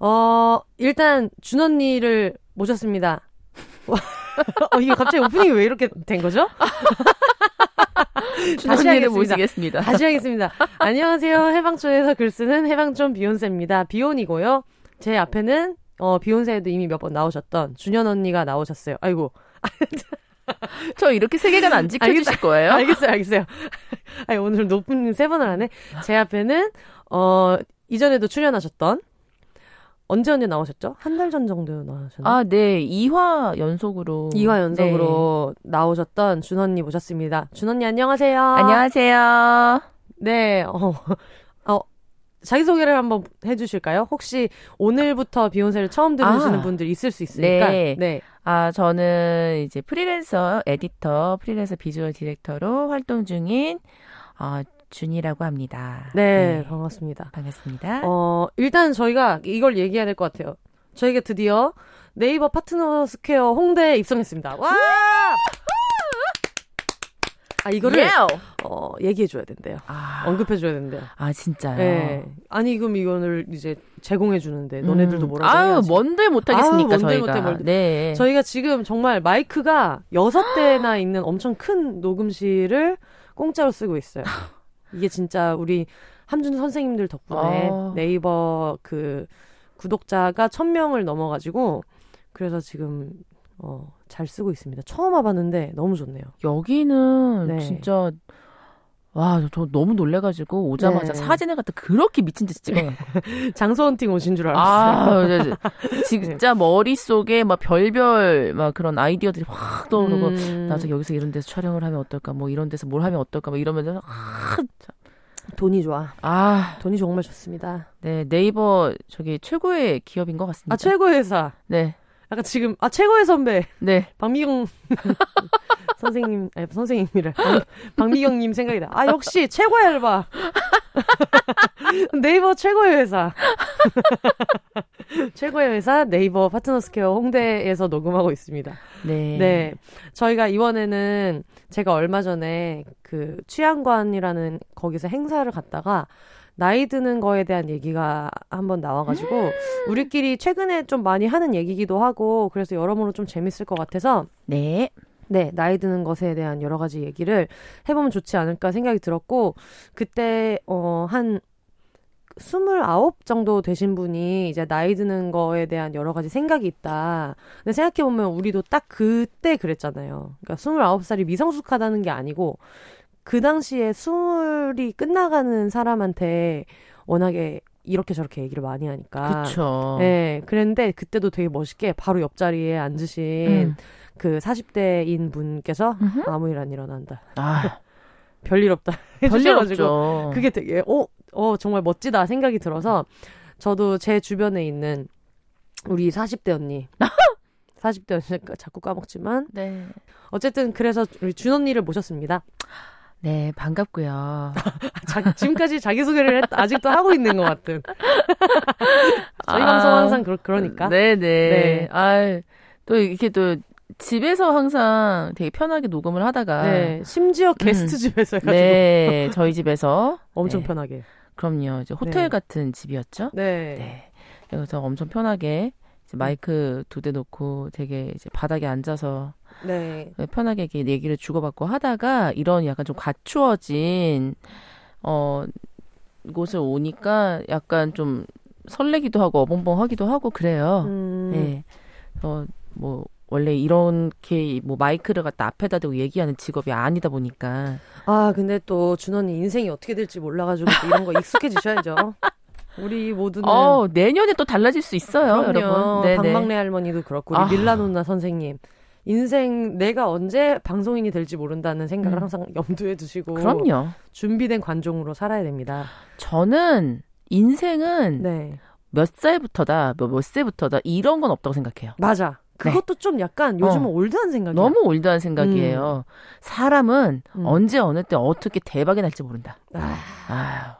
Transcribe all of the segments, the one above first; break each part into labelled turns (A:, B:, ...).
A: 어, 일단 준 언니를 모셨습니다. 어, 이게 갑자기 오프닝이 왜 이렇게 된 거죠?
B: 다시 하겠습니다. 모시겠습니다.
A: 다시 하겠습니다. 안녕하세요. 해방촌에서 글 쓰는 해방촌 비욘세입니다. 비욘이고요. 제 앞에는 어, 비욘세에도 이미 몇 번 나오셨던 준현 언니가 나오셨어요. 아이고.
B: 저 이렇게 세계관 안 지켜주실 거예요?
A: 알겠어요, 알겠어요. 아니, 오늘 높은 세 번을 하네. 제 앞에는, 어, 이전에도 출연하셨던, 언제 언제 나오셨죠? 한 달 전 정도 나오셨나요?
B: 아, 네. 2화 연속으로.
A: 2화 연속으로 네. 나오셨던 준 언니 모셨습니다. 준 언니 안녕하세요.
B: 안녕하세요.
A: 네, 어, 어, 자기소개를 한번 해주실까요? 혹시 오늘부터 비욘세를 처음 들으시는 아, 분들 있을 수 있으니까.
B: 네. 네. 아, 저는 이제 프리랜서 에디터, 프리랜서 비주얼 디렉터로 활동 중인, 어, 준이라고 합니다.
A: 네, 네, 반갑습니다.
B: 반갑습니다.
A: 어, 일단 저희가 이걸 얘기해야 될 것 같아요. 저희가 드디어 네이버 파트너 스퀘어 홍대에 입성했습니다. 와! 아 이거를 예. 어 얘기해 줘야 된대요. 아. 언급해 줘야 된대요.
B: 아 진짜요?
A: 네. 아니 그럼 이거를 이제 제공해 주는데 너네들도 음. 뭐라고
B: 아유, 해야지. 뭔들 못 하겠습니까 저희가. 뭔데 못해,
A: 네. 저희가 지금 정말 마이크가 여섯 대나 있는 엄청 큰 녹음실을 공짜로 쓰고 있어요. 이게 진짜 우리 함준 선생님들 덕분에 아. 네이버 그 구독자가 천명을 넘어가지고 그래서 지금 어, 잘 쓰고 있습니다. 처음 와봤는데 너무 좋네요.
B: 여기는 네. 진짜 와, 저 너무 놀래가지고 오자마자 네. 사진을 갖다 그렇게 미친 듯이 찍어요.
A: 장소 헌팅 오신 줄 알았어요.
B: 아, 진짜 네. 머릿속에 막 별별 막 그런 아이디어들이 확 떠오르고 음... 나중에 여기서 이런 데서 촬영을 하면 어떨까 뭐 이런 데서 뭘 하면 어떨까 막 이러면서 아,
A: 돈이 좋아. 아, 돈이 정말 좋습니다.
B: 네, 네이버 저기 최고의 기업인 것 같습니다.
A: 아, 최고의 회사.
B: 네.
A: 약간 지금 아 최고의 선배. 네. 박미경 선생님 아니 선생님이래. 박미경님 생각이 나. 아 역시 최고의 알바. 네이버 최고의 회사. 최고의 회사 네이버 파트너스퀘어 홍대에서 녹음하고 있습니다. 네. 네. 저희가 이번에는 제가 얼마 전에 그 취향관이라는 거기서 행사를 갔다가 나이 드는 거에 대한 얘기가 한번 나와가지고 음~ 우리끼리 최근에 좀 많이 하는 얘기기도 하고 그래서 여러모로 좀 재밌을 것 같아서
B: 네.
A: 네, 나이 드는 것에 대한 여러 가지 얘기를 해보면 좋지 않을까 생각이 들었고, 그때, 어, 한, 스물아홉 정도 되신 분이 이제 나이 드는 거에 대한 여러 가지 생각이 있다. 근데 생각해보면 우리도 딱 그때 그랬잖아요. 그러니까 스물아홉 살이 미성숙하다는 게 아니고, 그 당시에 스물이 끝나가는 사람한테 워낙에 이렇게 저렇게 얘기를 많이 하니까.
B: 그쵸.
A: 네. 그랬는데 그때도 되게 멋있게 바로 옆자리에 앉으신 음. 그 40대인 분께서 음흠. 아무 일 안 일어난다. 아. 별일 없다. 해주셔가지고. 그게 되게, 어, 어, 정말 멋지다 생각이 들어서 저도 제 주변에 있는 우리 40대 언니. 40대 언니 자꾸 까먹지만. 네. 어쨌든 그래서 우리 준 언니를 모셨습니다.
B: 네, 반갑고요.
A: 자, 지금까지 자기소개를 했, 아직도 하고 있는 것 같은. 저희 아, 방송 항상 그러, 그러니까.
B: 네네. 네. 아, 또 이렇게 또 집에서 항상 되게 편하게 녹음을 하다가. 네,
A: 심지어 음. 게스트 음, 집에서 해가지고.
B: 네, 저희 집에서.
A: 엄청
B: 네.
A: 편하게.
B: 그럼요. 이제 호텔 네. 같은 집이었죠. 네. 네. 그래서 엄청 편하게 마이크 두 대 놓고 되게 이제 바닥에 앉아서 네. 편하게 이렇게 얘기를 주고받고 하다가 이런 약간 좀 갖추어진 어 곳을 오니까 약간 좀 설레기도 하고 어벙벙하기도 하고 그래요. 음. 네. 어, 뭐 원래 이렇게 뭐 마이크를 갖다 앞에다 대고 얘기하는 직업이 아니다 보니까.
A: 아 근데 또 준원이 인생이 어떻게 될지 몰라가지고 이런 거 익숙해지셔야죠. 우리 모두는
B: 어, 내년에 또 달라질 수 있어요, 그럼요. 여러분.
A: 박막내 할머니도 그렇고 우리 아. 밀라노나 선생님 인생 내가 언제 방송인이 될지 모른다는 생각을 음. 항상 염두에 두시고
B: 그럼요.
A: 준비된 관종으로 살아야 됩니다.
B: 저는 인생은 네. 몇 살부터다, 몇, 몇 세부터다 이런 건 없다고 생각해요.
A: 맞아. 네. 그것도 네. 좀 약간 요즘은 어. 올드한 생각이에요.
B: 너무 올드한 생각이에요. 음. 사람은 음. 언제 어느 때 어떻게 대박이 날지 모른다. 아.
A: 아유.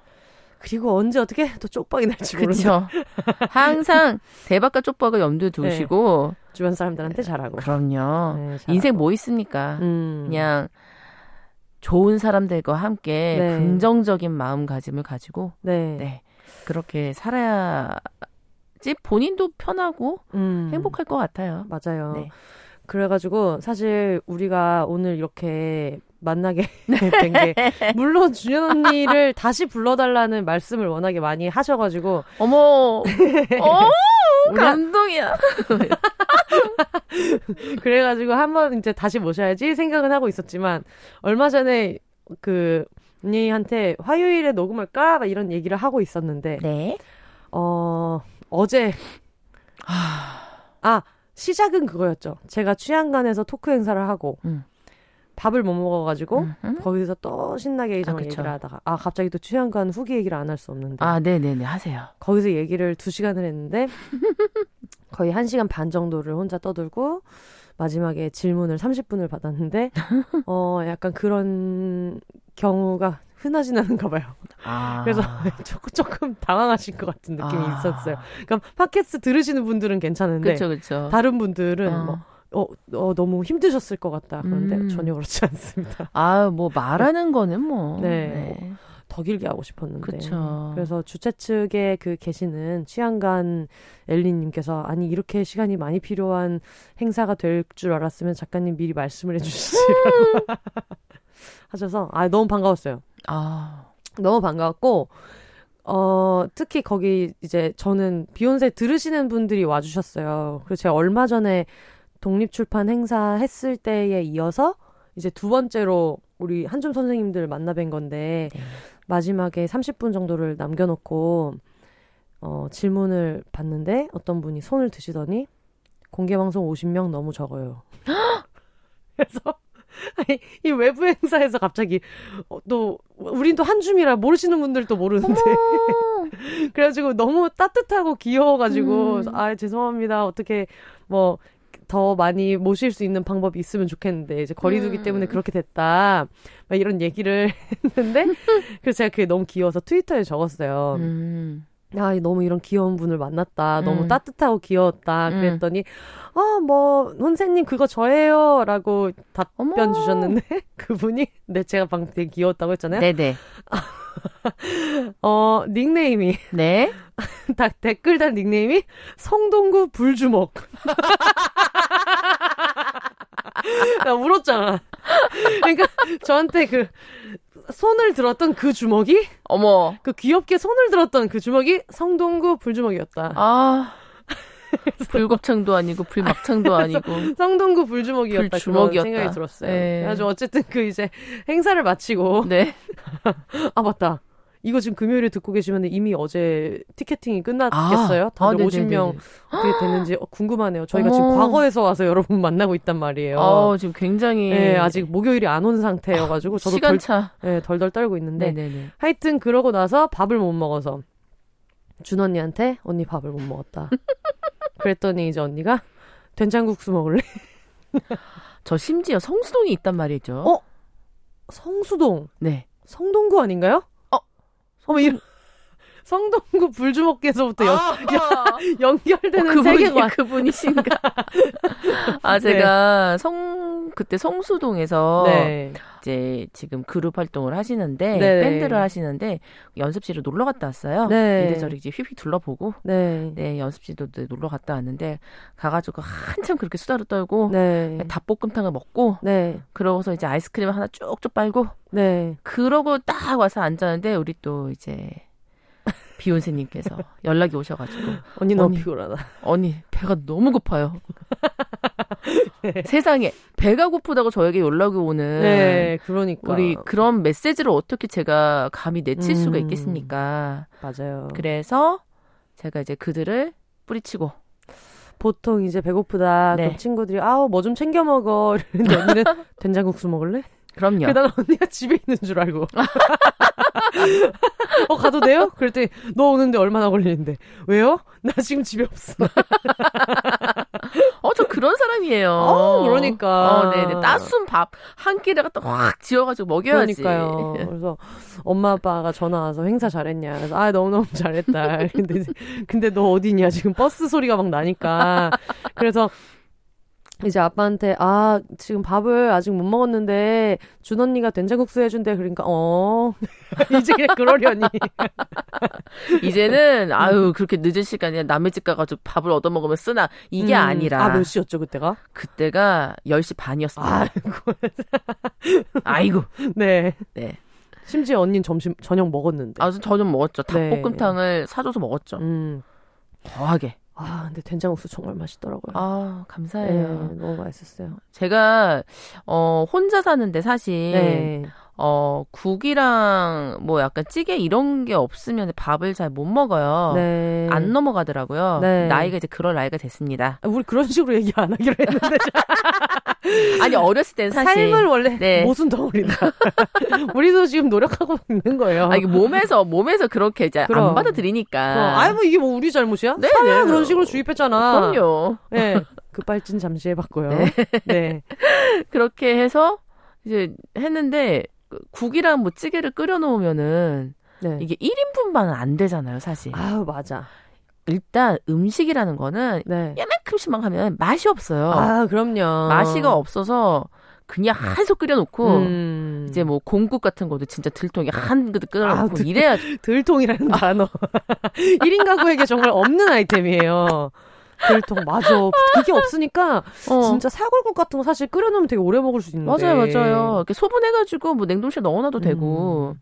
A: 그리고 언제 어떻게 또 쪽박이 날지 모른다.
B: 항상 대박과 쪽박을 염두에 네. 두시고 네.
A: 주변 사람들한테 잘하고.
B: 그럼요. 네, 잘하고. 인생 뭐 있습니까? 음. 그냥 좋은 사람들과 함께 네. 긍정적인 마음가짐을 가지고 네. 네. 그렇게 살아야 집 본인도 편하고 음. 행복할 것 같아요.
A: 맞아요. 네. 그래가지고 사실 우리가 오늘 이렇게 만나게 된 게 물론 준현 언니를 다시 불러달라는 말씀을 워낙에 많이 하셔가지고
B: 어머 어 감동이야.
A: 그래가지고 한번 이제 다시 모셔야지 생각은 하고 있었지만 얼마 전에 그 언니한테 화요일에 녹음할까 막 이런 얘기를 하고 있었는데 네. 어 어제 아 시작은 그거였죠. 제가 취향관에서 토크 행사를 하고 음. 밥을 못 먹어가지고 음흠. 거기서 또 신나게 이정 아, 얘기를 하다가 아 갑자기 또 취향관 후기 얘기를 안 할 수 없는데
B: 아 네네네 하세요.
A: 거기서 얘기를 두 시간을 했는데 거의 한 시간 반 정도를 혼자 떠들고 마지막에 질문을 30분을 받았는데 어 약간 그런 경우가 흔하진 않은가 봐요. 아. 그래서 조금 조금 당황하신 것 같은 느낌이 아. 있었어요. 그러니까 팟캐스트 들으시는 분들은 괜찮은데 그쵸, 그쵸. 다른 분들은 어. 뭐 어, 어, 너무 힘드셨을 것 같다. 그런데 음. 전혀 그렇지 않습니다.
B: 아, 뭐 말하는 거는 뭐. 네.
A: 네. 더 길게 하고 싶었는데. 그쵸. 그래서 주최 측에 그 계시는 취향관 엘리님께서 아니 이렇게 시간이 많이 필요한 행사가 될 줄 알았으면 작가님 미리 말씀을 해주시라고 하셔서 아 너무 반가웠어요. 아 너무 반가웠고 어 특히 거기 이제 저는 비욘세 들으시는 분들이 와주셨어요. 그래서 제가 얼마 전에 독립출판 행사 했을 때에 이어서 이제 두 번째로 우리 한줌 선생님들 만나 뵌 건데 네. 마지막에 30분 정도를 남겨놓고 어, 질문을 받는데 어떤 분이 손을 드시더니 공개 방송 50명 너무 적어요. 그래서 아니, 이 외부 행사에서 갑자기 어, 또 우린 또 한줌이라 모르시는 분들도 모르는데 그래가지고 너무 따뜻하고 귀여워가지고 음. 아 죄송합니다 어떻게 뭐 더 많이 모실 수 있는 방법이 있으면 좋겠는데 이제 거리두기 음. 때문에 그렇게 됐다 막 이런 얘기를 했는데 그래서 제가 그게 너무 귀여워서 트위터에 적었어요. 음. 아, 너무 이런 귀여운 분을 만났다. 음. 너무 따뜻하고 귀여웠다. 음. 그랬더니, 아, 뭐, 선생님 그거 저예요. 라고 답변 어머. 주셨는데, 그분이, 네, 제가 방금 되게 귀여웠다고 했잖아요. 네네. 어, 닉네임이. 네. 댓글 단 닉네임이 성동구 불주먹. 나 울었잖아. 그러니까 저한테 그 손을 들었던 그 주먹이 어머 그 귀엽게 손을 들었던 그 주먹이 성동구 불주먹이었다. 아
B: 불곱창도 아니고 불막창도 아니고
A: 성동구 불주먹이었다. 불주먹이었다. 생각이 들었어요. 네. 아주 어쨌든 그 이제 행사를 마치고 네. 아 맞다. 이거 지금 금요일에 듣고 계시면 이미 어제 티켓팅이 끝났겠어요? 아, 다들 아, 50명 어떻게 됐는지 어, 궁금하네요. 저희가 어. 지금 과거에서 와서 여러분 만나고 있단 말이에요.
B: 아, 지금 굉장히
A: 네, 아직 목요일이 안 온 상태여가지고 저도
B: 시간차
A: 덜, 네, 덜덜 떨고 있는데 네네네. 하여튼 그러고 나서 밥을 못 먹어서 준 언니한테 언니 밥을 못 먹었다. 그랬더니 이제 언니가 된장국수 먹을래?
B: 저 심지어 성수동이 있단 말이죠.
A: 어? 성수동? 네. 성동구 아닌가요? 어머 이런 성동구 불주먹께서부터 연, 아, 연결되는 어, 세계관
B: 그분이신가? 아 제가 네. 성 그때 성수동에서 네. 이제 지금 그룹 활동을 하시는데 네. 밴드를 하시는데 연습실을 놀러 갔다 왔어요. 네. 이래저래 이제 휙휙 둘러보고 네, 네 연습실도 놀러 갔다 왔는데 가가지고 한참 그렇게 수다를 떨고 네. 닭볶음탕을 먹고 네. 그러고서 이제 아이스크림 하나 쭉쭉 빨고 네. 그러고 딱 와서 앉았는데 우리 또 이제 비욘세님께서 연락이 오셔가지고
A: 언니 너무 언니, 피곤하다.
B: 언니 배가 너무 고파요. 네. 세상에 배가 고프다고 저에게 연락이 오는 네, 그러니까 우리 그런 메시지를 어떻게 제가 감히 내칠 음, 수가 있겠습니까?
A: 맞아요.
B: 그래서 제가 이제 그들을 뿌리치고
A: 보통 이제 배고프다 네. 그럼 친구들이 아우 뭐 좀 챙겨 먹어 이러는데 언니는 된장국수 먹을래?
B: 그럼요.
A: 난 언니가 집에 있는 줄 알고. 어, 가도 돼요? 그랬더니, 너 오는데 얼마나 걸리는데. 왜요? 나 지금 집에 없어.
B: 어, 저 그런 사람이에요.
A: 어, 그러니까.
B: 어, 네네. 따순 밥 한 끼를 갖다 확 지어가지고 먹여야지.
A: 그러니까요. 그래서 엄마 아빠가 전화 와서 행사 잘했냐. 그래서 아, 너무너무 잘했다. 근데, 근데 너 어디냐. 지금 버스 소리가 막 나니까. 그래서 이제 아빠한테 아 지금 밥을 아직 못 먹었는데 준 언니가 된장국수 해준대. 그러니까 어. 이제 그냥 그러려니.
B: 이제는 아유 그렇게 늦은 시간에 남의 집 가가지고 밥을 얻어 먹으면 쓰나. 이게 음, 아니라.
A: 아 몇 시였죠 그때가?
B: 그때가 10시 반이었어요 아이고. 아이고.
A: 네. 네. 심지어 언니는 점심 저녁 먹었는데.
B: 아 저녁 먹었죠. 닭볶음탕을 네. 사줘서 먹었죠. 음. 거하게
A: 아, 근데 된장국수 정말 맛있더라고요.
B: 아, 감사해요.
A: 네, 너무 맛있었어요.
B: 제가 어 혼자 사는데 사실 네. 어, 국이랑 뭐 약간 찌개 이런 게 없으면 밥을 잘 못 먹어요. 네. 안 넘어가더라고요. 네. 나이가 이제 그럴 나이가 됐습니다.
A: 아, 우리 그런 식으로 얘기 안 하기로 했는데.
B: 아니, 어렸을 땐 사실.
A: 삶을 원래 네. 모순 덩어리다. 우리도 지금 노력하고 있는 거예요.
B: 아, 이게 몸에서, 몸에서 그렇게 이제 그럼. 안 받아들이니까.
A: 아이, 뭐 이게 뭐 우리 잘못이야? 네. 네. 그런 식으로 주입했잖아.
B: 그럼요.
A: 네. 급발진 잠시 해봤고요. 네. 네.
B: 그렇게 해서 이제 했는데 그 국이랑 뭐 찌개를 끓여 놓으면은 네. 이게 1인분만은 안 되잖아요, 사실.
A: 아유, 맞아.
B: 일단 음식이라는 거는 네. 얘만큼씩만 하면 맛이 없어요.
A: 아, 그럼요.
B: 맛이가 없어서 그냥 한솥 끓여놓고 음. 이제 뭐 공국 같은 것도 진짜 들통에 한 그릇 끓여놓고 아, 이래야
A: 들통이라는 단어 1인 가구에게 정말 없는 아이템이에요. 들통 맞아. 그게 없으니까 어. 진짜 사골국 같은 거 사실 끓여놓으면 되게 오래 먹을 수 있는데.
B: 맞아요, 맞아요. 이렇게 소분해가지고 뭐 냉동실 넣어놔도 음. 되고.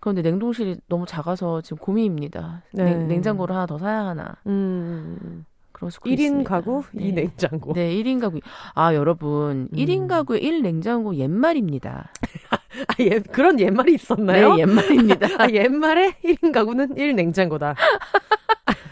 B: 그런데 냉동실이 너무 작아서 지금 고민입니다. 네. 냉, 장고를 하나 더 사야 하나. 음.
A: 그래서 1인 있습니다. 가구, 네. 2 냉장고.
B: 네, 1인 가구. 아, 여러분. 음. 1인 가구에 1냉장고 옛말입니다.
A: 아, 예, 그런 옛말이 있었나요?
B: 네, 옛말입니다.
A: 아, 옛말에 1인 가구는 1 냉장고다.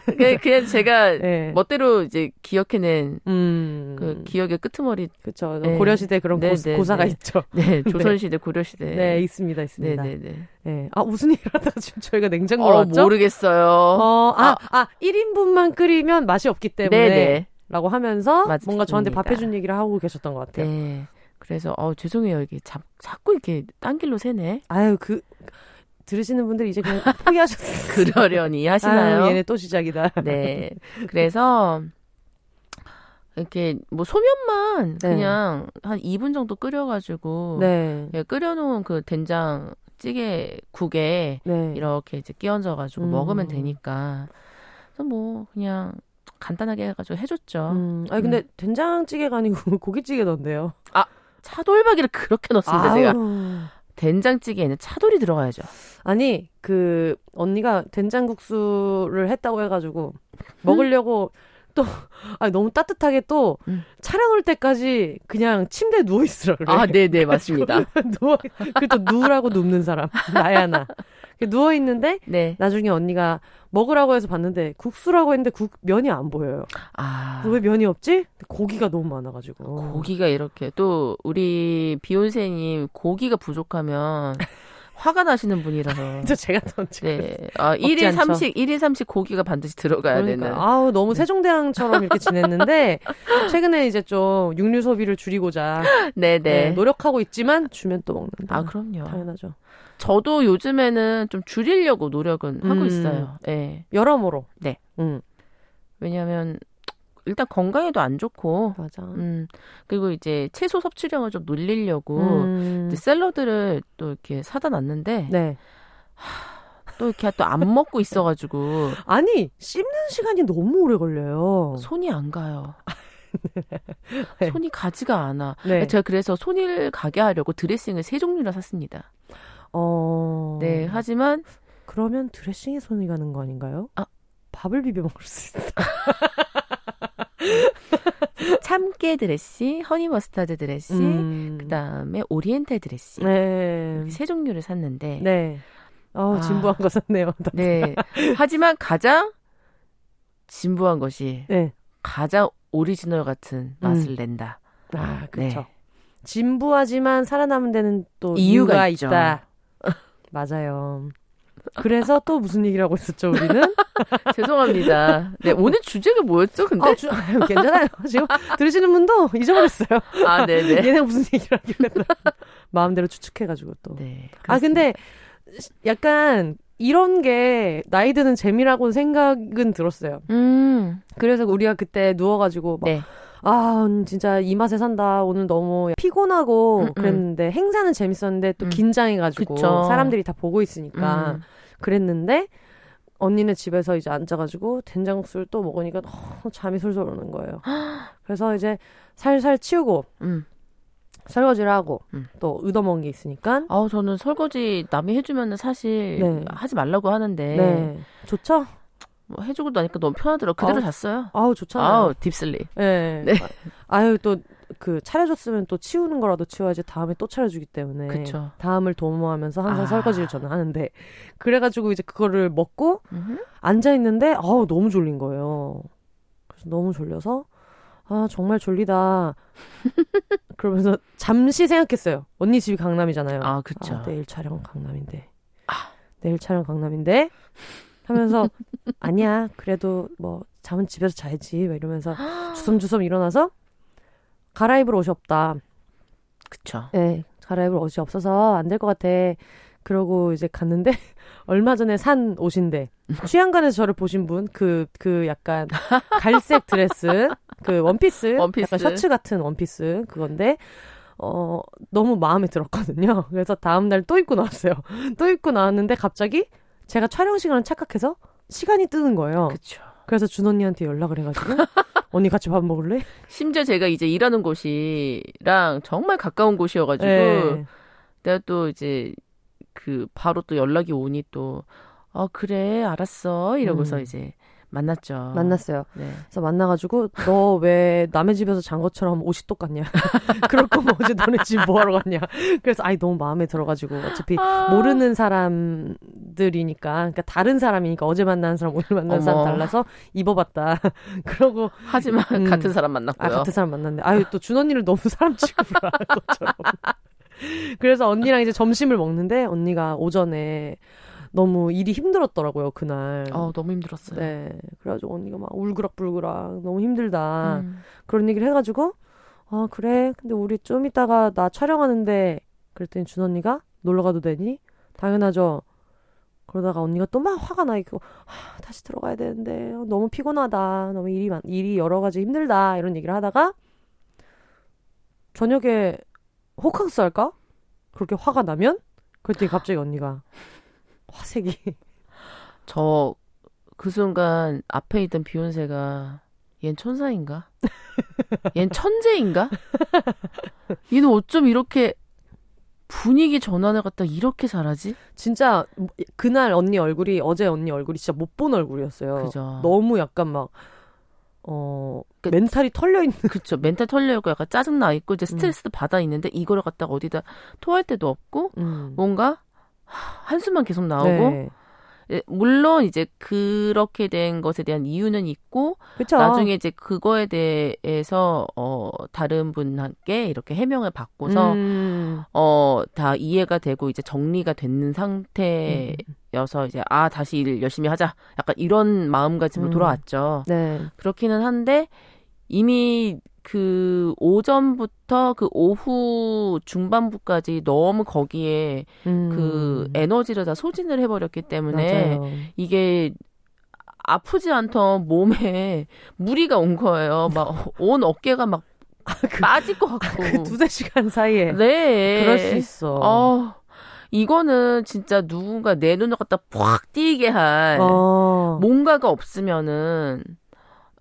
B: 그, 그냥 제가 네. 멋대로 이제 기억해낸 음. 그 기억의 끄트머리.
A: 그렇죠. 네. 고려시대 그런 네, 고, 네, 고사가
B: 네.
A: 있죠.
B: 네, 조선시대, 고려시대.
A: 네, 있습니다, 있습니다. 네, 네, 네. 네. 아, 무슨 일을 하다가 지금 저희가 냉장고로
B: 어,
A: 왔죠?
B: 모르겠어요.
A: 어, 아, 아, 아 1인분만 끓이면 맛이 없기 때문에. 네네. 라고 하면서 맞습니다. 뭔가 저한테 밥해준 얘기를 하고 계셨던 것 같아요. 네.
B: 그래서 어 죄송해요 이게 자, 자꾸 이렇게 딴 길로 새네.
A: 아유 그 들으시는 분들 이제 그냥 포기하셨어요.
B: 그러려니 하시나요?
A: 아유, 얘네 또 시작이다.
B: 네. 그래서 이렇게 뭐 소면만 네. 그냥 한 2분 정도 끓여가지고 네. 예, 끓여놓은 그 된장 찌개 국에 네. 이렇게 이제 끼얹어가지고 음. 먹으면 되니까 뭐 그냥 간단하게 해가지고 해줬죠. 음.
A: 아니 근데 음. 된장찌개가 아니고 고깃찌개던데요.
B: 아 차돌박이를 그렇게 넣었습니다. 제가. 된장찌개에는 차돌이 들어가야죠.
A: 아니 그 언니가 된장국수를 했다고 해가지고 먹으려고 또 아, 너무 따뜻하게 또 음. 차려놓을 때까지 그냥 침대에 누워 있으라 그래.
B: 아, 네, 네, 맞습니다.
A: 누워 그또 누우라고 눕는 사람 나야 나. 누워 있는데 네. 나중에 언니가 먹으라고 해서 봤는데 국수라고 했는데 국 면이 안 보여요. 아. 왜 면이 없지? 고기가 너무 많아 가지고.
B: 고기가 이렇게 또 우리 비욘세 님 고기가 부족하면 화가 나시는 분이라서.
A: 저 제가 던지
B: 네. 아, 1일 3식, 1일 3식 고기가 반드시 들어가야 그러니까. 되는.
A: 아우, 너무 네. 세종대왕처럼 이렇게 지냈는데, 최근에 이제 좀 육류 소비를 줄이고자. 네네. 네, 노력하고 있지만, 주면 또 먹는다.
B: 아, 그럼요.
A: 당연하죠.
B: 저도 요즘에는 좀 줄이려고 노력은 음. 하고 있어요. 네.
A: 여러모로.
B: 네. 음. 왜냐하면 일단 건강에도 안 좋고.
A: 맞아.
B: 음. 그리고 이제 채소 섭취량을 좀 늘리려고 음. 샐러드를 또 이렇게 사다 놨는데. 네. 하, 또 이렇게 또 안 먹고 있어가지고.
A: 아니 씹는 시간이 너무 오래 걸려요.
B: 손이 안 가요. 네. 손이 가지가 않아. 네. 제가 그래서 손을 가게 하려고 드레싱을 세 종류나 샀습니다. 어. 네, 하지만
A: 그러면 드레싱에 손이 가는 거 아닌가요? 아, 밥을 비벼 먹을 수 있다.
B: 참깨 드레싱, honey mustard 드레싱, 음. 그다음에 오리엔탈 드레싱. 네. 세 종류를 샀는데.
A: 네. 어, 아, 진부한 거 샀네요.
B: 네. 하지만 가장 진부한 것이 네. 가장 오리지널 같은 맛을 음. 낸다.
A: 아, 그렇죠. 네. 진부하지만 살아남은 데는 또 이유가, 이유가 있다. 맞아요. 그래서 또 무슨 얘기를 하고 있었죠, 우리는?
B: 죄송합니다. 네, 오늘 주제가 뭐였죠, 근데?
A: 아, 주, 아유, 괜찮아요. 지금 들으시는 분도 잊어버렸어요.
B: 아, 네네.
A: 얘네 무슨 얘기를 하길래. 마음대로 추측해가지고 또. 네. 그렇습니다. 아, 근데 약간 이런 게 나이 드는 재미라고 생각은 들었어요. 음. 그래서 우리가 그때 누워가지고 막 네. 아, 진짜 이 맛에 산다. 오늘 너무 피곤하고 음, 음. 그랬는데 행사는 재밌었는데 또 음. 긴장해가지고 그쵸. 사람들이 다 보고 있으니까 음. 그랬는데 언니네 집에서 이제 앉아가지고 된장국수를 또 먹으니까 너무 잠이 솔솔 오는 거예요. 그래서 이제 살살 치우고 음. 설거지를 하고 음. 또 얻어먹은 게 있으니까.
B: 아, 저는 설거지 남이 해주면 사실 네. 하지 말라고 하는데. 네.
A: 좋죠?
B: 뭐 해주고 나니까 너무 편하더라고. 그대로 아우, 잤어요.
A: 아우 좋잖아요.
B: 아우 딥슬립.
A: 네. 네. 아유 또 그 차려줬으면 또 치우는 거라도 치워야지 다음에 또 차려주기 때문에. 그쵸. 다음을 도모하면서 항상 아. 설거지를 저는 하는데 그래가지고 이제 그거를 먹고 앉아 있는데 아우 너무 졸린 거예요. 그래서 너무 졸려서 아 정말 졸리다. 그러면서 잠시 생각했어요. 언니 집이 강남이잖아요.
B: 아 그쵸. 아,
A: 내일 촬영 강남인데. 아. 내일 촬영 강남인데. 하면서 아니야 그래도 뭐 잠은 집에서 자야지 이러면서 주섬주섬 일어나서 갈아입을 옷이 없다.
B: 그쵸.
A: 네, 갈아입을 옷이 없어서 안 될 것 같아. 그러고 이제 갔는데 얼마 전에 산 옷인데 취향관에서 저를 보신 분 그그 그 약간 갈색 드레스 그 원피스, 원피스 약간 셔츠 같은 원피스 그건데 어 너무 마음에 들었거든요. 그래서 다음 날 또 입고 나왔어요. 또 입고 나왔는데 갑자기 제가 촬영 시간을 착각해서 시간이 뜨는 거예요.
B: 그쵸.
A: 그래서 준 언니한테 연락을 해가지고 언니 같이 밥 먹을래?
B: 심지어 제가 이제 일하는 곳이랑 정말 가까운 곳이어가지고 네. 내가 또 이제 그 바로 또 연락이 오니 또 어 그래 알았어 이러고서 음. 이제 만났죠.
A: 만났어요. 네. 그래서 만나가지고 너 왜 남의 집에서 잔 것처럼 옷이 똑같냐? 그럴 거면 어제 너네 집 뭐하러 갔냐? 그래서 아이 너무 마음에 들어가지고 어차피 아... 모르는 사람들이니까 그러니까 다른 사람이니까 어제 만난 사람 오늘 만난 어머. 사람 달라서 입어봤다. 그러고
B: 하지만 음, 같은 사람 만났고요.
A: 아, 같은 사람 만났는데 아유 또 준 언니를 너무 사람 취급을 하는 것처럼. 그래서 언니랑 이제 점심을 먹는데 언니가 오전에 너무 일이 힘들었더라고요 그날.
B: 어 너무 힘들었어요.
A: 네, 그래가지고 언니가 막 울그락불그락 너무 힘들다 음. 그런 얘기를 해가지고 아 그래 근데 우리 좀 이따가 나 촬영하는데 그랬더니 준 언니가 놀러 가도 되니? 당연하죠. 그러다가 언니가 또 막 화가 나 있고 아, 다시 들어가야 되는데 너무 피곤하다 너무 일이 많 일이 여러 가지 힘들다 이런 얘기를 하다가 저녁에 호캉스 할까? 그렇게 화가 나면 그랬더니 갑자기 언니가 화색이.
B: 저 그 순간 앞에 있던 비욘세가 얜 천사인가? 얜 천재인가? 얘는 어쩜 이렇게 분위기 전환을 갖다 이렇게 잘하지?
A: 진짜 그날 언니 얼굴이 어제 언니 얼굴이 진짜 못 본 얼굴이었어요. 그죠. 너무 약간 막 어, 그 멘탈이 털려 있는.
B: 그쵸. 멘탈 털려 있고 약간 짜증 나 있고 이제 스트레스도 음. 받아 있는데 이거를 갖다가 어디다 토할 때도 없고 음. 뭔가 한숨만 계속 나오고 네. 예, 물론 이제 그렇게 된 것에 대한 이유는 있고 그쵸. 나중에 이제 그거에 대해서 어 다른 분께 이렇게 해명을 받고서 음. 어다 이해가 되고 이제 정리가 되는 상태여서 음. 이제 아 다시 일 열심히 하자 약간 이런 마음가짐으로 음. 돌아왔죠. 네. 그렇기는 한데 이미 그 오전부터 그 오후 중반부까지 너무 거기에 음. 그 에너지를 다 소진을 해버렸기 때문에 맞아요. 이게 아프지 않던 몸에 무리가 온 거예요. 막 온 어깨가 막 아, 그, 빠질 것 같고. 아,
A: 그 두세 시간 사이에.
B: 네.
A: 그럴 수 있어.
B: 어, 이거는 진짜 누군가 내 눈을 갖다 팍 띄게 할 어. 뭔가가 없으면은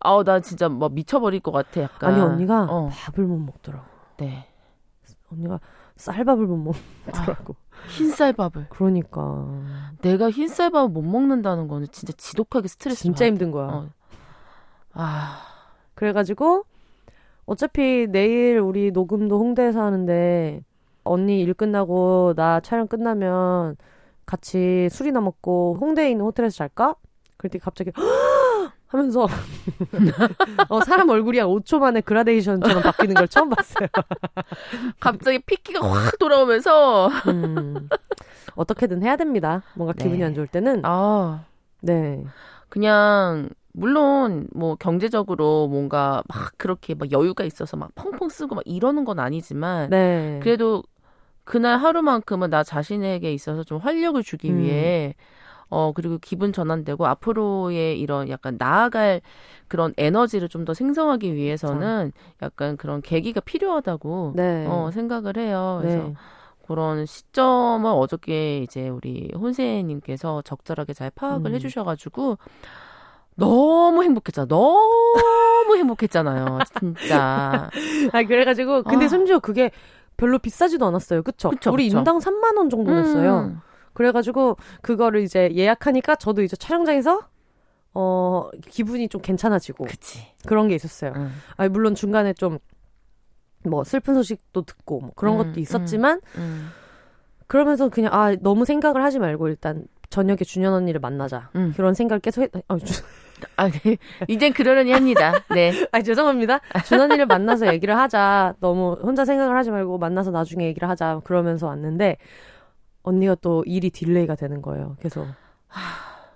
B: 아우 나 진짜 뭐 미쳐버릴 것 같아 약간.
A: 아니 언니가 어. 밥을 못 먹더라고. 네. 언니가 쌀밥을 못 먹더라고.
B: 아, 흰쌀밥을.
A: 그러니까.
B: 내가 흰쌀밥을 못 먹는다는 거는 진짜 지독하게 스트레스.
A: 진짜 힘든 거야. 어. 아. 그래가지고 어차피 내일 우리 녹음도 홍대에서 하는데 언니 일 끝나고 나 촬영 끝나면 같이 술이나 먹고 홍대에 있는 호텔에서 잘까? 그랬더니 갑자기 하면서 어, 사람 얼굴이 한 5초 만에 그라데이션처럼 바뀌는 걸 처음 봤어요.
B: 갑자기 피키가 확 돌아오면서
A: 음, 어떻게든 해야 됩니다. 뭔가 기분이 네. 안 좋을 때는. 아,
B: 네. 그냥 물론 뭐 경제적으로 뭔가 막 그렇게 막 여유가 있어서 막 펑펑 쓰고 막 이러는 건 아니지만 네. 그래도 그날 하루만큼은 나 자신에게 있어서 좀 활력을 주기 음. 위해 어 그리고 기분 전환되고 앞으로의 이런 약간 나아갈 그런 에너지를 좀 더 생성하기 위해서는. 약간 그런 계기가 필요하다고 네. 어 생각을 해요. 그래서 네. 그런 시점을 어저께 이제 우리 혼세님께서 적절하게 잘 파악을 음. 해주셔가지고 너무 행복했잖아. 너무 행복했잖아요. 진짜.
A: 아 그래가지고 근데 아. 심지어 그게 별로 비싸지도 않았어요. 그쵸? 그쵸 우리 그쵸. 인당 3만 원 정도 냈어요. 음. 그래가지고 그거를 이제 예약하니까 저도 이제 촬영장에서 어 기분이 좀 괜찮아지고
B: 그치.
A: 그런 게 있었어요. 음. 아 물론 중간에 좀 뭐 슬픈 소식도 듣고 뭐 그런 음, 것도 있었지만 음, 음. 그러면서 그냥 아 너무 생각을 하지 말고 일단 저녁에 준현 언니를 만나자 음. 그런 생각을 계속 했. 아, 주...
B: 아, 네. 이젠 그러려니 합니다. 네.
A: 아, 죄송합니다. 준언니를 만나서 얘기를 하자. 너무 혼자 생각을 하지 말고 만나서 나중에 얘기를 하자. 그러면서 왔는데 언니가 또 일이 delay가 되는 거예요. 계속.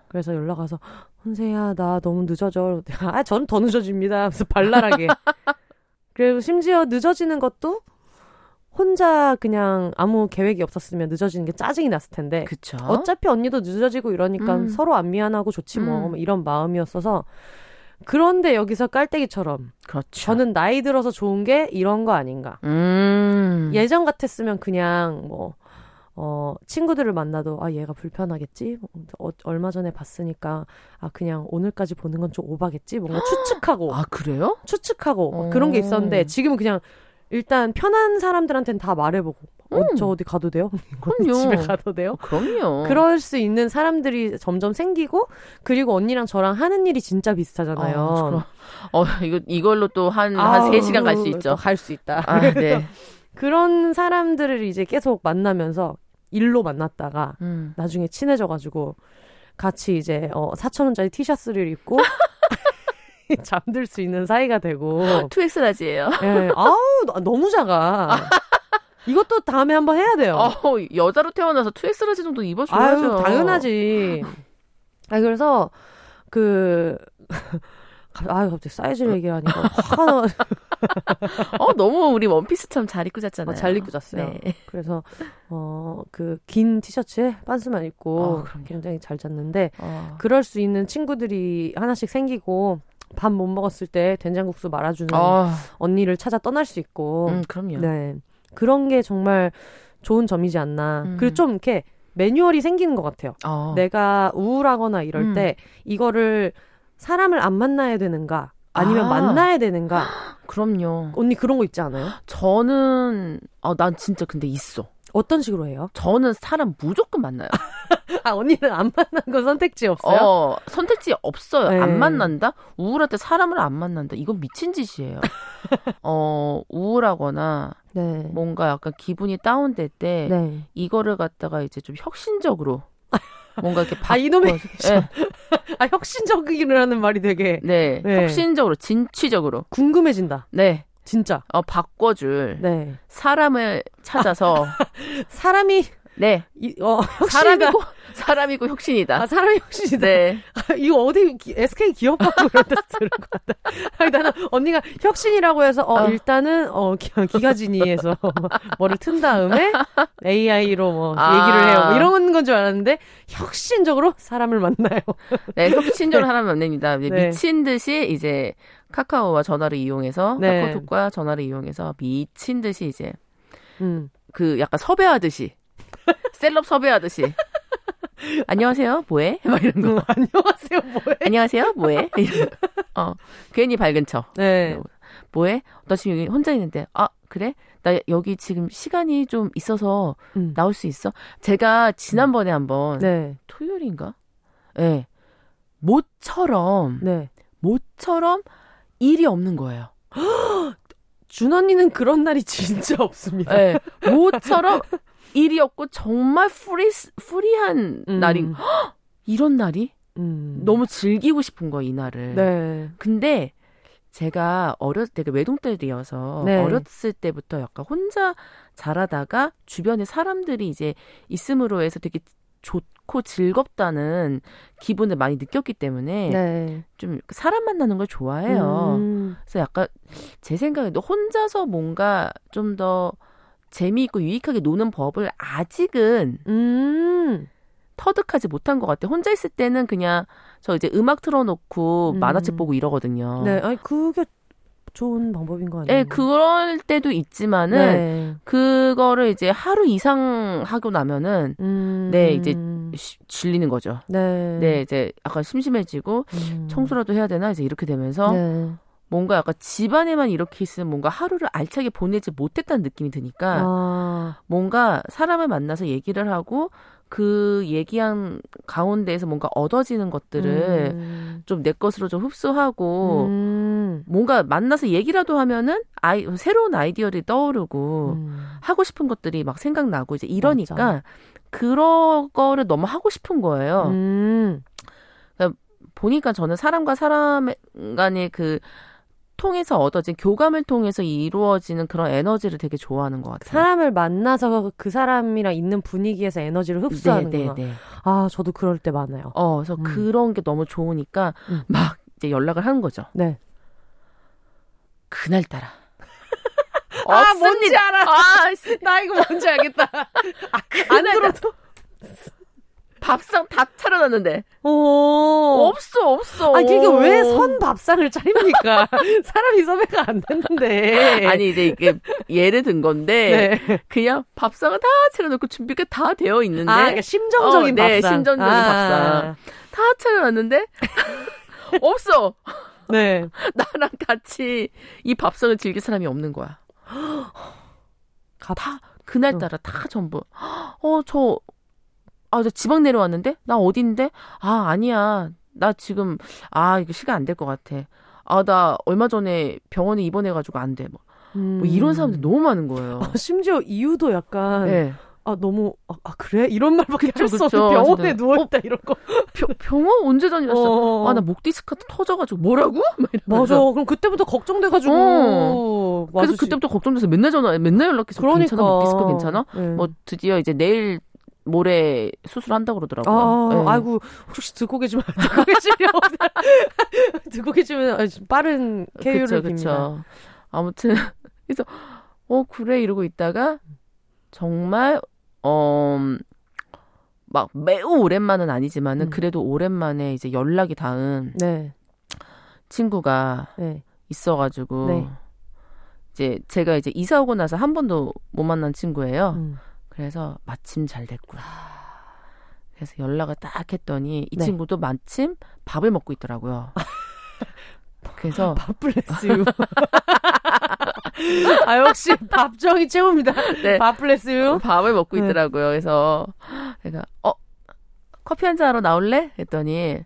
A: 그래서 연락 와서 혼세야 나 너무 늦어져. 아, 전 더 늦어집니다. 그래서 발랄하게. 그리고 심지어 늦어지는 것도 혼자 그냥 아무 계획이 없었으면 늦어지는 게 짜증이 났을 텐데.
B: 그쵸?
A: 어차피 언니도 늦어지고 이러니까 음. 서로 안 미안하고 좋지 뭐, 음. 뭐 이런 마음이었어서 그런데 여기서 깔때기처럼 그렇죠. 저는 나이 들어서 좋은 게 이런 거 아닌가. 음. 예전 같았으면 그냥 뭐 어, 친구들을 만나도, 아, 얘가 불편하겠지? 어, 얼마 전에 봤으니까, 아, 그냥 오늘까지 보는 건 좀 오바겠지? 뭔가 추측하고.
B: 아, 그래요?
A: 추측하고. 그런 게 있었는데, 지금은 그냥 일단 편한 사람들한테는 다 말해보고 어, 음. 어, 저 어디 가도 돼요? 그럼요. 집에 가도 돼요?
B: 그럼요.
A: 그럴 수 있는 사람들이 점점 생기고 그리고 언니랑 저랑 하는 일이 진짜 비슷하잖아요. 어,
B: 어 이거 이걸로 또 한한 3시간 갈 수 있죠.
A: 갈 수 있다. 아, 네. 그런 사람들을 이제 계속 만나면서 일로 만났다가 음. 나중에 친해져 가지고 같이 이제 어 4천 원짜리 티셔츠를 입고 잠들 수 있는 사이가 되고.
B: two X large예요.
A: 예. 아우 너무 작아. 이것도 다음에 한번 해야 돼요. 어,
B: 여자로 태어나서 two X large 정도 입어줘야죠.
A: 아유, 당연하지. 아 그래서 그 아, 갑자기 사이즈를 얘기하니까 화가 나.
B: 어, 너무 우리 원피스 참 잘 입고 잤잖아요. 어,
A: 잘 입고 잤어요. 네. 그래서, 어, 그, 긴 티셔츠에 빤스만 입고 어, 굉장히 잘 잤는데, 어. 그럴 수 있는 친구들이 하나씩 생기고, 밥 못 먹었을 때 된장국수 말아주는 아. 언니를 찾아 떠날 수 있고.
B: 음, 그럼요.
A: 네. 그런 게 정말 좋은 점이지 않나. 음. 그리고 좀 이렇게 매뉴얼이 생기는 것 같아요. 어. 내가 우울하거나 이럴 음. 때 이거를 사람을 안 만나야 되는가 아니면 아. 만나야 되는가.
B: 그럼요.
A: 언니 그런 거 있지 않아요?
B: 저는 아, 난 진짜 근데 있어.
A: 어떤 식으로 해요?
B: 저는 사람 무조건 만나요.
A: 아, 언니는 안 만난 거 선택지 없어요?
B: 어, 선택지 없어요. 네. 안 만난다? 우울할 때 사람을 안 만난다. 이건 미친 짓이에요. 어, 우울하거나 네. 뭔가 약간 기분이 다운될 때 네. 이거를 갖다가 이제 좀 혁신적으로 뭔가 이렇게
A: 바... 아 이놈의 네. 아 혁신적이라는 말이 되게
B: 네, 네. 혁신적으로 진취적으로
A: 궁금해진다.
B: 네.
A: 진짜.
B: 어, 바꿔줄. 네. 사람을 찾아서.
A: 사람이.
B: 네.
A: 이, 어,
B: 사람이고, 사람이고 혁신이다.
A: 아, 사람이 혁신이다. 네. 아, 이거 어디, 기, SK 기업 갖고 이런 데서 들은 것 같다. 아니, 나는 언니가 혁신이라고 해서, 어, 어. 일단은, 어, 기, 기가진이에서 뭐를 튼 다음에 AI로 뭐 아. 얘기를 해요. 뭐 이런 건 줄 알았는데, 혁신적으로 사람을 만나요.
B: 네, 혁신적으로 사람을 만납니다. 네. 미친 듯이 이제 카카오와 전화를 이용해서 네. 카카오톡과 전화를 이용해서 미친 듯이 이제 음. 그 약간 섭외하듯이 셀럽 섭외하듯이 안녕하세요 뭐해 막 이런 거
A: 음, 안녕하세요 뭐해
B: 안녕하세요 뭐해 어 괜히 밝은 척 네. 뭐해 나 지금 여기 혼자 있는데 아 그래 나 여기 지금 시간이 좀 있어서 음. 나올 수 있어 제가 지난번에 한번 네. 토요일인가 예 네. 모처럼 네. 모처럼 일이 없는 거예요.
A: 준 언니는 그런 날이 진짜 없습니다.
B: 네. 모처럼 일이 없고 정말 free free한 음. 날인 이런 날이 음. 너무 즐기고 싶은 거 이 날을. 네. 근데 제가 어렸을 때 그 외동딸이어서 네. 어렸을 때부터 약간 혼자 자라다가 주변에 사람들이 이제 있음으로 해서 되게 좋고 즐겁다는 기분을 많이 느꼈기 때문에 네. 좀 사람 만나는 걸 좋아해요. 음. 그래서 약간 제 생각에도 혼자서 뭔가 좀더 재미있고 유익하게 노는 법을 아직은 음. 터득하지 못한 것 같아요. 혼자 있을 때는 그냥 저 이제 음악 틀어놓고 음. 만화책 보고 이러거든요.
A: 네, 아니 그게 좋은 방법인 거 아니에요?
B: 네, 그럴 때도 있지만은 네. 그거를 이제 하루 이상 하고 나면은 음... 네 이제 시, 질리는 거죠. 네. 네, 이제 약간 심심해지고 음... 청소라도 해야 되나 이제 이렇게 되면서 네. 뭔가 약간 집안에만 이렇게 있으면 뭔가 하루를 알차게 보내지 못했다는 느낌이 드니까 아... 뭔가 사람을 만나서 얘기를 하고 그 얘기한 가운데에서 뭔가 얻어지는 것들을 음. 좀내 것으로 좀 흡수하고 음. 뭔가 만나서 얘기라도 하면은 아이 새로운 아이디어들이 떠오르고 음. 하고 싶은 것들이 막 생각나고 이제 이러니까 맞아. 그런 거를 너무 하고 싶은 거예요. 음. 그러니까 보니까 저는 사람과 사람 간의 그 통해서 얻어진 교감을 통해서 이루어지는 그런 에너지를 되게 좋아하는 것 같아요.
A: 사람을 만나서 그 사람이랑 있는 분위기에서 에너지를 흡수하는 네, 네, 네. 아, 저도 그럴 때 많아요.
B: 어, 그래서 음. 그런 게 너무 좋으니까 음. 막 이제 연락을 하는 거죠. 네. 그날따라
A: 아, 뭔지 알아. 아, 나 이거 뭔지 알겠다. 아, 안 들어도
B: 밥상 다 차려놨는데. 오. 없어, 없어.
A: 아, 이게 왜 선 밥상을 차립니까? 사람이 섭외가 안 됐는데.
B: 아니, 이제 이게 예를 든 건데, 네. 그냥 밥상을 다 차려놓고 준비가 다 되어 있는데. 아,
A: 그러니까 심정적인 어, 네,
B: 밥상. 심정적인 아. 밥상. 다 차려놨는데, 없어. 네. 나랑 같이 이 밥상을 즐길 사람이 없는 거야. 다, 그날따라 다 전부, 어, 저, 아, 저 지방 내려왔는데? 나 어딘데? 아, 아니야. 나 지금, 아, 이거 시간 안 될 것 같아. 아, 나 얼마 전에 병원에 입원해가지고 안 돼. 뭐, 음. 뭐 이런 사람들 너무 많은 거예요.
A: 아, 심지어 이유도 약간. 네. 아 너무 아, 아 그래 이런 말밖에 할 수 없어 병원에 누워 있다 어, 이런 거
B: 병, 병원 언제 다녔어 어. 아나 목 디스크가 터져가지고 뭐라고
A: 맞아 그럼 그때부터 걱정돼가지고 어.
B: 그래서 그때부터 걱정돼서 맨날 전화 맨날 연락해서 그러니까. 괜찮아 목 디스크 괜찮아 네. 뭐 드디어 이제 내일 모레 수술한다고 그러더라고요.
A: 아, 네. 아이고 혹시 듣고 계시면 듣고 계시면 듣고 계시면 빠른 그쵸, 빕니다.
B: 아무튼 그래서 어 그래 이러고 있다가 정말 어 막 매우 오랜만은 아니지만은 음. 그래도 오랜만에 이제 연락이 닿은 네. 친구가 네. 있어가지고 네. 이제 제가 이제 이사 오고 나서 한 번도 못 만난 친구예요. 음. 그래서 마침 잘 됐구나. 그래서 연락을 딱 했더니 이 네. 친구도 마침 밥을 먹고 있더라고요. 그래서
A: 밥 블레스 유. 아 역시 밥정이 최고입니다. 네. 밥 블레스 유.
B: 밥을 먹고 네. 있더라고요. 그래서 내가 어 커피 한 잔 하러 나올래? 했더니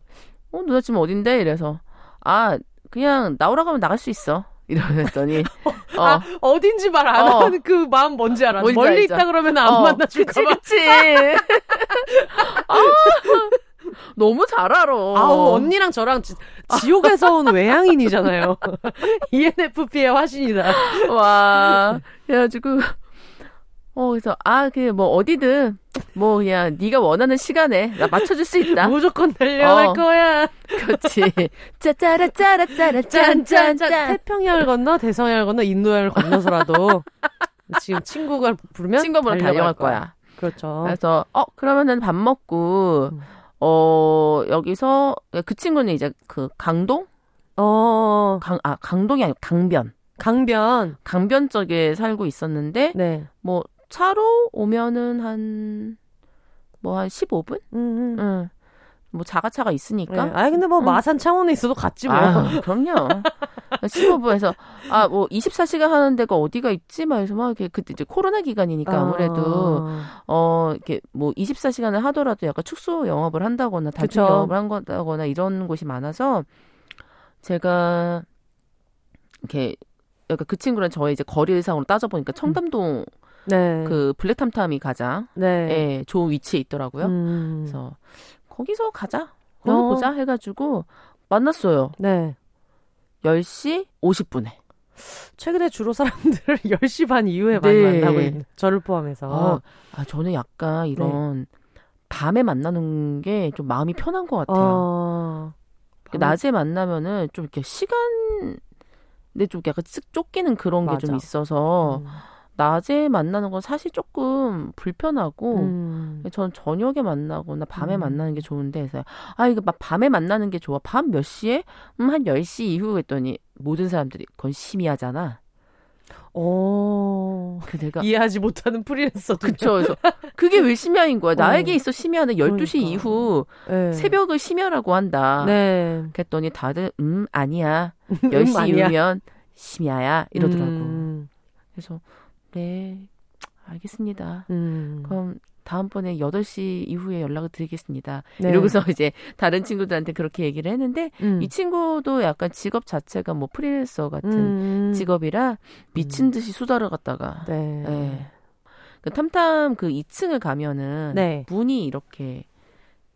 B: 어 누나 지금 어딘데? 이래서 아 그냥 나오라고 하면 나갈 수 있어. 이러더니
A: 어. 아, 어딘지 말안 어. 하는 그 마음 뭔지 알아. 뭔지 멀리 알죠? 있다 그러면 안 어. 만나줄까
B: 봐. 그치, 그치. 아, 너무 잘 알아.
A: 아우, 언니랑 저랑 지, 지옥에서 온 외향인이잖아요. ENFP의 화신이다.
B: 와. 그래가지고, 어, 그래서, 아, 그, 뭐, 어디든, 뭐, 그냥, 네가 원하는 시간에 나 맞춰줄 수 있다.
A: 무조건 달려갈 어. 거야.
B: 그렇지. 짜짜라, 짜라, 짜라, 짠, 짠, 짠.
A: 태평양을 건너, 대서양을 건너, 인도양을 건너서라도, 지금 친구가 부르면,
B: 친구분 달려갈 거야. 거야.
A: 그렇죠.
B: 그래서, 어, 그러면은 밥 먹고, 음. 어, 여기서, 그 친구는 이제 그 강동? 어. 강, 아, 강동이 아니고 강변.
A: 강변.
B: 강변 쪽에 살고 있었는데, 네. 뭐, 차로 오면은 한, 뭐 한 15분? 음, 음. 응. 뭐 자가차가 있으니까.
A: 네. 아니 근데 뭐 응. 마산 창원에 있어도 갔지 뭐.
B: 아, 그럼요. 15분에서 아 뭐 24시간 하는 데가 어디가 있지? 말해서 막 이렇게 그때 이제 코로나 기간이니까 아무래도 아. 어 이렇게 뭐 24시간을 하더라도 약간 축소 영업을 한다거나 단축 영업을 한 거다거나 이런 곳이 많아서 제가 이렇게 그러니까 그 친구랑 저의 이제 거리상으로 따져 보니까 청담동 음. 네. 그 블랙탐탐이 가장 네. 예, 좋은 위치에 있더라고요. 음. 그래서 거기서 가자. 거기 어. 보자 해가지고 만났어요. 네. 10시 50분에.
A: 최근에 주로 사람들을 10시 반 이후에 많이 네. 만나고 있는 저를 포함해서.
B: 아, 아 저는 약간 이런 네. 밤에 만나는 게 좀 마음이 편한 것 같아요. 어... 낮에 만나면은 좀 이렇게 시간 근데 좀 약간 쓱 쫓기는 그런 게 좀 있어서 음. 낮에 만나는 건 사실 조금 불편하고 음. 전 저녁에 만나거나 밤에 음. 만나는 게 좋은데 그래서 아 이거 막 밤에 만나는 게 좋아 밤 몇 시에 음 한 10시 이후 했더니 모든 사람들이 그건 심의하잖아
A: 어. 그 내가 이해하지 못하는 프리랜서.
B: 그쵸. 그래서 그게 왜 심야인 거야? 나에게 어. 있어 심야는 12시 그러니까. 이후 네. 새벽을 심야라고 한다. 네. 그랬더니 다들 음 아니야. 10시 음, 이후면 심야야 이러더라고. 음. 그래서 네. 알겠습니다. 음. 그럼 다음번에 8시 이후에 연락을 드리겠습니다. 네. 이러고서 이제 다른 친구들한테 그렇게 얘기를 했는데 음. 이 친구도 약간 직업 자체가 뭐 프리랜서 같은 음. 직업이라 미친 듯이 수다를 갖다가 네. 네. 그 탐탐 그 2층을 가면은 네. 문이 이렇게,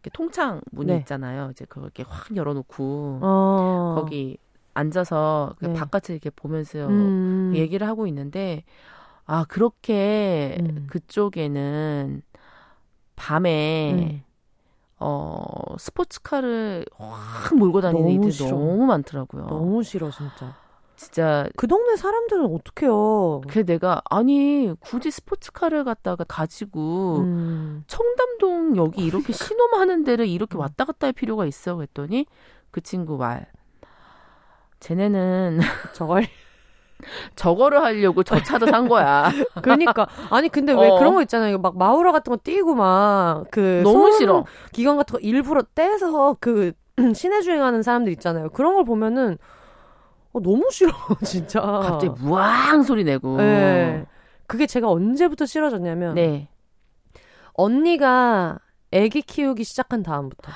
B: 이렇게 통창 문이 네. 있잖아요. 이제 그걸 이렇게 확 열어놓고 어. 거기 앉아서 그 네. 바깥을 이렇게 보면서 음. 얘기를 하고 있는데 아 그렇게 음. 그쪽에는 밤에 음. 어 스포츠카를 확 몰고 다니는 이들 싫어. 너무 많더라고요.
A: 너무 싫어 진짜.
B: 진짜
A: 그 동네 사람들은 어떡해요.
B: 그래 내가 아니 굳이 스포츠카를 갖다가 가지고 음. 청담동 여기 이렇게 신호하는 데를 이렇게 음. 왔다 갔다 할 필요가 있어 그랬더니 그 친구 말 쟤네는
A: 저걸
B: 저거를 하려고 저 차도 산 거야.
A: 그러니까 아니 근데 왜 어. 그런 거 있잖아요. 막 마우라 같은 거 띄고 막 그
B: 너무 싫어.
A: 기관 같은 거 일부러 떼서 그 시내 주행하는 사람들 있잖아요. 그런 걸 보면은 어, 너무 싫어 진짜.
B: 갑자기 무앙 소리 내고. 네.
A: 그게 제가 언제부터 싫어졌냐면 네. 언니가 아기 키우기 시작한 다음부터.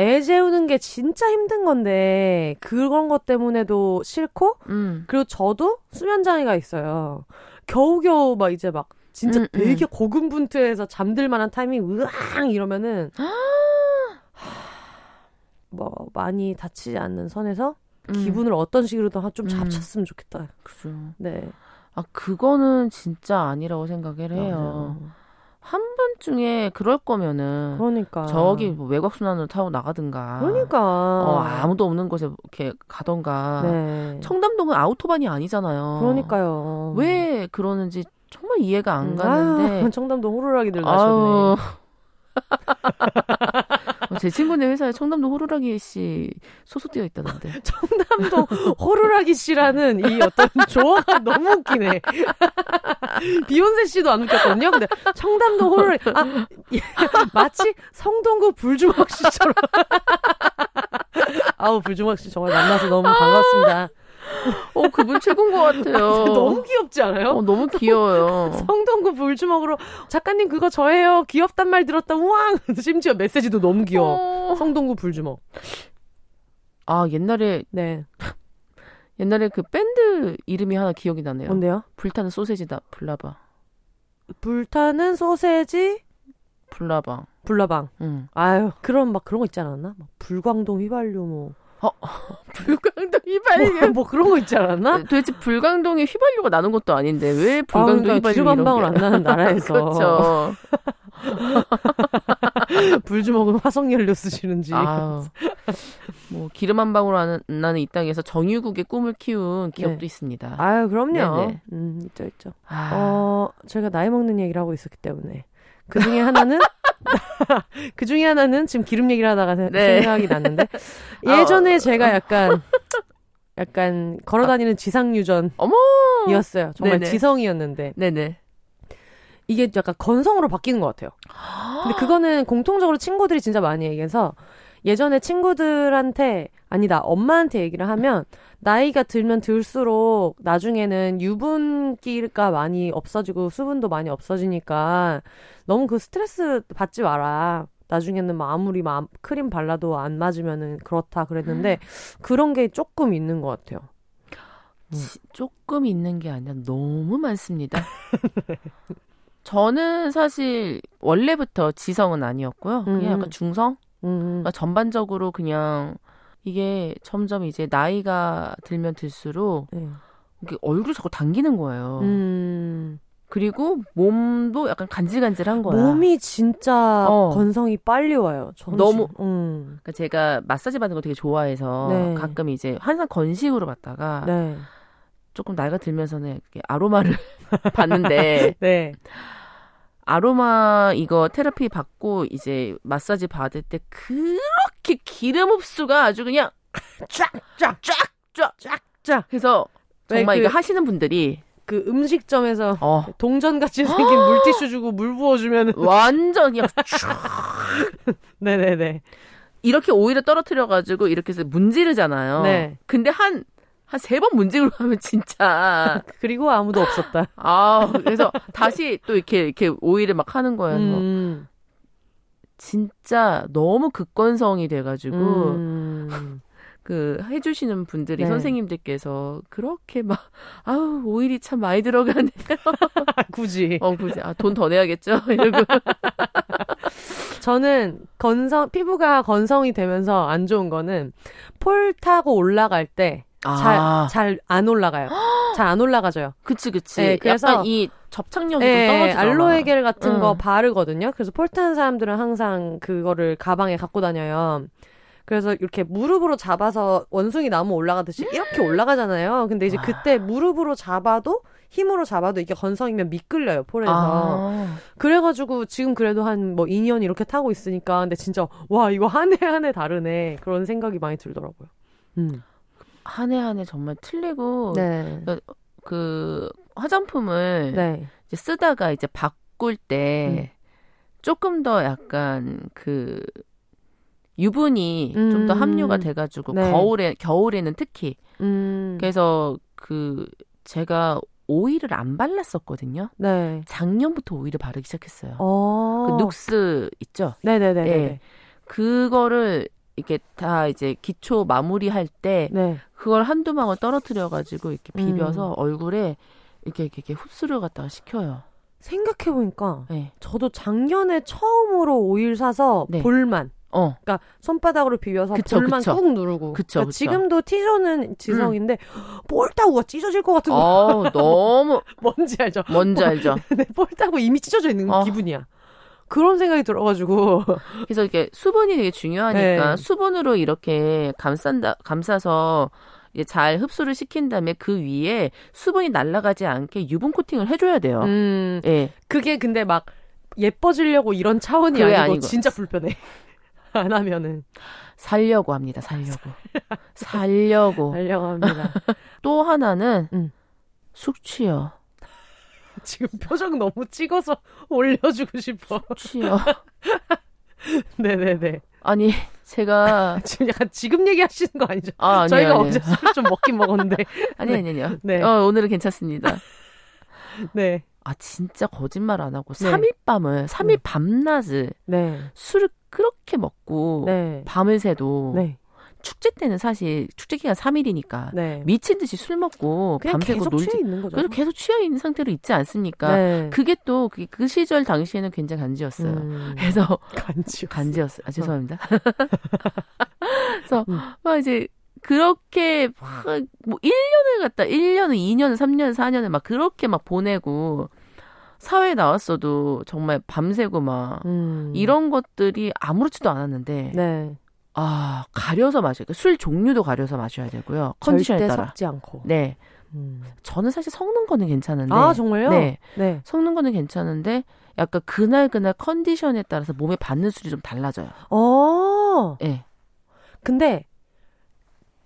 A: 애 재우는 게 진짜 힘든 건데 그런 것 때문에도 싫고 음. 그리고 저도 수면 장애가 있어요. 겨우겨우 막 이제 막 진짜 음, 음. 되게 음. 고군분투해서 잠들 만한 타이밍 으앙 이러면은 뭐 많이 다치지 않는 선에서 음. 기분을 어떤 식으로든 좀 음. 잡쳤으면 좋겠다.
B: 그죠. 네. 아 그거는 진짜 아니라고 생각을 해요. 맞아요. 한 번중에 그럴 거면은 그러니까 저기 뭐 외곽 순환으로 타고 나가든가
A: 그러니까
B: 어, 아무도 없는 곳에 이렇게 가던가 네. 청담동은 아우토반이 아니잖아요.
A: 그러니까요.
B: 왜 그러는지 정말 이해가 안 음, 가는데
A: 아유, 청담동 호루라기들 나셨네.
B: 어, 제 친구네 회사에 청담도 호루라기 씨 소속되어 있다던데.
A: 청담도 호루라기 씨라는 이 어떤 조어가 너무 웃기네. 비욘세 씨도 안 웃겼거든요. 근데 청담도 호루라기 아 마치 성동구 불주먹 씨처럼. 아우 불주먹 씨 정말 만나서 너무 반갑습니다.
B: 어, 그분 최고인 것 같아요.
A: 너무 귀엽지 않아요?
B: 어, 너무 귀여워요.
A: 성동구 불주먹으로 작가님 그거 저예요. 귀엽단 말 들었다. 우왕. 심지어 메시지도 너무 귀여워. 어... 성동구 불주먹.
B: 아 옛날에 네. 옛날에 그 밴드 이름이 하나 기억이 나네요.
A: 뭔데요?
B: 불타는 소세지다. 불나봐.
A: 불타는 소세지
B: 불나방.
A: 불나방. 응. 아유, 그런 막 그런 거 있지 않았나? 막 불광동 휘발유 뭐 어,
B: 불광동 휘발유
A: 뭐, 뭐, 그런 거 있지 않았나?
B: 도대체 불광동에 휘발유가 나는 것도 아닌데 왜 불광동 아, 그러니까 휘발유
A: 한 방울 안 나는 나라에서
B: 그렇죠.
A: 불주먹은 화석연료 쓰시는지. 아,
B: 뭐 기름 한 방울 안 나는 이 땅에서 정유국의 꿈을 키운 기업도 네. 있습니다.
A: 아유 그럼요. 네네. 음 있죠 있죠. 아. 어 저희가 나이 먹는 얘기를 하고 있었기 때문에 그 중에 하나는 그 중에 하나는 지금 기름 얘기를 하다가 네. 생각이 났는데 예전에 어. 제가 약간 약간 걸어 다니는 지상 유전 어머이었어요. 정말 네네. 지성이었는데 네네. 이게 약간 건성으로 바뀌는 것 같아요. 근데 그거는 공통적으로 친구들이 진짜 많이 얘기해서 예전에 친구들한테 아니다 엄마한테 얘기를 하면 나이가 들면 들수록 나중에는 유분기가 많이 없어지고 수분도 많이 없어지니까 너무 그 스트레스 받지 마라. 나중에는 뭐 아무리 마, 크림 발라도 안 맞으면은 그렇다 그랬는데 그런 게 조금 있는 것 같아요.
B: 음. 조금 있는 게 아니라 너무 많습니다. 저는 사실 원래부터 지성은 아니었고요. 그냥 음. 약간 중성? 음. 그러니까 전반적으로 그냥 이게 점점 이제 나이가 들면 들수록 네. 이게 얼굴이 자꾸 당기는 거예요. 음. 그리고 몸도 약간 간질간질한 거야.
A: 몸이 진짜 어. 건성이 빨리 와요.
B: 너무. 음. 그러니까 제가 마사지 받는 거 되게 좋아해서 네. 가끔 이제 항상 건식으로 받다가 네. 조금 나이가 들면서는 아로마를 받는데 네. 아로마 이거 테라피 받고 이제 마사지 받을 때 그렇게 기름 흡수가 아주 그냥 쫙쫙쫙쫙쫙쫙 해서 정말 그, 이거 하시는 분들이
A: 그 음식점에서 어. 동전 같이 생긴 물티슈 주고 물 부어주면
B: 완전 그냥
A: 네네네
B: 이렇게 오일을 떨어뜨려가지고 이렇게 해서 문지르잖아요. 네. 근데 한 한 세 번 문지르고 하면 진짜
A: 그리고 아무도 없었다.
B: 아 그래서 다시 또 이렇게 이렇게 오일을 막 하는 거예요. 음. 진짜 너무 극건성이 돼가지고 음. 그 해주시는 분들이 네. 선생님들께서 그렇게 막 아우 오일이 참 많이 들어가네요.
A: 굳이.
B: 어 굳이 아 돈 더 내야겠죠. 이러고.
A: 저는 건성 피부가 건성이 되면서 안 좋은 거는 폴 타고 올라갈 때 잘잘안 올라가요. 잘 안 올라가져요.
B: 그치 그치. 네, 그래서 이 접착력이 네, 좀 떨어지죠.
A: 알로에 겔 같은 응. 거 바르거든요. 그래서 폴 타는 사람들은 항상 그거를 가방에 갖고 다녀요. 그래서 이렇게 무릎으로 잡아서 원숭이 나무 올라가듯이 이렇게 올라가잖아요. 근데 이제 그때 무릎으로 잡아도 힘으로 잡아도 이게 건성이면 미끌려요 폴에서. 아. 그래가지고 지금 그래도 한 뭐 2년 이렇게 타고 있으니까 근데 진짜 와 이거 한 해 한 해 다르네 그런 생각이 많이 들더라고요.
B: 음. 한 해 한 해 정말 틀리고 네. 그, 그 화장품을 네. 이제 쓰다가 이제 바꿀 때 음. 조금 더 약간 그 유분이 음. 좀더 함유가 돼가지고 네. 겨울에 겨울에는 특히 음. 그래서 그 제가 오일을 안 발랐었거든요. 네. 작년부터 오일을 바르기 시작했어요. 어. 그 눅스 있죠?
A: 네네네. 네.
B: 그거를 이렇게 다 이제 기초 마무리할 때 네. 그걸 한두 방울 떨어뜨려가지고 이렇게 비벼서 음. 얼굴에 이렇게, 이렇게 이렇게 흡수를 갖다가 시켜요.
A: 생각해 보니까 네. 저도 작년에 처음으로 오일 사서 네. 볼만 어. 그러니까 손바닥으로 비벼서 그쵸, 볼만 그쵸. 꾹 누르고. 그쵸, 그러니까. 지금도 티저는 지성인데 음. 볼 따구가 찢어질 것 같은 거.
B: 어, 너무
A: 뭔지 알죠?
B: 뭔지 알죠?
A: 네, 볼따구 이미 찢어져 있는 어. 기분이야. 그런 생각이 들어가지고.
B: 그래서 이렇게 수분이 되게 중요하니까 네. 수분으로 이렇게 감싼다, 감싸서 이제 잘 흡수를 시킨 다음에 그 위에 수분이 날아가지 않게 유분 코팅을 해줘야 돼요. 음,
A: 예. 그게 근데 막 예뻐지려고 이런 차원이 아니고, 아니고 진짜 불편해. 안 하면은
B: 살려고 합니다. 살려고. 살려고.
A: 살려고 합니다.
B: 또 하나는 음. 숙취요.
A: 지금 표정 너무 찍어서 올려주고 싶어.
B: 숙취요.
A: 네네네.
B: 아니 제가
A: 지금 약간 지금 얘기하시는 거 아니죠? 아, 아니요, 저희가 아니에요. 어제 술 좀 먹긴 먹었는데.
B: 아니 아니 아니요. 네. 어, 오늘은 괜찮습니다.
A: 네.
B: 아 진짜 거짓말 안 하고 네. 3일 밤을 3일 음. 밤낮을 네. 술을 그렇게 먹고 네. 밤을 새도 네. 축제 때는 사실 축제 기간 3일이니까 네. 미친 듯이 술 먹고 밤새고 놀지
A: 있는 거죠.
B: 그래서 계속 취해 있는 상태로 있지 않습니까? 네. 그게 또 그 시절 당시에는 굉장히 간지였어요. 음. 그래서
A: 간지
B: 간지였어요. 아, 죄송합니다. 그래서 음. 막 이제 그렇게 막뭐 1년을 갖다 1년을 2년, 3년, 4년을 막 그렇게 막 보내고 사회에 나왔어도 정말 밤새고 막 음. 이런 것들이 아무렇지도 않았는데 네. 아 가려서 마셔야 돼. 술 종류도 가려서 마셔야 되고요. 컨디션에 따라
A: 섞지 않고.
B: 네. 음. 저는 사실 섞는 거는 괜찮은데.
A: 아 정말요?
B: 네. 네. 섞는 거는 괜찮은데 약간 그날 그날 컨디션에 따라서 몸에 받는 술이 좀 달라져요.
A: 어. 네. 근데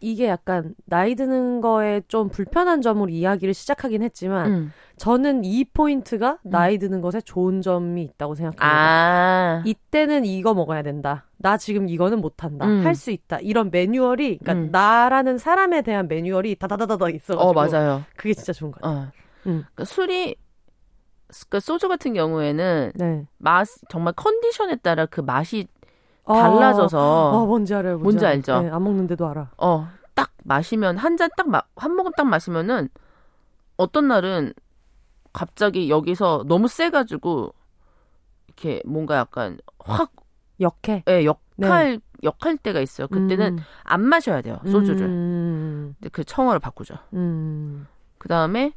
A: 이게 약간 나이 드는 거에 좀 불편한 점으로 이야기를 시작하긴 했지만 음. 저는 이 포인트가 음. 나이 드는 것에 좋은 점이 있다고 생각합니다. 아. 이때는 이거 먹어야 된다. 나 지금 이거는 못한다. 음. 할수 있다. 이런 매뉴얼이 그러니까 음. 나라는 사람에 대한 매뉴얼이 다다다다다 있어가지고 어 맞아요. 그게 진짜 좋은 것 같아요. 어.
B: 음. 그러니까 술이 그러니까 소주 같은 경우에는 네. 맛 정말 컨디션에 따라 그 맛이 아, 달라져서
A: 어, 뭔지 알아요.
B: 뭔지, 뭔지 알죠?
A: 네, 안 먹는데도 알아.
B: 어, 딱 마시면 한 잔 딱 한 모금 딱 마시면은 어떤 날은 갑자기 여기서 너무 세가지고 이렇게 뭔가 약간 확
A: 역해.
B: 예, 역 네. 역할 때가 있어요. 그때는 음. 안 마셔야 돼요 소주를. 음. 그 청어를 바꾸죠. 음. 그 다음에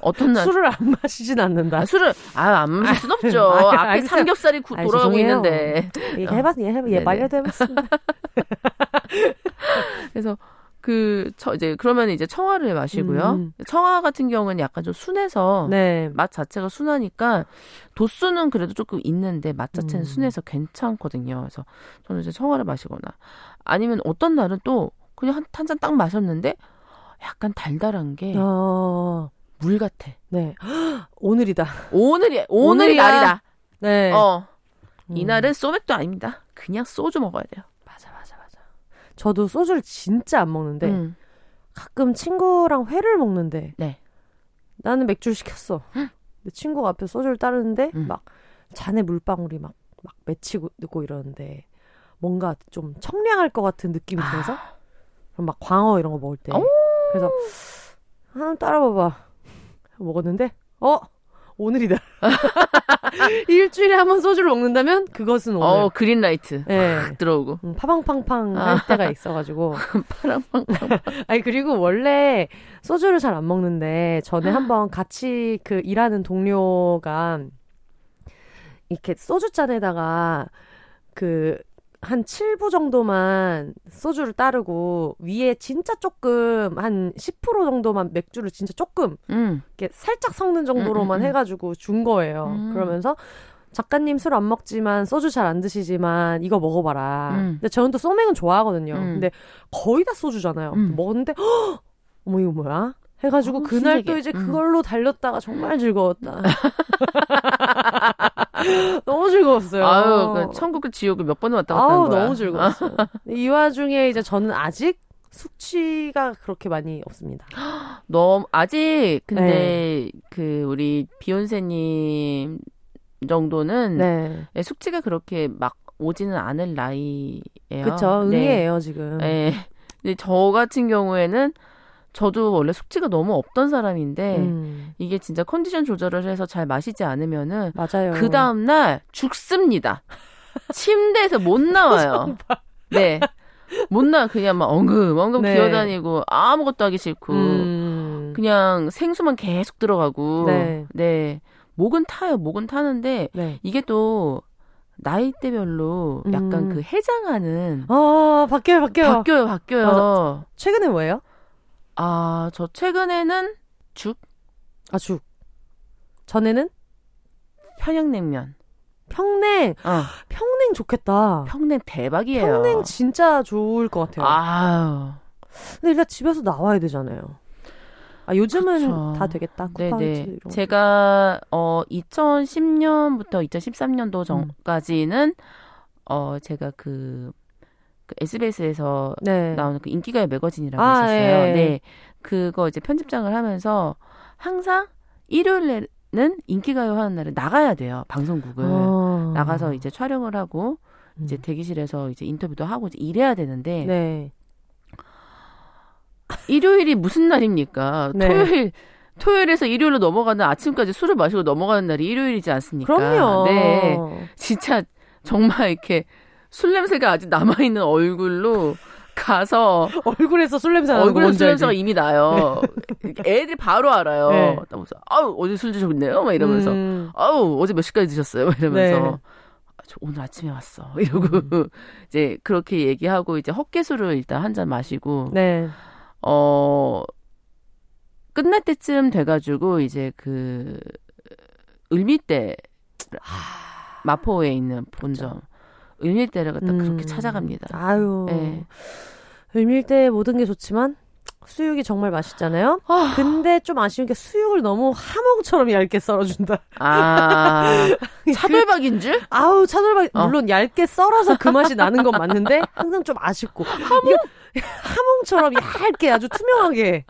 B: 어떤 날
A: 술을 안 마시진 않는다.
B: 아, 술을 아안 마실 순 없죠. 아, 앞에 알겠어요. 삼겹살이 구, 돌아가고 죄송해요. 있는데.
A: 얘해봤 얘해봐, 얘 말려도 해봤습니다.
B: 그래서 그, 처, 이제, 그러면 이제 청아를 마시고요. 음. 청아 같은 경우는 약간 좀 순해서, 네. 맛 자체가 순하니까, 도수는 그래도 조금 있는데, 맛 자체는 음. 순해서 괜찮거든요. 그래서 저는 이제 청아를 마시거나, 아니면 어떤 날은 또, 그냥 한, 한 잔 딱 마셨는데, 약간 달달한 게, 어. 물 같아.
A: 네. 오늘이다.
B: 오늘이, 오늘이 날이다. 네. 어. 음. 이날은 소맥도 아닙니다. 그냥 소주 먹어야 돼요.
A: 저도 소주를 진짜 안 먹는데 음. 가끔 친구랑 회를 먹는데 네. 나는 맥주를 시켰어. 근데 친구가 앞에 소주를 따르는데 음. 막 잔에 물방울이 막, 막 맺히고 이러는데 뭔가 좀 청량할 것 같은 느낌이 들어서 아. 그럼 막 광어 이런 거 먹을 때 그래서 한번 따라봐봐 먹었는데 어 오늘이다. 일주일에 한 번 소주를 먹는다면 그것은 오늘. 어,
B: 그린라이트. 네. 들어오고.
A: 음, 파방팡팡 아. 할 때가 있어가지고.
B: 파방팡팡.
A: 아니, 그리고 원래 소주를 잘 안 먹는데 전에 한번 같이 그 일하는 동료가 이렇게 소주잔에다가 그 한 7부 정도만 소주를 따르고 위에 진짜 조금 한 10% 정도만 맥주를 진짜 조금 음. 이렇게 살짝 섞는 정도로만 음, 음, 음. 해가지고 준 거예요. 음. 그러면서 작가님 술 안 먹지만 소주 잘 안 드시지만 이거 먹어봐라. 음. 근데 저는 또 소맥은 좋아하거든요. 근데 거의 다 소주잖아요. 먹었는데 허! 어머 이거 뭐야? 해가지고 어, 그날 신세계. 또 이제 그걸로 달렸다가 정말 즐거웠다. 너무 즐거웠어요.
B: 아유, 그 천국과 지옥을 몇 번을 왔다 갔다
A: 아우, 너무 즐거웠어요. 이 와중에 이제 저는 아직 숙취가 그렇게 많이 없습니다.
B: 너무 아직 근데 네. 그 우리 비욘세님 정도는 네. 예, 숙취가 그렇게 막 오지는 않을 나이예요.
A: 그렇죠. 응이에요 네. 지금.
B: 네. 근데 저 같은 경우에는 저도 원래 숙취가 너무 없던 사람인데 음. 이게 진짜 컨디션 조절을 해서 잘 마시지 않으면은 맞아요. 그 다음 날 죽습니다. 침대에서 못 나와요. 네. 못 나, 그냥 막 엉금, 엉금 네. 기어다니고 아무것도 하기 싫고, 음. 그냥 생수만 계속 들어가고, 네. 네. 목은 타요, 목은 타는데, 네. 이게 또, 나이대별로 약간 음. 그 해장하는.
A: 아, 바뀌어요, 바뀌어요.
B: 바뀌어요, 바뀌어요. 맞아.
A: 최근에 뭐예요?
B: 아, 저 최근에는 죽?
A: 아, 죽. 전에는?
B: 평양냉면.
A: 평냉. 어. 평냉 좋겠다.
B: 평냉 대박이에요.
A: 평냉 진짜 좋을 것 같아요.
B: 아
A: 근데 일단 집에서 나와야 되잖아요. 아, 요즘은 그쵸. 다 되겠다. 네네.
B: 제가 어 2010년부터 2013년도 전까지는 음. 어 제가 그 그 SBS에서 네. 나오는 그 인기가요 매거진이라고 아, 있었어요. 예. 네. 그거 이제 편집장을 하면서 항상 일요일에는 인기가요 하는 날에 나가야 돼요. 방송국을. 어. 나가서 이제 촬영을 하고 이제 음. 대기실에서 이제 인터뷰도 하고 이제 일해야 되는데 네. 일요일이 무슨 날입니까? 네. 토요일 토요일에서 일요일로 넘어가는 아침까지 술을 마시고 넘어가는 날이 일요일이지 않습니까?
A: 그럼요.
B: 네. 진짜 정말 이렇게 술 냄새가 아직 남아있는 얼굴로 가서
A: 얼굴에서 술 냄새 나는
B: 얼굴에 술 냄새가 이미 나요. 네. 애들이 바로 알아요. 네. 아우 어제 술 드셨네요. 막 이러면서 음. 아우 어제 몇 시까지 드셨어요. 막 이러면서 네. 아, 저 오늘 아침에 왔어. 이러고 음. 이제 그렇게 얘기하고 이제 헛개술을 일단 한 잔 마시고 네. 어 끝날 때쯤 돼가지고 이제 그 을미대 마포에 있는 본점 을밀대를 갖다 음. 그렇게 찾아갑니다.
A: 아유. 네. 을밀대 모든 게 좋지만 수육이 정말 맛있잖아요. 아. 근데 좀 아쉬운 게 수육을 너무 하몽처럼 얇게 썰어준다.
B: 아 차돌박인 줄?
A: 아우 차돌박 어. 물론 얇게 썰어서 그 맛이 나는 건 맞는데 항상 좀 아쉽고 하몽 하몽처럼 얇게 아주 투명하게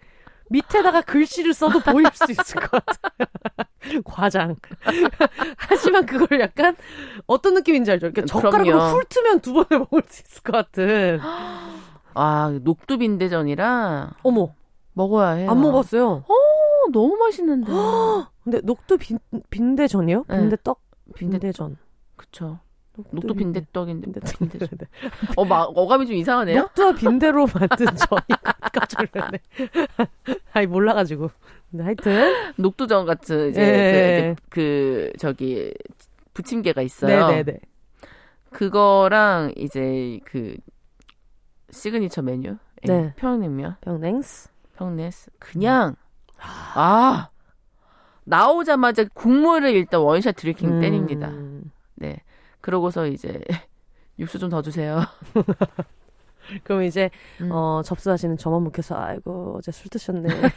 A: 밑에다가 글씨를 써도 보일 수 있을 것 같아요. 과장. 하지만 그걸 약간 어떤 느낌인지 알죠? 그러니까 젓가락으로 훑으면 두 번을 먹을 수 있을 것 같은.
B: 아, 녹두빈대전이라.
A: 어머.
B: 먹어야 해요.
A: 안 먹었어요.
B: 어, 너무 맛있는데.
A: 근데 녹두 빈, 빈대전이요? 네. 빈대떡? 빈대전.
B: 그쵸. 녹두 빈대떡인데 빈대. 어, 막 어감이 좀 이상하네요.
A: 녹두와 빈대로 만든 전이 깜짝 놀랐네. 아니 몰라가지고. 근데 하여튼
B: 녹두전 같은 이제 네. 그, 그, 저기 부침개가 있어요. 네네네. 그거랑 이제 그 시그니처 메뉴. 예, 네. 평양냉면.
A: 평냉스.
B: 평냉스. 그냥 아 나오자마자 국물을 일단 one shot drinking 음. 때립니다. 네. 그러고서 이제 육수 좀 더 주세요.
A: 그럼 이제 음. 어 접수하시는 저만 묵혀서 아이고 어제 술 드셨네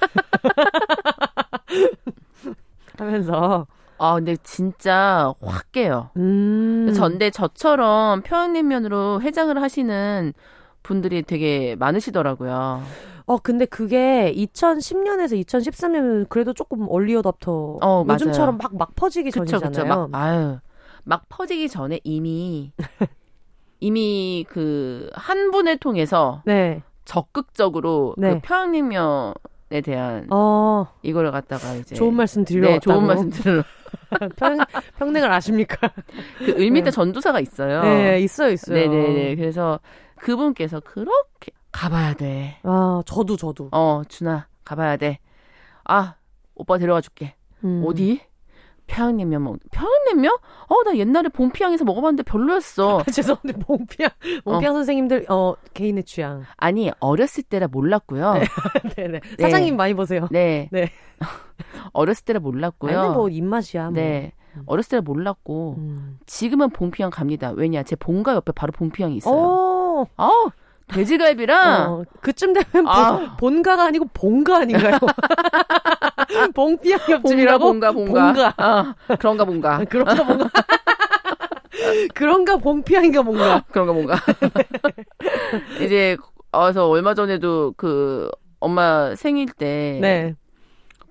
A: 하면서
B: 아 근데 진짜 확 깨요. 음. 전데 저처럼 평양냉면으로 해장을 하시는 분들이 되게 많으시더라고요.
A: 어 근데 그게 2010년에서 2013년 그래도 조금 얼리어답터 어, 요즘처럼 막 막 퍼지기 그쵸, 전이잖아요. 그쵸.
B: 막, 아유 막 퍼지기 전에 이미 이미 그 한 분을 통해서 네. 적극적으로 그 네. 그 평양냉면에 대한 어. 이걸 갖다가 이제
A: 좋은 말씀 드리러 네,
B: 좋은 말씀 드리러
A: 평, 평냉을 아십니까?
B: 그 을밑에 네. 전도사가 있어요.
A: 네, 있어요, 있어요.
B: 네 네 네. 그래서 그분께서 그렇게 가봐야 돼.
A: 아, 저도 저도.
B: 어, 준아 가봐야 돼. 아, 오빠 데려가 줄게. 음. 어디? 평양냉면 먹 평양냉면? 어, 나 옛날에 봉피향에서 먹어봤는데 별로였어.
A: 아, 죄송한데 봉피향, 봉피향 어. 선생님들 어 개인의 취향.
B: 아니 어렸을 때라 몰랐고요. 네,
A: 네, 네. 사장님 많이 보세요.
B: 네, 네. 어렸을 때라 몰랐고요.
A: 아니 뭐 입맛이야. 뭐.
B: 네. 음. 어렸을 때라 몰랐고 음. 지금은 봉피향 갑니다. 왜냐 제 본가 옆에 바로 봉피향이 있어요. 오. 아 돼지갈비랑 어,
A: 그쯤 되면 아. 본가가 아니고 본가 아닌가요? 봉피향 옆집이라고?
B: 본가 본가 본가. 어, 그런가 본가.
A: 그런가 뭔가. 그런가 봉피향인가 뭔가.
B: 그런가 뭔가. 이제 와서 얼마 전에도 그 엄마 생일 때 네.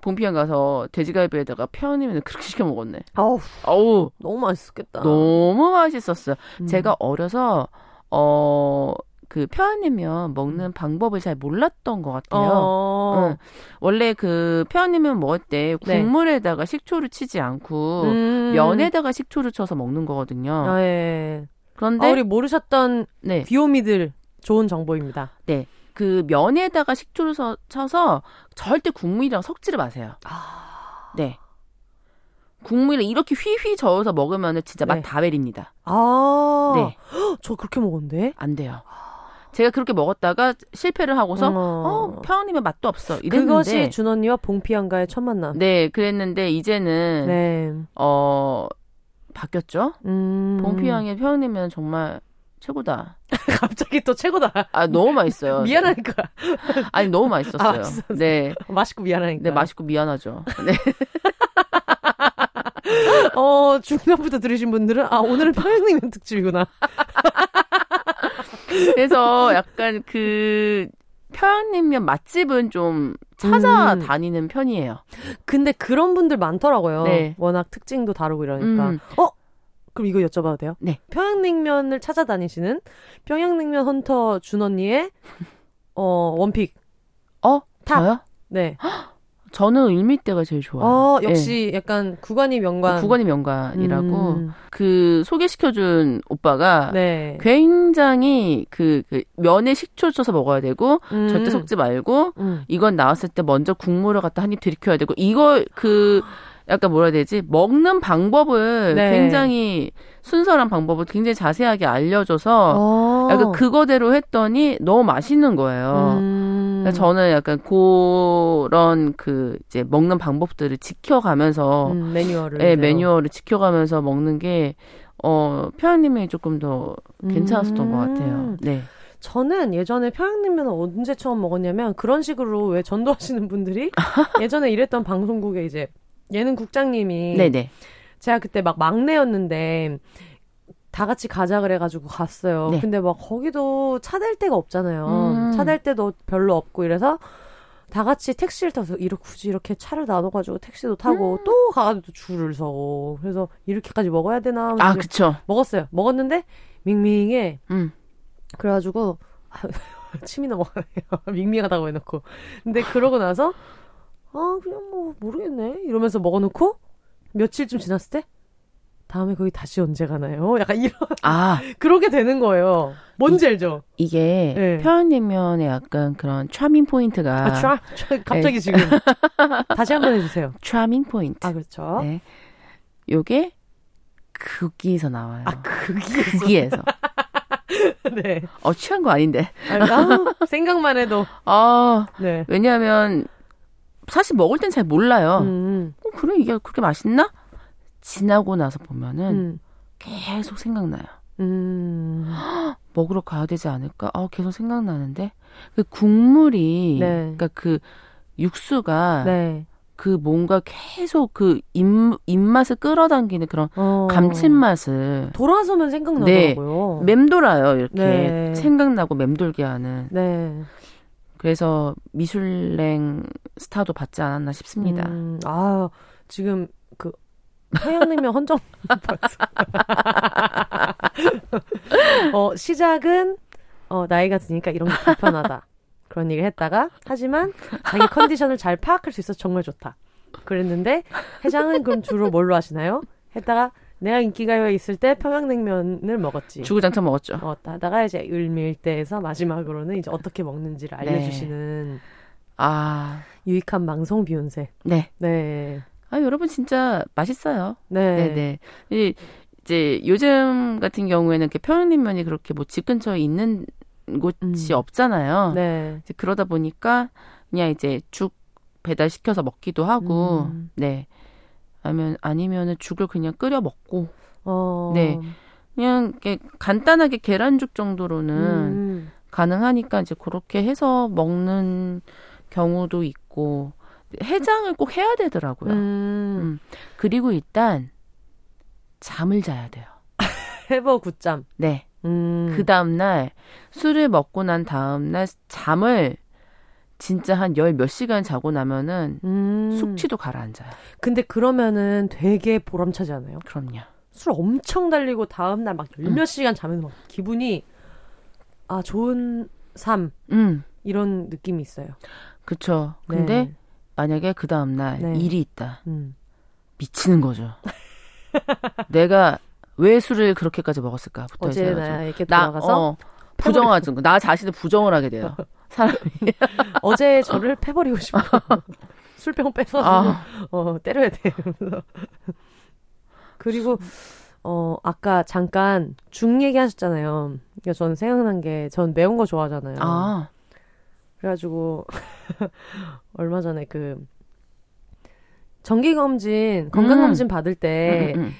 B: 봉피향 가서 돼지갈비에다가 편이면 그렇게 시켜 먹었네.
A: 아우, 아우, 너무 맛있었겠다.
B: 너무 맛있었어요. 음. 제가 어려서 어 그 표현이면 먹는 음. 방법을 잘 몰랐던 것 같아요. 어. 응. 원래 그 표현이면 먹을 때 네. 국물에다가 네. 식초를 치지 않고 음. 면에다가 식초를 쳐서 먹는 거거든요. 아, 예.
A: 그런데 아, 우리 모르셨던 네. 귀요미들 좋은 정보입니다.
B: 네. 그 면에다가 식초를 서, 쳐서 절대 국물이랑 섞지를 마세요. 아... 네. 국물을 이렇게 휘휘 저어서 먹으면 진짜 맛다 베립니다.
A: 아, 네. 저 그렇게 먹었는데?
B: 안 돼요. 제가 그렇게 먹었다가 실패를 하고서 어, 어 평양냉면 맛도 없어. 이랬는데
A: 그것이 준 언니와 봉피안가의 첫 만남.
B: 네, 그랬는데 이제는 네. 어 바뀌었죠. 음. 봉피 양의 평양냉면 정말 최고다.
A: 갑자기 또 최고다.
B: 아 너무 맛있어요.
A: 미안하니까.
B: 아니 너무 맛있었어요. 아, 네.
A: 맛있고 미안하니까.
B: 네, 맛있고 미안하죠. 네.
A: 어 중간부터 들으신 분들은 아 오늘은 평양냉면 특집이구나.
B: 그래서 약간 그 평양냉면 맛집은 좀 찾아다니는 음. 편이에요.
A: 근데 그런 분들 많더라고요. 네. 워낙 특징도 다르고 이러니까. 음. 어? 그럼 이거 여쭤봐도 돼요?
B: 네.
A: 평양냉면을 찾아다니시는 평양냉면 헌터 준 언니의 어 one pick.
B: 어? top. 저요?
A: 네.
B: 저는 을밀대가 제일 좋아요.
A: 어, 역시 네. 약간 구관이 명관.
B: 구관이 명관이라고 음. 그 소개시켜준 오빠가 네. 굉장히 그, 그 면에 식초 쳐서 먹어야 되고 음. 절대 섞지 말고 음. 이건 나왔을 때 먼저 국물을 갖다 한 입 들이켜야 되고 이걸 그 약간 뭐라 해야 되지 먹는 방법을 네. 굉장히 순서란 방법을 굉장히 자세하게 알려줘서 어. 약간 그거대로 했더니 너무 맛있는 거예요. 음. 저는 약간 그런 그 이제 먹는 방법들을 지켜가면서
A: 음, 매뉴얼을
B: 네, 매뉴얼을 지켜가면서 먹는 게 어, 표현님이 조금 더 괜찮았었던 음. 것 같아요. 음. 네.
A: 저는 예전에 평양냉면을 언제 처음 먹었냐면 그런 식으로 왜 전도하시는 분들이 예전에 일했던 방송국에 이제 예능 국장님이 네네. 제가 그때 막 막내였는데 다 같이 가자 그래가지고 갔어요. 네. 근데 막 거기도 차 댈 데가 없잖아요. 음. 차댈 데도 별로 없고 이래서 다 같이 택시를 타서 이렇게 굳이 이렇게 차를 나눠가지고 택시도 타고 음. 또 가가지고 줄을 서고 그래서 이렇게까지 먹어야 되나?
B: 아 그쵸.
A: 먹었어요. 먹었는데 밍밍해. 음. 그래가지고 침이 넘어가네요. 밍밍하다고 해놓고. 근데 그러고 나서 아 그냥 뭐 모르겠네 이러면서 먹어놓고 며칠쯤 지났을 때 다음에 거기 다시 언제 가나요? 약간 이런 아 그러게 되는 거예요. 뭔지 이, 알죠?
B: 이게 네. 평양냉면의 약간 그런 charming point가 아, 트라,
A: 갑자기 네. 지금 다시 한번 해주세요.
B: charming point.
A: 아 그렇죠. 네.
B: 요게 극기에서 나와요.
A: 아 극기에서.
B: 극기에서. 네. 어 취한 거 아닌데.
A: 아, 생각만 해도.
B: 아 네. 왜냐하면 사실 먹을 땐 잘 몰라요. 음. 어, 그래 이게 그렇게 맛있나? 지나고 나서 보면은 음. 계속 생각나요. 음. 먹으러 가야 되지 않을까? 아, 계속 생각나는데. 그 국물이, 네. 그러니까 그 육수가 네. 그 뭔가 계속 그 입, 입맛을 끌어당기는 그런 어. 감칠맛을
A: 돌아서면 생각나더라고요.
B: 네, 맴돌아요. 이렇게 네. 생각나고 맴돌게 하는. 네. 그래서 미슐랭 스타도 받지 않았나 싶습니다. 음,
A: 아, 지금 그 태양냉면 헌정 어, 시작은 어, 나이가 드니까 이런 게 불편하다. 그런 얘기를 했다가 하지만 자기 컨디션을 잘 파악할 수 있어서 정말 좋다. 그랬는데 해장은 그럼 주로 뭘로 하시나요? 했다가 내가 인기가요에 있을 때 평양냉면을 먹었지.
B: 주구장창 먹었죠.
A: 먹었다. 하다가 이제 을밀대에서 마지막으로는 이제 어떻게 먹는지를 네. 알려주시는 네. 아 유익한 방송 비욘세.
B: 네.
A: 네.
B: 아, 여러분 진짜 맛있어요. 네. 네네. 이, 이제 요즘 같은 경우에는 이렇게 평양냉면이 그렇게 뭐 집 근처에 있는 곳이 음. 없잖아요. 네. 이제 그러다 보니까 그냥 이제 죽 배달 시켜서 먹기도 하고, 음. 네. 아니면, 아니면은 죽을 그냥 끓여 먹고, 어. 네. 그냥 이렇게 간단하게 계란죽 정도로는 음. 가능하니까 이제 그렇게 해서 먹는 경우도 있고, 해장을 꼭 해야 되더라고요. 음. 음. 그리고 일단 잠을 자야 돼요.
A: 해버 굿잠.
B: 네. 음. 그 다음날 술을 먹고 난 다음날 잠을 진짜 한 열 몇 시간 자고 나면은 음. 숙취도 가라앉아요.
A: 근데 그러면은 되게 보람차지 않아요?
B: 그럼요.
A: 술 엄청 달리고 다음날 막 열몇 음. 시간 자면 막 기분이 아 좋은 삶 음. 이런 느낌이 있어요.
B: 그쵸. 근데 네. 만약에 그 다음날 네. 일이 있다. 음. 미치는 거죠. 내가 왜 술을 그렇게까지 먹었을까부터
A: 어제 나 이렇게 돌아가서 어,
B: 부정하죠. 나 자신을 부정을 하게 돼요. 사람이
A: 어제 저를 패버리고 싶어. 술병 빼서 아. 어, 때려야 돼. 그리고 어 아까 잠깐 죽 얘기하셨잖아요. 그러니까 저는 생각난 게 전 매운 거 좋아하잖아요. 아. 그래가지고 얼마 전에 그 정기 검진 건강 검진 음. 받을 때 음, 음, 음.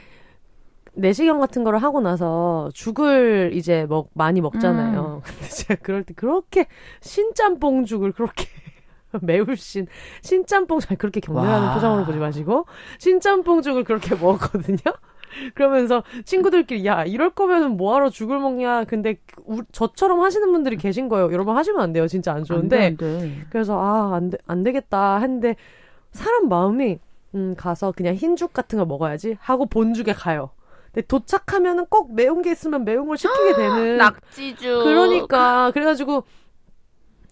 A: 내시경 같은 거를 하고 나서 죽을 이제 먹 많이 먹잖아요. 음. 근데 제가 그럴 때 그렇게 신짬뽕 죽을 그렇게 매울 신 신짬뽕 잘 그렇게 격렬하는 표정으로 보지 마시고 신짬뽕 죽을 그렇게 먹었거든요. 그러면서 친구들끼리 야 이럴 거면은 뭐하러 죽을 먹냐? 근데 우, 저처럼 하시는 분들이 계신 거예요. 여러분 하시면 안 돼요. 진짜 안 좋은데. 안 돼, 안 돼. 그래서 아안 안 되겠다 했는데 사람 마음이 음 가서 그냥 흰죽 같은 거 먹어야지 하고 본죽에 가요. 근데 도착하면은 꼭 매운 게 있으면 매운 걸 시키게 되는
B: 낙지죽.
A: 그러니까. 그래가지고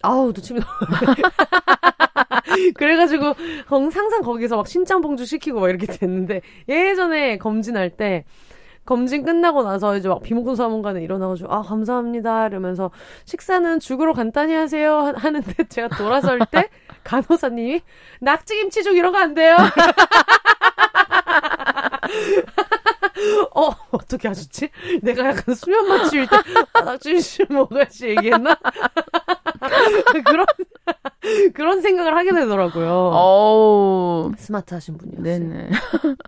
A: 아우 도침이 그래가지고 항상 거기서 막 신짱봉주 시키고 막 이렇게 됐는데 예전에 검진할 때 검진 끝나고 나서 이제 막 비목군 사무관에 일어나가지고 아 감사합니다 이러면서 식사는 죽으로 간단히 하세요 하는데 제가 돌아설 때 간호사님이 낙지김치죽 이런 거 안 돼요. 어, 어떻게 하셨지? 내가 약간 수면 마취일 때, 아, 낙지김치 먹어야지 얘기했나? 그런, 그런 생각을 하게 되더라고요. 어 스마트 하신 분이었어요. 네네.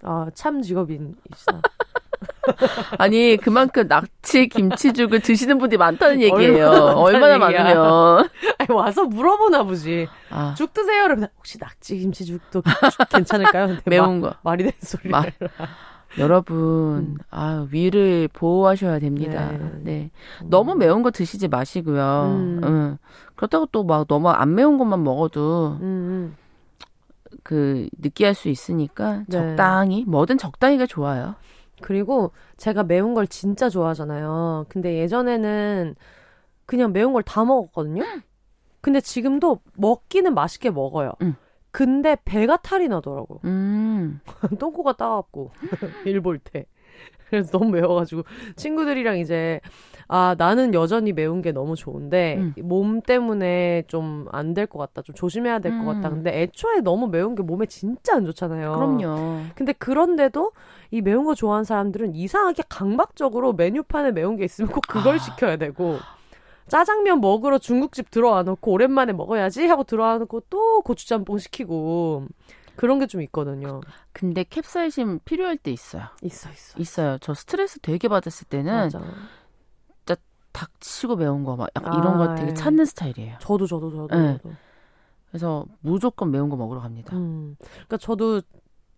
A: 아, 참 직업인이시다.
B: 아니 그만큼 낙지 김치죽을 드시는 분들이 많다는 얘기예요. 얼마나, 얼마나 많으면
A: 아니, 와서 물어보나 보지. 아. 죽 드세요. 그러면 혹시 낙지 김치죽도 괜찮을까요?
B: 매운 거
A: 말이 되는 소리. 말.
B: 여러분, 음. 아, 위를 보호하셔야 됩니다. 네. 네. 음. 너무 매운 거 드시지 마시고요. 음. 음. 그렇다고 또 막 너무 안 매운 것만 먹어도 음. 음. 그 느끼할 수 있으니까 네. 적당히 뭐든 적당히가 좋아요.
A: 그리고 제가 매운 걸 진짜 좋아하잖아요. 근데 예전에는 그냥 매운 걸 다 먹었거든요. 근데 지금도 먹기는 맛있게 먹어요. 음. 근데 배가 탈이 나더라고. 음. 똥꼬가 따갑고 일볼 때. 그래서 너무 매워가지고 친구들이랑 이제 아 나는 여전히 매운 게 너무 좋은데 음. 몸 때문에 좀 안 될 것 같다 좀 조심해야 될것 음. 같다 근데 애초에 너무 매운 게 몸에 진짜 안 좋잖아요
B: 그럼요
A: 근데 그런데도 이 매운 거 좋아하는 사람들은 이상하게 강박적으로 메뉴판에 매운 게 있으면 꼭 그걸 아. 시켜야 되고 짜장면 먹으러 중국집 들어와 놓고 오랜만에 먹어야지 하고 들어와 놓고 또 고추짬뽕 시키고 그런 게 좀 있거든요.
B: 근데 캡사이신 필요할 때 있어요.
A: 있어 있어.
B: 있어요. 저 스트레스 되게 받았을 때는 맞아. 진짜 닥치고 매운 거 막 약간 아, 이런 거 되게 예. 찾는 스타일이에요.
A: 저도 저도 저도. 네. 저도.
B: 그래서 무조건 매운 거 먹으러 갑니다.
A: 음. 그러니까 저도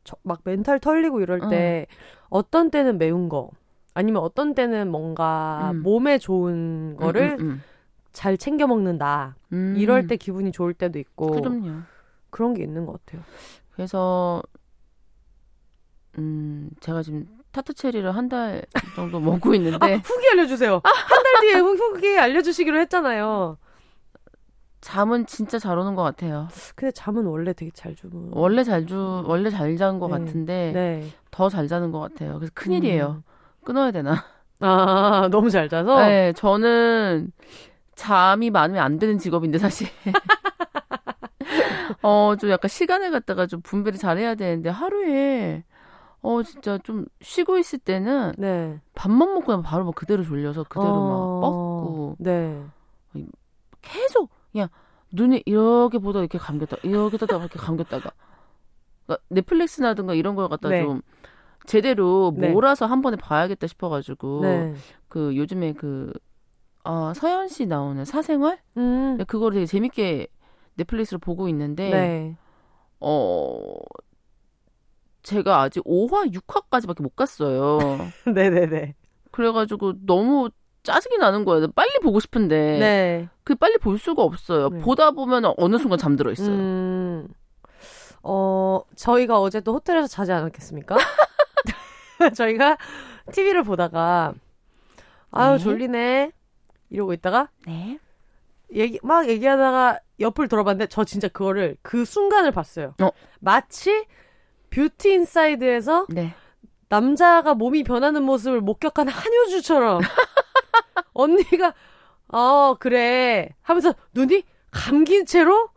A: 저, 막 멘탈 털리고 이럴 때 음. 어떤 때는 매운 거 아니면 어떤 때는 뭔가 음. 몸에 좋은 거를 음, 음, 음. 잘 챙겨 먹는다. 이럴 때 기분이 좋을 때도 있고.
B: 그럼요.
A: 그런 게 있는 것 같아요.
B: 그래서 음 제가 지금 타투 체리를 한 달 정도 먹고 있는데 아,
A: 후기 알려주세요. 한 달 뒤에 후기 알려주시기로 했잖아요.
B: 잠은 진짜 잘 오는 것 같아요.
A: 근데 잠은 원래 되게 잘 주고
B: 원래 잘 주, 원래 잘 자는 것 네. 같은데 네. 더잘 자는 것 같아요. 그래서 큰 일이에요. 음. 끊어야 되나?
A: 아 너무 잘 자서?
B: 네, 저는 잠이 많으면 안 되는 직업인데 사실. 어, 좀 약간 시간을 갖다가 좀 분배를 잘해야 되는데 하루에 어 진짜 좀 쉬고 있을 때는 네. 밥만 먹고 그냥 바로 막 그대로 졸려서 그대로 어... 막 뻗고 네. 계속 그냥 눈이 이렇게 보다 이렇게 감겼다 이렇게 떠다 이렇게 감겼다가 그러니까 넷플릭스나든가 이런 걸 갖다 네. 좀 제대로 네. 몰아서 한 번에 봐야겠다 싶어가지고 네. 그 요즘에 그 아, 서현 씨 나오는 사생활 음. 그거를 되게 재밌게 넷플릭스를 보고 있는데 네. 어 제가 아직 5화, 6화까지밖에 못 갔어요.
A: 네네네.
B: 그래가지고 너무 짜증이 나는 거예요. 빨리 보고 싶은데 네. 그 빨리 볼 수가 없어요. 네. 보다 보면 어느 순간 잠들어 있어요. 음,
A: 어 저희가 어제 또 호텔에서 자지 않았겠습니까? 저희가 TV를 보다가 아유 네. 졸리네 이러고 있다가 네. 얘기 막 얘기하다가 옆을 돌아봤는데 저 진짜 그거를 그 순간을 봤어요. 어. 마치 뷰티 인사이드에서 네. 남자가 몸이 변하는 모습을 목격한 한효주처럼 언니가 어 그래 하면서 눈이 감긴 채로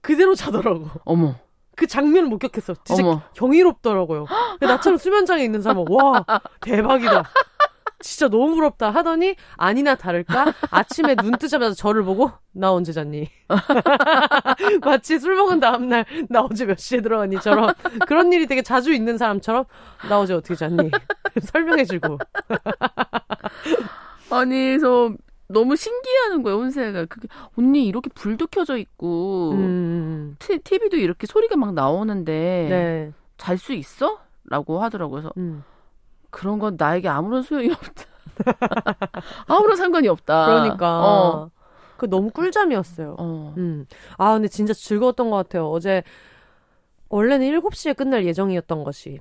A: 그대로 자더라고.
B: 어머.
A: 그 장면을 목격했어. 진짜 어머. 경이롭더라고요. 나처럼 수면장애 있는 사람은 와 대박이다. 진짜 너무 부럽다 하더니 아니나 다를까 아침에 눈 뜨자마자 저를 보고 나 언제 잤니? 마치 술 먹은 다음날 나 어제 몇 시에 들어갔니처럼 그런 일이 되게 자주 있는 사람처럼 나 어제 어떻게 잤니? 설명해주고
B: 아니 저 너무 신기해하는 거예요 혼세가 그게 언니 이렇게 불도 켜져 있고 음. 티, TV도 이렇게 소리가 막 나오는데 네. 잘수 있어? 라고 하더라고요 그래서 음. 그런 건 나에게 아무런 소용이 없다. 아무런 상관이 없다.
A: 그러니까. 어. 그 너무 꿀잠이었어요. 어. 음. 아, 근데 진짜 즐거웠던 것 같아요. 어제 원래는 7시에 끝날 예정이었던 것이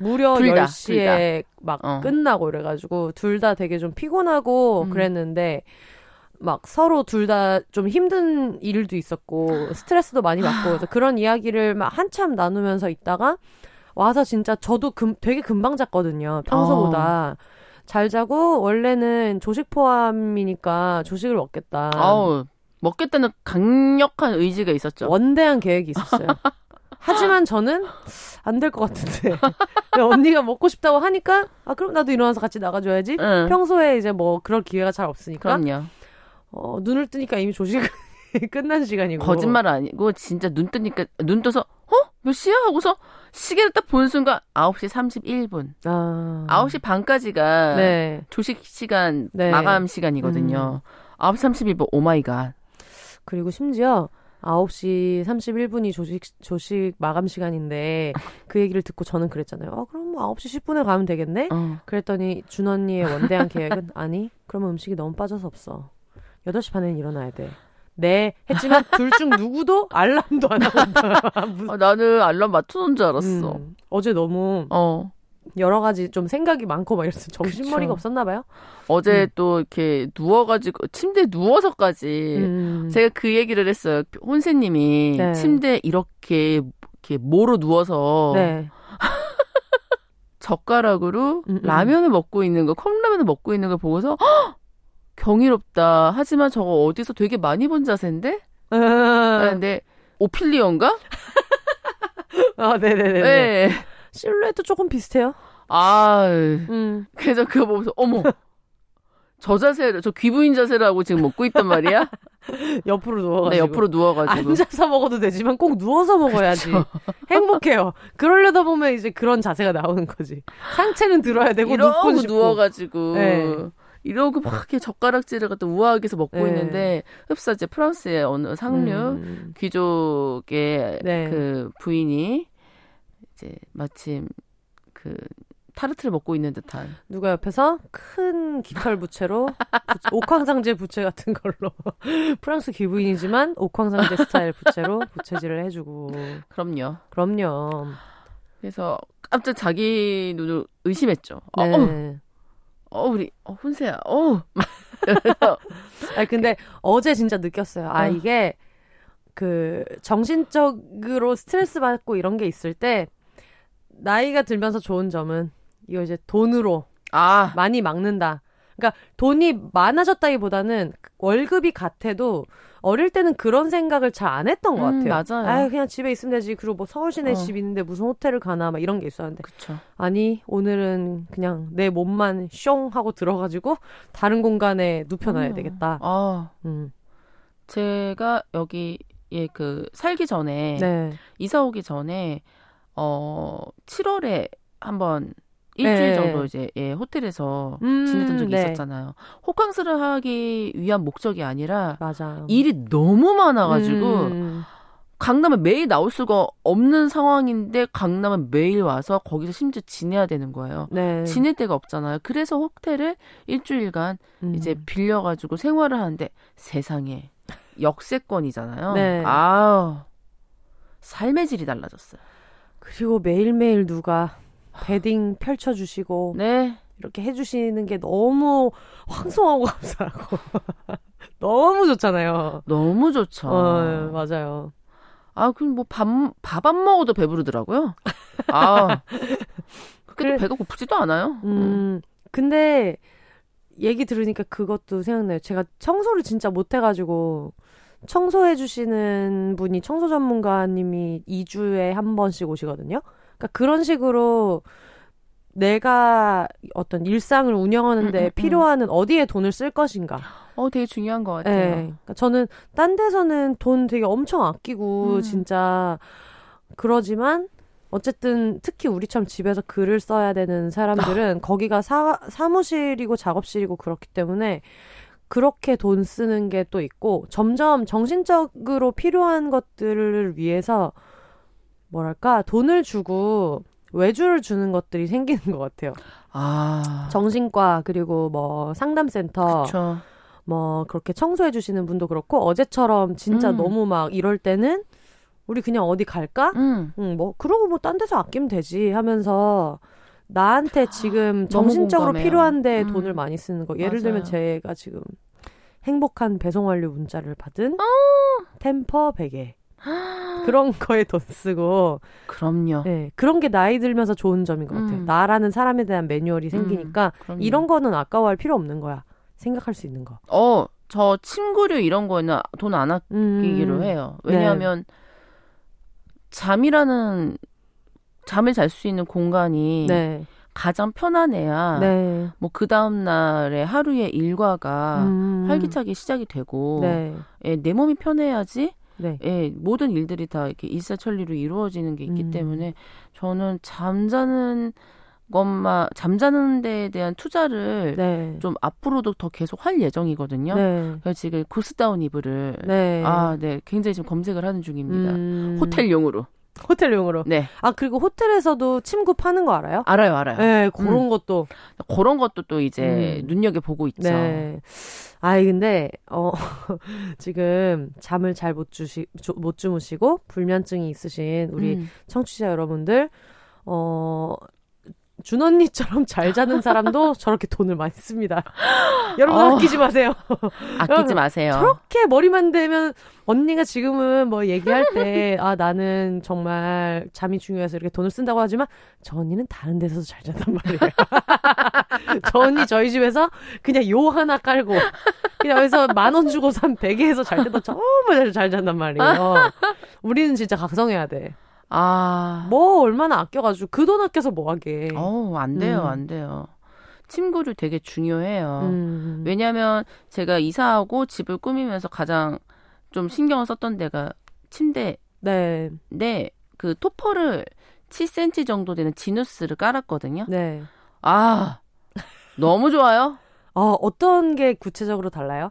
A: 무려 둘 10시에 막 어. 끝나고 이래가지고 둘 다 되게 좀 피곤하고 음. 그랬는데 막 서로 둘 다 좀 힘든 일도 있었고 스트레스도 많이 받고 그래서 그런 이야기를 막 한참 나누면서 있다가 와서 진짜 저도 금, 되게 금방 잤거든요. 평소보다. 어. 잘 자고 원래는 조식 포함이니까 조식을 먹겠다.
B: 아우, 먹겠다는 강력한 의지가 있었죠.
A: 원대한 계획이 있었어요. 하지만 저는 안 될 것 같은데 언니가 먹고 싶다고 하니까 아 그럼 나도 일어나서 같이 나가줘야지. 응. 평소에 이제 뭐 그럴 기회가 잘 없으니까.
B: 그럼요.
A: 어 눈을 뜨니까 이미 조식 끝난 시간이고.
B: 거짓말 아니고 진짜 눈 뜨니까 눈 떠서 어? 몇 시야? 하고서 시계를 딱 본 순간 9시 31분. 아. 9시 반까지가 네. 조식 시간 네. 마감 시간이거든요. 음. 9시 31분 oh my god.
A: 그리고 심지어 9시 31분이 조식, 조식 마감 시간인데 그 얘기를 듣고 저는 그랬잖아요. 아, 그럼 뭐 9시 10분에 가면 되겠네? 어. 그랬더니 준 언니의 원대한 계획은 아니, 그러면 음식이 너무 빠져서 없어. 8시 반에는 일어나야 돼. 네 했지만 둘 중 누구도 알람도 안 하고
B: 아, 나는 알람 맞춰놓은 줄 알았어.
A: 음, 어제 너무 어. 여러 가지 좀 생각이 많고 막 이랬어. 정신머리가 없었나 봐요.
B: 어제 음. 또 이렇게 누워가지고 침대에 누워서까지 음. 제가 그 얘기를 했어요. 혼세님이 네. 침대에 이렇게 이렇게 모로 누워서 네. 젓가락으로 음, 음. 라면을 먹고 있는 거, 컵라면을 먹고 있는 걸 보고서 헉! 경이롭다. 하지만 저거 어디서 되게 많이 본 자세인데? 아, 근데 오필리언가?
A: 아, 네네네. 네. 실루엣도 조금 비슷해요.
B: 아, 음. 그래서 그거 보면서 어머. 저 자세를 저 귀부인 자세라고 지금 먹고 있단 말이야.
A: 옆으로 누워가지고.
B: 네, 옆으로 누워가지고.
A: 앉아서 먹어도 되지만 꼭 누워서 먹어야지. 행복해요. 그러려다 보면 이제 그런 자세가 나오는 거지. 상체는 들어야 되고
B: 이러고 누워가지고. 네. 이러고 막 이렇게 젓가락질을 갖다 우아하게 해서 먹고 네. 있는데 흡사 이제 프랑스의 어느 상류 음. 귀족의 네. 그 부인이 이제 마침 그 타르트를 먹고 있는 듯한.
A: 누가 옆에서 큰 깃털 부채로 옥황상제 부채 같은 걸로. 프랑스 귀부인이지만 옥황상제 스타일 부채로 부채질을 해주고.
B: 그럼요.
A: 그럼요.
B: 그래서 깜짝 자기 눈을 의심했죠. 어, 네. 어, 어 우리 어, 혼세야. 어!
A: 아 근데 어제 진짜 느꼈어요. 아 어. 이게 그 정신적으로 스트레스 받고 이런 게 있을 때 나이가 들면서 좋은 점은 이거 이제 돈으로 아. 많이 막는다. 그러니까 돈이 많아졌다기보다는 월급이 같아도 어릴 때는 그런 생각을 잘 안 했던 것 음,
B: 같아요.
A: 맞아요. 아 그냥 집에 있으면 되지. 그리고 뭐 서울 시내 어. 집 있는데 무슨 호텔을 가나 막 이런 게 있었는데.
B: 그쵸.
A: 아니 오늘은 그냥 내 몸만 숑 하고 들어가지고 다른 공간에 눕혀놔야 음. 되겠다. 아.
B: 음. 제가 여기에 그 살기 전에 네. 이사 오기 전에 어 7월에 한번 일주일 네. 정도 이제 예, 호텔에서 음, 지냈던 적이 네. 있었잖아요. 호캉스를 하기 위한 목적이 아니라
A: 맞아요.
B: 일이 너무 많아가지고 음. 강남은 매일 나올 수가 없는 상황인데 강남은 매일 와서 거기서 심지어 지내야 되는 거예요. 네. 지낼 데가 없잖아요. 그래서 호텔을 일주일간 음. 이제 빌려가지고 생활을 하는데 세상에 역세권이잖아요. 네. 아 삶의 질이 달라졌어요.
A: 그리고 매일매일 누가 베딩 펼쳐주시고 네. 이렇게 해주시는 게 너무 황송하고 감사하고 너무 좋잖아요.
B: 너무 좋죠.
A: 어, 맞아요.
B: 아, 그럼 뭐 밥, 밥 안 먹어도 배부르더라고요. 아. 그게 그래, 배가 고프지도 않아요.
A: 음, 음. 근데 얘기 들으니까 그것도 생각나요. 제가 청소를 진짜 못해가지고 청소해 주시는 분이 청소 전문가님이 2주에 한 번씩 오시거든요. 그러니까 그런 식으로 내가 어떤 일상을 운영하는데 음, 음, 음. 필요한 어디에 돈을 쓸 것인가.
B: 어, 되게 중요한 것 같아요.
A: 네. 그러니까 저는 딴 데서는 돈 되게 엄청 아끼고 음. 진짜 그러지만 어쨌든 특히 우리처럼 집에서 글을 써야 되는 사람들은 아. 거기가 사, 사무실이고 작업실이고 그렇기 때문에 그렇게 돈 쓰는 게 또 있고 점점 정신적으로 필요한 것들을 위해서 뭐랄까 돈을 주고 외주를 주는 것들이 생기는 것 같아요. 아 정신과 그리고 뭐 상담센터 그쵸. 뭐 그렇게 청소해 주시는 분도 그렇고 어제처럼 진짜 음. 너무 막 이럴 때는 우리 그냥 어디 갈까? 음. 응, 뭐 그러고 뭐 딴 데서 아끼면 되지 하면서 나한테 지금 정신적으로 필요한데 음. 돈을 많이 쓰는 거. 예를 맞아요. 들면 제가 지금 행복한 배송 완료 문자를 받은 어. 템퍼 베개. 그런 거에 돈 쓰고
B: 그럼요.
A: 네, 그런 게 나이 들면서 좋은 점인 것 같아요. 음. 나라는 사람에 대한 매뉴얼이 음, 생기니까 음, 이런 거는 아까워할 필요 없는 거야. 생각할 수 있는 거.
B: 어, 저 침구류 이런 거는 돈 안 아끼기로 음. 해요. 왜냐하면 네. 잠이라는 잠을 잘 수 있는 공간이 네. 가장 편안해야 네. 뭐그 다음 날에 하루의 일과가 음. 활기차게 시작이 되고 네. 예, 내 몸이 편해야지 네. 예, 모든 일들이 다 이렇게 일사천리로 이루어지는 게 있기 음. 때문에 저는 잠자는 것만 잠자는 데에 대한 투자를 네. 좀 앞으로도 더 계속 할 예정이거든요. 네. 그래서 지금 구스다운 이불을 네. 아, 네. 굉장히 지금 검색을 하는 중입니다. 음. 호텔용으로.
A: 호텔용으로. 네. 아 그리고 호텔에서도 침구 파는 거 알아요?
B: 알아요, 알아요.
A: 네, 그런 음. 것도
B: 그런 것도 또 이제 음. 눈여겨 보고 있죠. 네.
A: 아 근데 어 지금 잠을 잘 못 주시 못 주무시고 불면증이 있으신 우리 음. 청취자 여러분들 어 준 언니처럼 잘 자는 사람도 저렇게 돈을 많이 씁니다. 여러분 어, 아끼지 마세요.
B: 아끼지 마세요.
A: 저렇게 머리만 대면 언니가 지금은 뭐 얘기할 때 아 나는 정말 잠이 중요해서 이렇게 돈을 쓴다고 하지만 저 언니는 다른 데서도 잘 잔단 말이에요. 저 언니 저희 집에서 그냥 요 하나 깔고 그냥 여기서 만 원 주고 산 베개에서 잘 때도 정말 잘, 잘 잔단 말이에요. 우리는 진짜 각성해야 돼. 아. 뭐 얼마나 아껴가지고 그 돈 아껴서 뭐 하게.
B: 어, 안 돼요, 음. 안 돼요. 침구를 되게 중요해요. 음. 왜냐면 제가 이사하고 집을 꾸미면서 가장 좀 신경을 썼던 데가 침대. 네. 네. 그 토퍼를 7cm 정도 되는 지누스를 깔았거든요. 네. 아, 너무 좋아요.
A: 어, 어떤 게 구체적으로 달라요?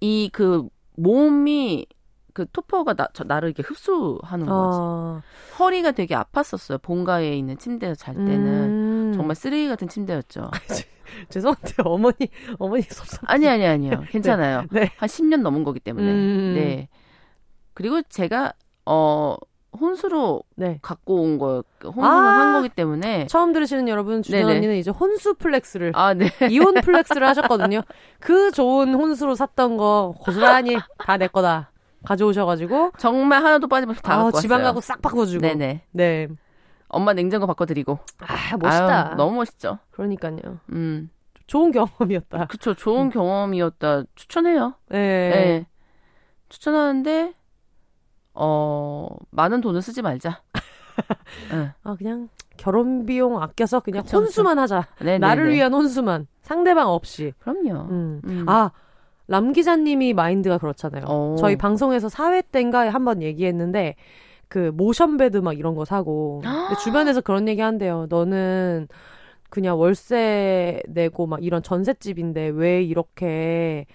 B: 이 그 몸이 그 토퍼가 나, 저, 나를 이렇게 흡수하는 거지. 어. 허리가 되게 아팠었어요. 본가에 있는 침대에서 잘 때는. 음. 정말 쓰레기 같은 침대였죠.
A: 죄송한데 어머니 어머니 속상.
B: 아니 아니 아니요. 괜찮아요. 네. 네. 한 10년 넘은 거기 때문에. 음. 네. 그리고 제가 어 혼수로 네. 갖고 온 거, 혼수를 아~ 한 거기 때문에.
A: 처음 들으시는 여러분, 준 언니는 이제 혼수 flex를, 아, 네. 이혼 flex를 하셨거든요. 그 좋은 혼수로 샀던 거 고스란히 다 내 거다. 가져오셔가지고
B: 정말 하나도 빠짐없이 다 아, 갖고
A: 집안 가구 싹 바꿔주고. 네네. 네.
B: 엄마 냉장고 바꿔드리고.
A: 아 멋있다.
B: 아유, 너무 멋있죠.
A: 그러니까요. 음. 좋은 경험이었다.
B: 그쵸. 좋은 음. 경험이었다. 추천해요. 네. 네. 추천하는데 어 많은 돈을 쓰지 말자.
A: 네. 아 그냥 결혼 비용 아껴서 그냥 그쵸, 혼수만 그쵸. 하자. 네네네. 나를 위한 혼수만 상대방 없이.
B: 그럼요. 음.
A: 음. 아 람 기자님이 mind가 그렇잖아요. 오. 어. 저희 방송에서 4회 때인가 한번 얘기했는데 그 motion bed 막 이런 거 사고 주변에서 그런 얘기 한대요. 너는 그냥 월세 내고 막 이런 전셋집인데 왜 이렇게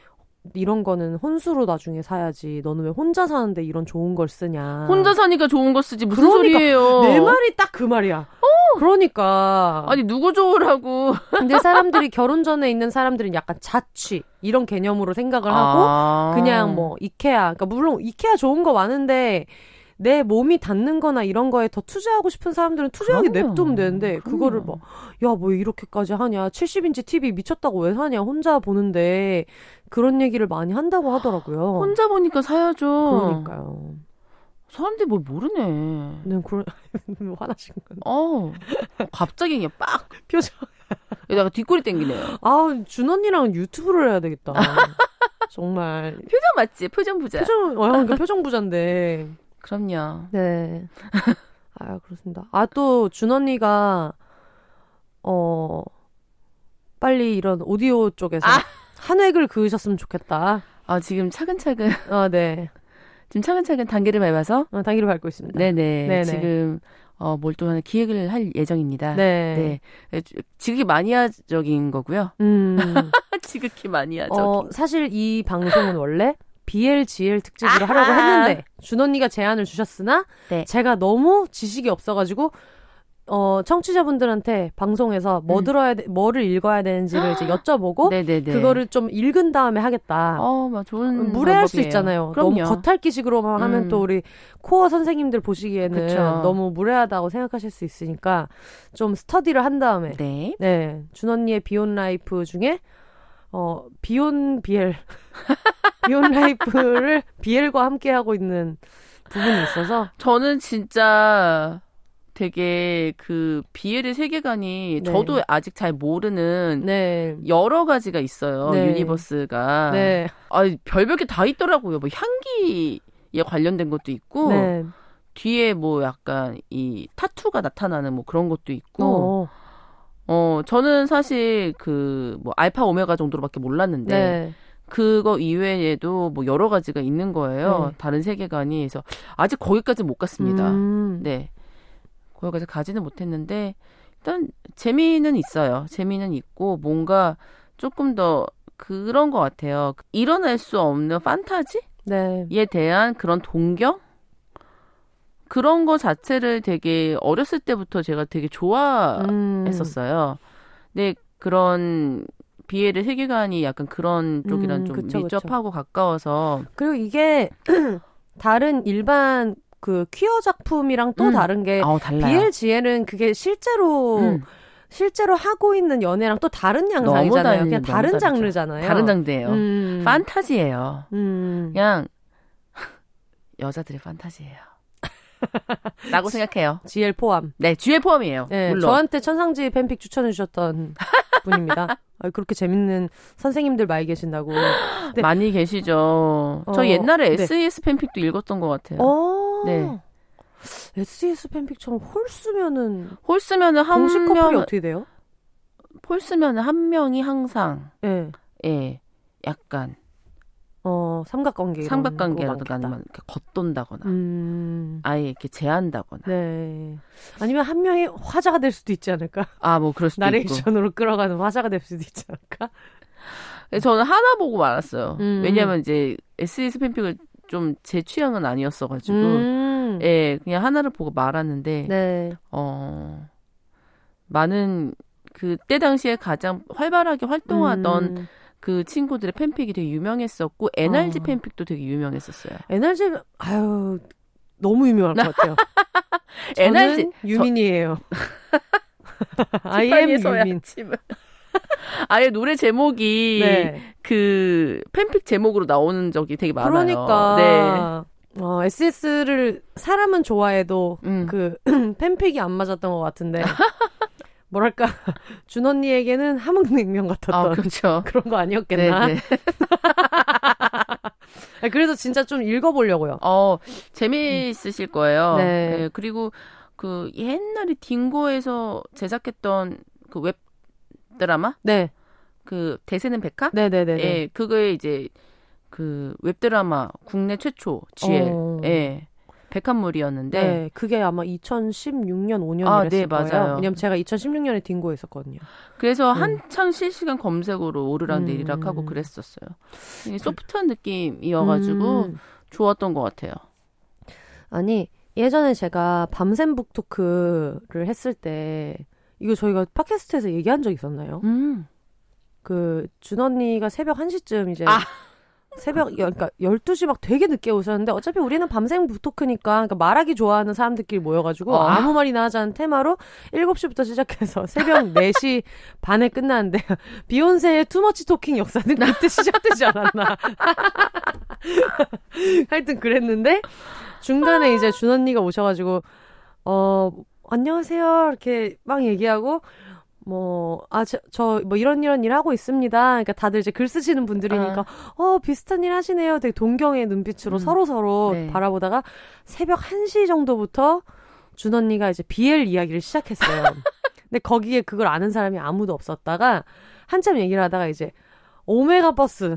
A: 이런 거는 혼수로 나중에 사야지. 너는 왜 혼자 사는데 이런 좋은 걸 쓰냐.
B: 혼자 사니까 좋은 거 쓰지. 무슨 그러니까, 소리예요?
A: 내 말이 딱 그 말이야. 어! 그러니까.
B: 아니, 누구 좋으라고.
A: 근데 사람들이 결혼 전에 있는 사람들은 약간 자취. 이런 개념으로 생각을 하고. 아~ 그냥 뭐, 이케아. 그러니까 물론 이케아 좋은 거 많은데. 내 몸이 닿는 거나 이런 거에 더 투자하고 싶은 사람들은 투자하게 냅두면 되는데 그럼요. 그거를 막 야 뭐 이렇게까지 하냐 70인치 TV 미쳤다고 왜 사냐 혼자 보는데 그런 얘기를 많이 한다고 하더라고요.
B: 혼자 보니까 사야죠.
A: 그러니까요.
B: 사람들이 뭘 모르네.
A: 네, 그런 화나신 건.
B: 어, 갑자기 그냥 빡
A: 표정.
B: 여기다가 뒷골이 땡기네요.
A: 아, 준 언니랑 유튜브를 해야 되겠다. 정말.
B: 표정 맞지? 표정 부자.
A: 표정, 어, 그러니까 표정 부자인데.
B: 그럼요.
A: 네. 아, 그렇습니다. 아, 또, 준 언니가, 어, 빨리 이런 오디오 쪽에서 아! 한 획을 그으셨으면 좋겠다.
B: 아, 지금 차근차근.
A: 아, 네.
B: 지금 차근차근 단계를 밟아서.
A: 어, 단계를 밟고 있습니다.
B: 네네. 네네. 지금, 어, 뭘또 기획을 할 예정입니다. 네. 네. 지극히 마니아적인 거고요. 음. 지극히 마니아적인. 어,
A: 사실 이 방송은 원래 BLGL 특집으로 아하. 하려고 했는데 준 언니가 제안을 주셨으나 네. 제가 너무 지식이 없어가지고 어, 청취자분들한테 방송에서 뭐 음. 들어야 돼, 뭐를 읽어야 되는지를 이제 여쭤보고 네네네. 그거를 좀 읽은 다음에 하겠다.
B: 어, 막 좋은
A: 무례할 방법이에요. 수 있잖아요. 그럼요. 너무 겉핥기식으로만 음. 하면 또 우리 코어 선생님들 보시기에는 그쵸. 너무 무례하다고 생각하실 수 있으니까 좀 스터디를 한 다음에 네, 네. 준 언니의 비혼 life 중에 어, 비혼 BL. 비혼 life를 BL과 함께 하고 있는 부분이 있어서.
B: 저는 진짜 되게 그 BL의 세계관이 네. 저도 아직 잘 모르는 네. 여러 가지가 있어요. 네. universe가. 네. 아, 별별 게 다 있더라고요. 뭐 향기에 관련된 것도 있고. 네. 뒤에 뭐 약간 이 타투가 나타나는 뭐 그런 것도 있고. 어. 어, 저는 사실 그 뭐 알파 오메가 정도로밖에 몰랐는데 네. 그거 이외에도 뭐 여러 가지가 있는 거예요. 네. 다른 세계관이. 그래서 아직 거기까지 못 갔습니다. 음. 네. 거기까지 가지는 못했는데 일단 재미는 있어요. 재미는 있고 뭔가 조금 더 그런 것 같아요. 일어날 수 없는 판타지에 네. 대한 그런 동경? 그런 거 자체를 되게 어렸을 때부터 제가 되게 좋아했었어요. 음. 근데 그런 비엘의 세계관이 약간 그런 쪽이랑 음, 좀 그쵸, 밀접하고 그쵸. 가까워서
A: 그리고 이게 다른 일반 그 퀴어 작품이랑 또 음. 다른 게 어, BLG에는 그게 실제로 음. 실제로 하고 있는 연애랑 또 다른 양상이잖아요. 그냥 다른. 장르잖아요.
B: 다른 장르예요. 음. 판타지예요. 음. 그냥 여자들의 판타지예요. 라고 생각해요.
A: GL 포함.
B: 네, GL 포함이에요. 네, 물론.
A: 저한테 천상지 팬픽 추천해 주셨던 분입니다. 아, 그렇게 재밌는 선생님들 많이 계신다고.
B: 네. 많이 계시죠. 어, 저 옛날에 네. SES 팬픽도 읽었던 것 같아요. 어~ 네.
A: SES 팬픽처럼 홀수면은
B: 홀수면은 한
A: 공식 명... 커플이 어떻게 돼요?
B: 홀수면은 한 명이 항상 예, 예, 약간
A: 어 삼각관계
B: 삼각관계라든가 아니면 이렇게 겉돈다거나 음... 아예 이렇게 제한다거나. 네.
A: 아니면 한 명이 화자가 될 수도 있지 않을까?
B: 아 뭐 그럴 수도
A: 나레이션으로 끌어가는 화자가 될 수도 있지 않을까?
B: 저는 하나 보고 말았어요. 음... 왜냐하면 이제 SES 팬픽을 좀 제 취향은 아니었어 가지고. 음... 예 그냥 하나를 보고 말았는데 네. 어 많은 그때 당시에 가장 활발하게 활동하던 음... 그 친구들의 팬픽이 되게 유명했었고 NRG 어. 팬픽도 되게 유명했었어요.
A: NRG 아유 너무 유명할 것 같아요. NRG 유민이에요. I am 유민.
B: 아예 노래 제목이 네. 그 팬픽 제목으로 나오는 적이 되게 많아요.
A: 그러니까. 네. 어, SS를 사람은 좋아해도 음. 그 팬픽이 안 맞았던 것 같은데 뭐랄까 준 언니에게는 함흥냉면 같았던 아, 그렇죠. 그런 거 아니었겠나? 네, 네. 그래서 진짜 좀 읽어보려고요.
B: 어 재미있으실 거예요. 네. 네. 그리고 그 옛날에 딩고에서 제작했던 그 웹 드라마? 네. 그 대세는 백화? 네네네. 예, 그거에 이제 그 웹드라마 국내 최초 GL. 어. 예. 백합물이었는데 네,
A: 그게 아마 2016년 5년이랬을 아, 네, 거예요. 맞아요. 왜냐면 제가 2016년에 딩고했었거든요.
B: 그래서 음. 한참 실시간 검색으로 오르락 내리락 하고 음. 그랬었어요. 소프트한 느낌이어가지고 음. 좋았던 것 같아요.
A: 아니 예전에 제가 밤샘 북토크를 했을 때 이거 저희가 팟캐스트에서 얘기한 적 있었나요? 음. 그 준 언니가 새벽 1시쯤 이제 아. 새벽 그러니까 12시 막 되게 늦게 오셨는데 어차피 우리는 밤샘 부토크니까 그러니까 말하기 좋아하는 사람들끼리 모여 가지고 어. 아무 말이나 하자는 테마로 7시부터 시작해서 새벽 4시 반에 끝나는데 비욘세의 투머치 토킹 역사는 그때 시작되지 않았나 하여튼 그랬는데 중간에 이제 준 언니가 오셔 가지고 어 안녕하세요 이렇게 막 얘기하고 뭐, 아, 저, 저, 뭐, 이런 이런 일 하고 있습니다. 그러니까 다들 이제 글 쓰시는 분들이니까, 아. 어, 비슷한 일 하시네요. 되게 동경의 눈빛으로 음. 서로서로 네. 바라보다가 새벽 1시 정도부터 준 언니가 이제 BL 이야기를 시작했어요. 근데 거기에 그걸 아는 사람이 아무도 없었다가 한참 얘기를 하다가 이제 오메가 버스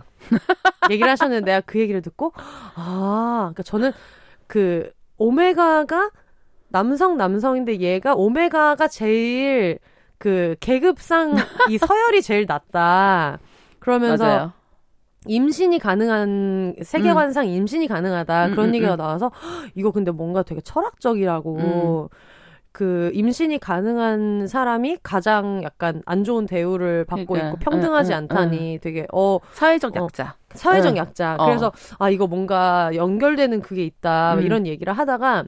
A: 얘기를 하셨는데 내가 그 얘기를 듣고, 아, 그러니까 저는 그 오메가가 남성 남성인데 얘가 오메가가 제일 그 계급상 이 서열이 제일 낮다. 그러면서 맞아요. 임신이 가능한 세계관상 음. 임신이 가능하다 음, 그런 음, 얘기가 음. 나와서 이거 근데 뭔가 되게 철학적이라고 음. 그 임신이 가능한 사람이 가장 약간 안 좋은 대우를 받고 그러니까, 있고 평등하지 않다니 되게 어
B: 사회적 어, 약자
A: 어, 사회적 약자 어. 그래서 아 이거 뭔가 연결되는 그게 있다 이런 얘기를 하다가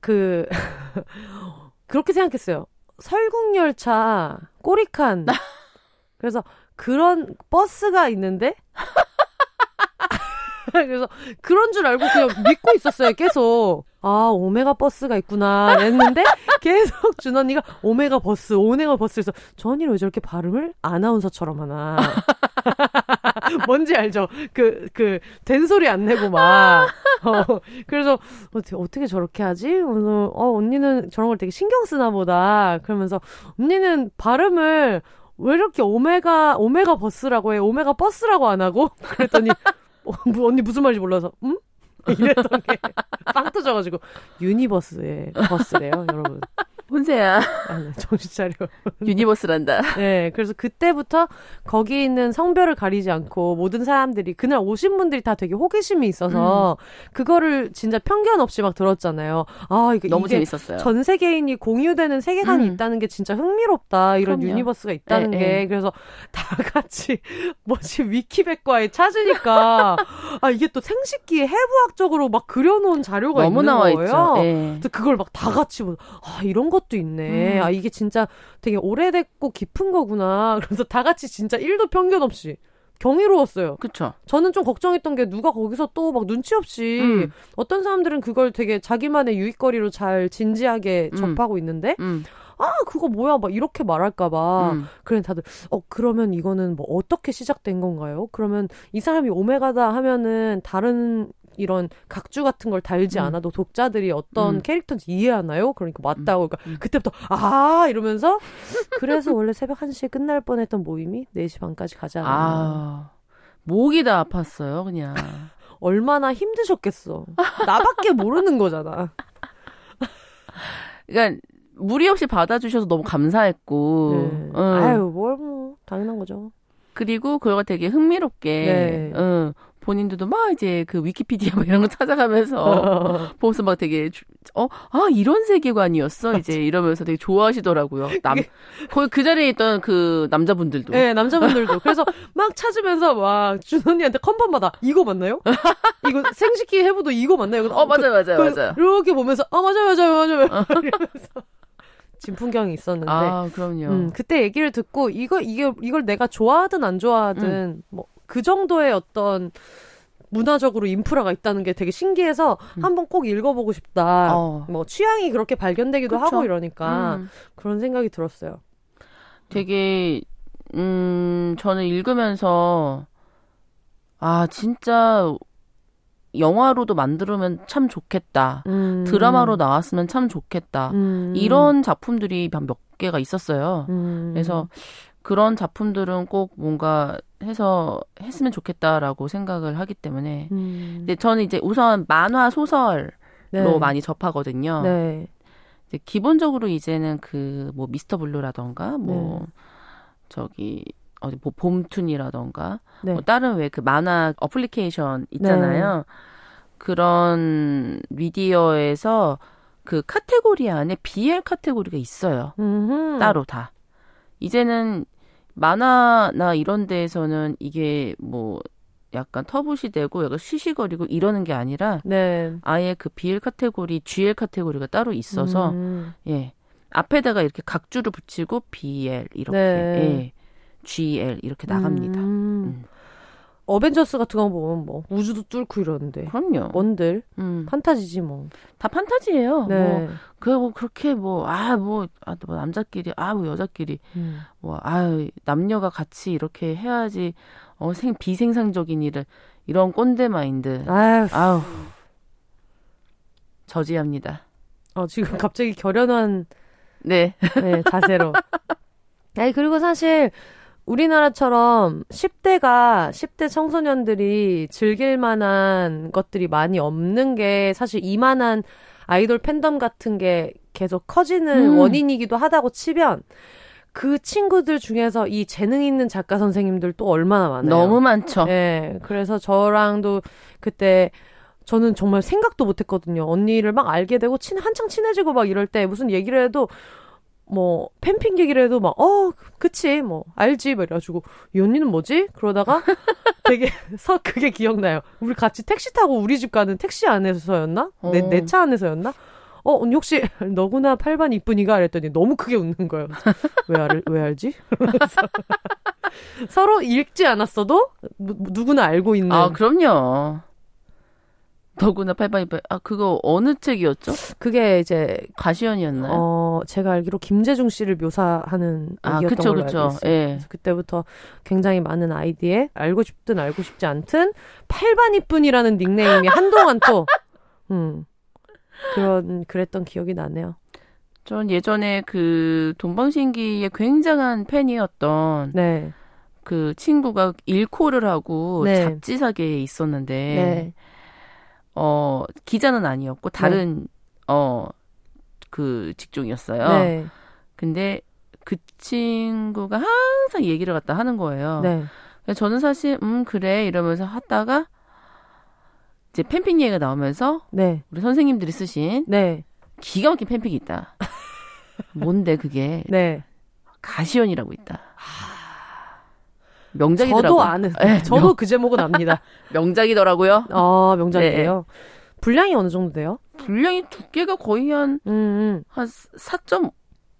A: 그 그렇게 생각했어요 설국열차 꼬리칸. 그래서 그런 버스가 있는데? 그래서 그런 줄 알고 그냥 믿고 있었어요 계속. 아 omegaverse가 있구나 했는데 계속 준 언니가 omegaverse omegaverse에서 저 언니는 왜 저렇게 발음을 아나운서처럼 하나 뭔지 알죠 그 그 된소리 안 내고 막 어, 그래서 어떻게, 어떻게 저렇게 하지? 어, 어, 언니는 저런 걸 되게 신경 쓰나 보다. 그러면서 언니는 발음을 왜 이렇게 오메가 omegaverse라고 해? 오메가 버스라고 안 하고? 그랬더니 어, 뭐, 언니 무슨 말인지 몰라서 음? 이랬던 게 빵 터져가지고 universe의 verse래요, 여러분.
B: 혼세야.
A: 아, 네, 정신 차려.
B: universe란다.
A: 네, 그래서 그때부터 거기 있는 성별을 가리지 않고 모든 사람들이 그날 오신 분들이 다 되게 호기심이 있어서 음. 그거를 진짜 편견 없이 막 들었잖아요. 아, 이게
B: 너무 재밌었어요.
A: 전 세계인이 공유되는 세계관이 음. 있다는 게 진짜 흥미롭다. 이런 그럼요. universe가 있다는 에, 게 에. 그래서 다 같이 뭐지 위키백과에 찾으니까 아 이게 또 생식기에 해부학적으로 막 그려놓은 자료가 너무 있는 나와 거예요. 있죠. 그래서 그걸 막 다 같이 뭐, 아 이런 거 것도 있네. 음. 아, 이게 진짜 되게 오래됐고 깊은 거구나. 그래서 다 같이 진짜 1도 편견 없이 경이로웠어요.
B: 그쵸.
A: 저는 좀 걱정했던 게 누가 거기서 또 막 눈치 없이 음. 어떤 사람들은 그걸 되게 자기만의 유익거리로 잘 진지하게 음. 접하고 있는데 음. 아 그거 뭐야 막 이렇게 말할까봐 음. 그래 다들 어 그러면 이거는 뭐 어떻게 시작된 건가요? 그러면 이 사람이 오메가다 하면은 다른 이런 각주 같은 걸 달지 음. 않아도 독자들이 어떤 음. 캐릭터인지 이해하나요? 그러니까 맞다고 그러니까 음. 그때부터 아 이러면서 그래서 원래 새벽 1시에 끝날 뻔했던 모임이 4시 반까지 않았나. 아,
B: 목이 다 아팠어요, 그냥.
A: 얼마나 힘드셨겠어. 나밖에 모르는 거잖아.
B: 그러니까 무리 없이 받아주셔서 너무 감사했고. 네.
A: 응. 아유, 뭘 뭐, 당연한 거죠.
B: 그리고 그거가 되게 흥미롭게, 네. 응. 본인들도 막 이제 그 위키피디아 뭐 이런 거 찾아가면서 보면서 막 되게 어 아 이런 세계관이었어 이제 이러면서 되게 좋아하시더라고요. 남 거기 그 자리에 있던 그 남자분들도.
A: 네 남자분들도. 그래서 막 찾으면서 막 준언니한테 컨펌마다 이거 맞나요? 이거 생식기 해부도 이거 맞나요?
B: 어 맞아요 맞아요 그, 맞아요.
A: 이렇게 보면서 아 맞아요 맞아요 맞아요. 이러면서. 진풍경이 있었는데.
B: 아, 그럼요. 음,
A: 그때 얘기를 듣고 이거 이게 이걸 내가 좋아하든 안 좋아하든 음. 뭐 그 정도의 어떤 문화적으로 인프라가 있다는 게 되게 신기해서 음. 한번 꼭 읽어보고 싶다. 어. 뭐 취향이 그렇게 발견되기도 그쵸? 하고 이러니까 음. 그런 생각이 들었어요.
B: 되게 음 저는 읽으면서 아 진짜 영화로도 만들면 참 좋겠다. 음. 드라마로 나왔으면 참 좋겠다. 음. 이런 작품들이 몇 개가 있었어요. 음. 그래서 그런 작품들은 꼭 뭔가 해서 했으면 좋겠다라고 생각을 하기 때문에. 음. 근데 저는 이제 우선 만화 소설로 네. 많이 접하거든요. 네. 이제 기본적으로 이제는 그 뭐 미스터 블루라던가 뭐 네. 저기 어디 뭐 봄툰이라던가 네. 뭐 다른 왜 그 만화 어플리케이션 있잖아요. 네. 그런 미디어에서 그 카테고리 안에 BL 카테고리가 있어요. 음흠. 따로 다. 이제는 만화나 이런 데에서는 이게 뭐 약간 터부시 되고 약간 쉬쉬거리고 이러는 게 아니라 네. 아예 그 BL 카테고리, GL 카테고리가 따로 있어서 음. 예. 앞에다가 이렇게 각주를 붙이고 BL 이렇게 네. 예. GL 이렇게 나갑니다. 음. 음.
A: 어벤져스 같은 거 보면 뭐 우주도 뚫고 이러는데.
B: 그럼요.
A: 뭔들 음. 판타지지 뭐.
B: 다 판타지예요. 네. 뭐 그리고 그렇게 뭐 아 뭐 아, 뭐 남자끼리 아 뭐 여자끼리 음. 뭐아 남녀가 같이 이렇게 해야지 어 생 비생산적인 일을 이런 꼰대 마인드. 아유. 아우. 저지합니다.
A: 어 지금 갑자기 결연한 네, 네 자세로. 아니 그리고 사실 우리나라처럼 10대가 10대 청소년들이 즐길 만한 것들이 많이 없는 게 사실 이만한 아이돌 팬덤 같은 게 계속 커지는 음. 원인이기도 하다고 치면 그 친구들 중에서 이 재능 있는 작가 선생님들 또 얼마나 많아요.
B: 너무 많죠.
A: 네. 그래서 저랑도 그때 저는 정말 생각도 못 했거든요. 언니를 막 알게 되고 친, 한창 친해지고 막 이럴 때 무슨 얘기를 해도 뭐 팬핑 얘기를 해도 막 어 그치 뭐 알지 막 이래가지고 이 언니는 뭐지? 그러다가 되게 서 그게 기억나요. 우리 같이 택시 타고 우리 집 가는 택시 안에서였나? 어. 내 내 차 안에서였나? 어 언니 혹시 너구나 8반 이쁜이가? 그랬더니 너무 크게 웃는 거예요. 왜, 알, 왜 알지? 서로 읽지 않았어도 누구나 알고 있는
B: 아 그럼요 더구나 팔바이바이. 아, 그거 어느 책이었죠?
A: 그게 이제
B: 가시연이었나요?
A: 어, 제가 알기로 김재중 씨를 묘사하는 아, 그쵸, 그쵸. 예. 그때부터 굉장히 많은 아이디에 알고 싶든 알고 싶지 않든 팔반이뿐이라는 닉네임이 한동안 또 음. 그런 그랬던 기억이 나네요.
B: 전 예전에 그 돈방신기의 굉장한 팬이었던 네. 그 친구가 일코를 하고 네. 잡지사계에 있었는데 네. 어, 기자는 아니었고, 다른, 네. 어, 그 직종이었어요. 네. 근데 그 친구가 항상 얘기를 갖다 하는 거예요. 네. 저는 사실, 음, 그래, 이러면서 하다가, 이제 팬픽 얘기가 나오면서, 네. 우리 선생님들이 쓰신, 네. 기가 막힌 팬픽이 있다. 뭔데, 그게? 네. 가시연이라고 있다. 명작이더라고요.
A: 저도 아는. 네, 저도 명... 그 제목은 압니다.
B: 명작이더라고요.
A: 아, 명작이에요. 네. 분량이 어느 정도 돼요?
B: 분량이 두께가 거의 한, 음, 음. 한 4.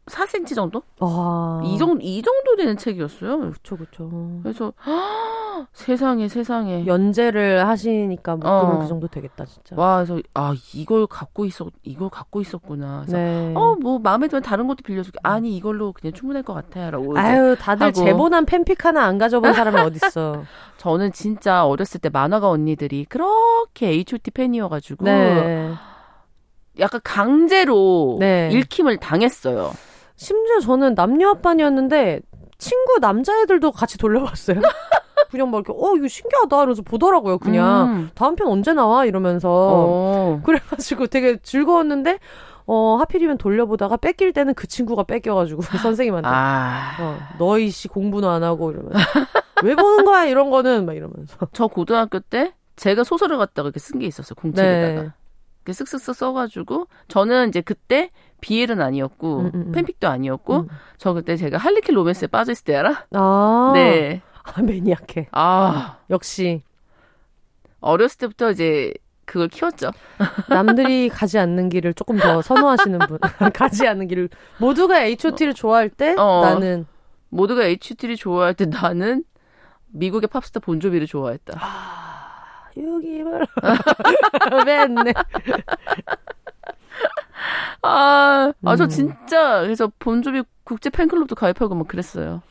B: 4cm 정도? 아. 이 정도, 이 정도 되는 책이었어요.
A: 그쵸, 그쵸.
B: 그래서, 아, 세상에, 세상에.
A: 연재를 하시니까 묶으면 어. 그 정도 되겠다, 진짜.
B: 와, 그래서, 아, 이걸 갖고 있었, 이걸 갖고 있었구나. 그래서, 네. 어, 뭐, 마음에 들면 다른 것도 빌려줄게. 아니, 이걸로 그냥 충분할 것 같아. 라고.
A: 아유, 다들 제보난 팬픽 하나 안 가져본 사람이 어딨어.
B: 저는 진짜 어렸을 때 만화가 언니들이 그렇게 H.O.T 팬이어가지고. 네. 약간 강제로 네. 읽힘을 당했어요.
A: 심지어 저는 남녀 합반이었는데 친구 남자애들도 같이 돌려봤어요. 그냥 막 이렇게 어 이거 신기하다 이러면서 보더라고요. 그냥 음. 다음 편 언제 나와 이러면서 어. 그래가지고 되게 즐거웠는데 어 하필이면 돌려보다가 뺏길 때는 그 친구가 뺏겨가지고 선생님한테 아. 어, 너희 씨 공부는 안 하고 이러면서 왜 보는 거야 이런 거는 막 이러면서
B: 저 고등학교 때 제가 소설을 갖다가 이렇게 쓴 게 있었어요 공책에다가 네. 이렇게 쓱쓱쓱 써가지고 저는 이제 그때 비엘은 아니었고 음, 음, 음. 팬픽도 아니었고 음. 저 그때 제가 할리퀸 로맨스에 빠져 있을 때 알아? 아.
A: 네. 아, 매니악해. 아. 역시
B: 어렸을 때부터 이제 그걸 키웠죠.
A: 남들이 가지 않는 길을 조금 더 선호하시는 분. 가지 않는 길을 모두가 H.O.T.를 좋아할 때 어. 나는
B: 모두가 H.O.T.를 좋아할 때 나는 미국의 팝스타 본조비를 좋아했다.
A: 아, 여기를 뺐네.
B: 아, 아, 저 음. 진짜, 그래서 본조비 국제 팬클럽도 가입하고 막 그랬어요.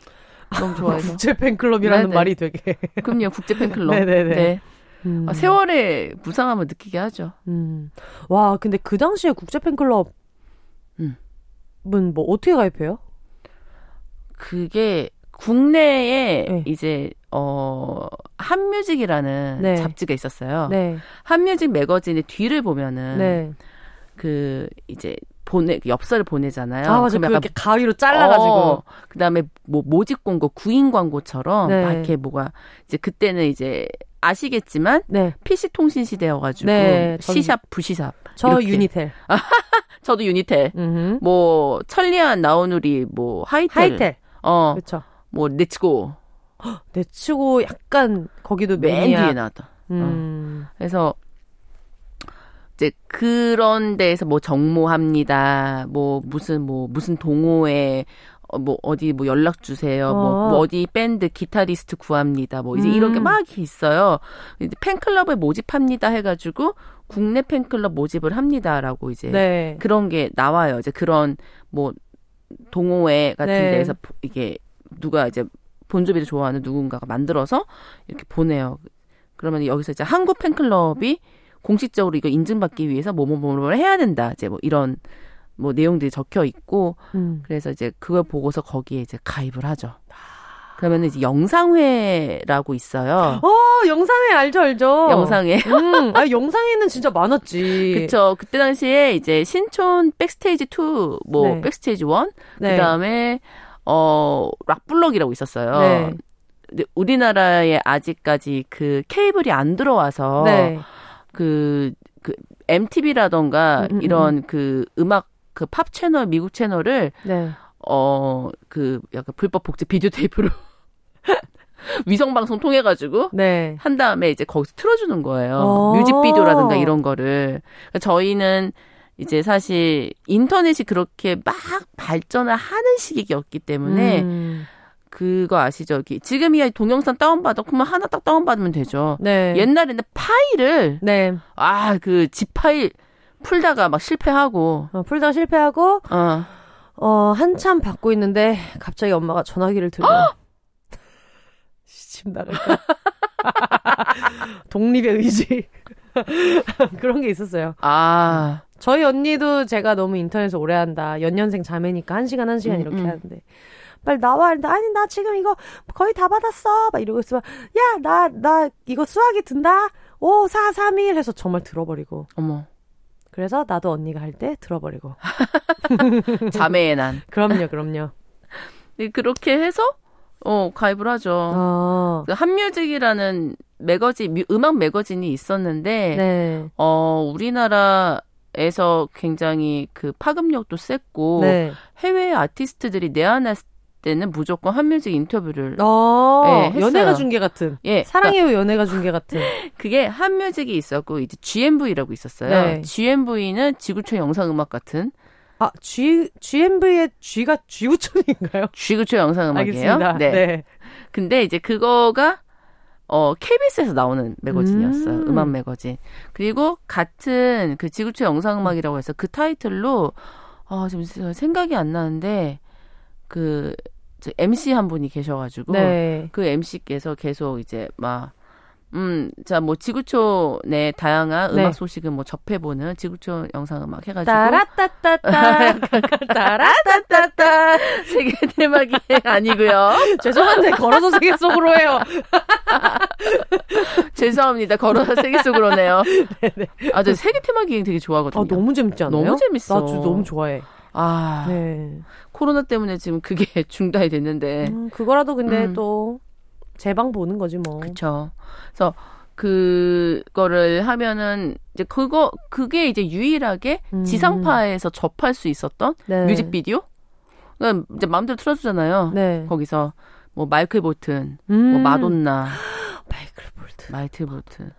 B: 너무 좋아해서.
A: 국제 팬클럽이라는 네네. 말이 되게.
B: 그럼요, 국제 팬클럽. 네네네. 네. 음. 아, 세월의 무상함을 느끼게 하죠. 음.
A: 와, 근데 그 당시에 국제 팬클럽은 음. 뭐 어떻게 가입해요?
B: 그게 국내에 네. 이제 어 한뮤직이라는 네. 잡지가 있었어요. 네. 한뮤직 매거진의 뒤를 보면은 네. 그 이제 보내 엽서를 보내잖아요.
A: 아, 맞아. 그렇게 가위로 잘라가지고. 어,
B: 그다음에 뭐 모집 광고, 구인 광고처럼 네. 막 이렇게 뭐가 이제 그때는 이제 아시겠지만 네. PC 통신 시대여가지고 네, sysop, 부sysop.
A: 저 이렇게. 유니텔.
B: 저도 유니텔. 음흠. 뭐 천리안, 나우누리, 뭐 하이텔.
A: 하이텔.
B: 어. 그렇죠. 뭐 넷츠고.
A: 넷츠고 약간 거기도 맨
B: 뒤에 나왔다. 어. 음. 어. 그래서 이제 그런 데에서 뭐 정모합니다. 뭐 무슨 뭐 무슨 동호회 어, 뭐 어디 뭐 연락 주세요. 뭐, 어. 뭐, 어디 밴드 기타리스트 구합니다. 뭐 이제 음. 이런 게 막 있어요. 이제 팬클럽에 모집합니다 해가지고 국내 팬클럽 모집을 합니다라고 이제 네. 그런 게 나와요. 이제 그런 뭐 동호회 같은 네. 데에서 이게 누가 이제 본조비를 좋아하는 누군가가 만들어서 이렇게 보내요. 그러면 여기서 이제 한국 팬클럽이 공식적으로 이거 인증받기 위해서 뭐뭐뭐를 해야 된다. 이제 뭐 이런 뭐 내용들이 적혀 있고 음. 그래서 이제 그걸 보고서 거기에 이제 가입을 하죠. 그러면 이제 영상회라고 있어요.
A: 어, 영상회 알죠, 알죠.
B: 영상회.
A: 음, 아, 영상회는 진짜 많았지.
B: 그쵸. 그때 당시에 이제 신촌 백스테이지 2, 뭐, 네. 백스테이지 1, 네. 그 다음에, 어, 락블럭이라고 있었어요. 네. 우리나라에 아직까지 그 케이블이 안 들어와서, 네. 그, 그, MTV라던가 음, 음, 이런 음. 그 음악 그 팝 채널, 미국 채널을 네. 어, 그 약간 불법 복제 비디오 테이프로 위성 방송 통해 가지고 네. 한 다음에 이제 거기서 틀어 주는 거예요. 어. 뮤직 비디오라든가 이런 거를. 그러니까 저희는 이제 사실 인터넷이 그렇게 막 발전을 하는 시기였기 때문에 음. 그거 아시죠? 지금이야 동영상 다운받아. 그러면 하나 딱 다운받으면 되죠. 네. 옛날에는 파일을 네. 아, 그집 파일 풀다가 막 실패하고
A: 어, 풀다가 실패하고 어. 어, 한참 받고 있는데 갑자기 엄마가 전화기를 들고 집 나갈까? 독립의 의지. 그런 게 있었어요. 아. 저희 언니도 제가 너무 인터넷에 오래 한다. 연년생 자매니까 한 시간 한 시간 음, 이렇게 음. 하는데 빨리 나와. 아니, 나 지금 이거 거의 다 받았어. 막 이러고 있으면, 야, 나, 나 이거 수학이 든다? 5, 4, 3, 1 해서 정말 들어버리고. 어머. 그래서 나도 언니가 할 때 들어버리고.
B: 자매의 난.
A: 그럼요, 그럼요.
B: 네, 그렇게 해서, 어, 가입을 하죠. 어. 그 한뮤직이라는 매거진, 음악 매거진이 있었는데, 네. 어, 우리나라 에서 굉장히 그 파급력도 셌고 네. 해외 아티스트들이 내한했을 때는 무조건 한뮤직 인터뷰를
A: 어, 예, 연예가 중계 같은. 예. 사랑해요 그러니까, 연예가 중계 같은.
B: 그게 한뮤직이 있었고 이제 GMV라고 있었어요. 네. GMV는 지구촌 영상음악 같은
A: 아, G, GMV의 G가 G구촌인가요?
B: G구촌 영상음악이에요. 네. 네. 근데 이제 그거가 어, KBS에서 나오는 매거진이었어요. 음. 악 매거진. 그리고 같은 그 지구촌 영상음악이라고 해서 그 타이틀로 아, 지금 생각이 안 나는데 그 MC 한 분이 계셔가지고 네. 그 MC께서 계속 이제 막 음, 자, 뭐, 지구촌 내 다양한 네. 음악 소식은 뭐 접해보는 지구촌 영상 음악 해가지고.
A: 따라따따따. 따라따따따.
B: 세계 대막이 아니고요
A: 죄송한데, 걸어서 세계 속으로 해요.
B: 죄송합니다. 걸어서 세계 속으로네요. 네네. 아, 저 세계 테마 기행 되게 좋아하거든요. 아,
A: 너무 재밌지 않아요?
B: 너무 재밌어.
A: 나 너무 좋아해.
B: 아, 네. 코로나 때문에 지금 그게 중단이 됐는데.
A: 음, 그거라도 근데 음. 또 제방 보는 거지 뭐.
B: 그렇죠. 그래서 그거를 하면은 이제 그거 그게 이제 유일하게 음. 지상파에서 접할 수 있었던 네. 뮤직비디오. 그러니까 이제 마음대로 틀어주잖아요. 네. 거기서 뭐 마이클 보튼, 뭐 음. 뭐 마돈나.
A: 마이클 볼튼.
B: 마이클 볼튼.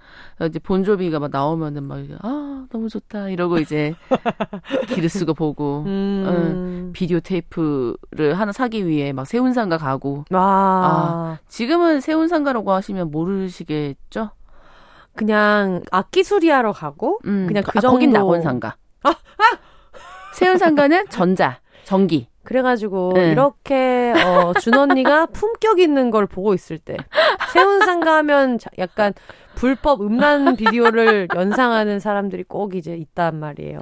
B: 이제 본조비가 막 나오면은 막, 아, 너무 좋다. 이러고 이제 기를 쓰고 보고, 음. 응, 비디오 테이프를 하나 사기 위해 막 세운상가 가고. 아. 아. 지금은 세운상가라고 하시면 모르시겠죠?
A: 그냥 악기 수리하러 가고, 음, 그냥 그 아, 정도.
B: 거긴 낙원상가. 아, 아! 세운상가는 전자, 전기.
A: 그래가지고 네. 이렇게 어, 준 언니가 품격 있는 걸 보고 있을 때 세운상가 하면 약간 불법 음란 비디오를 연상하는 사람들이 꼭 이제 있단 말이에요.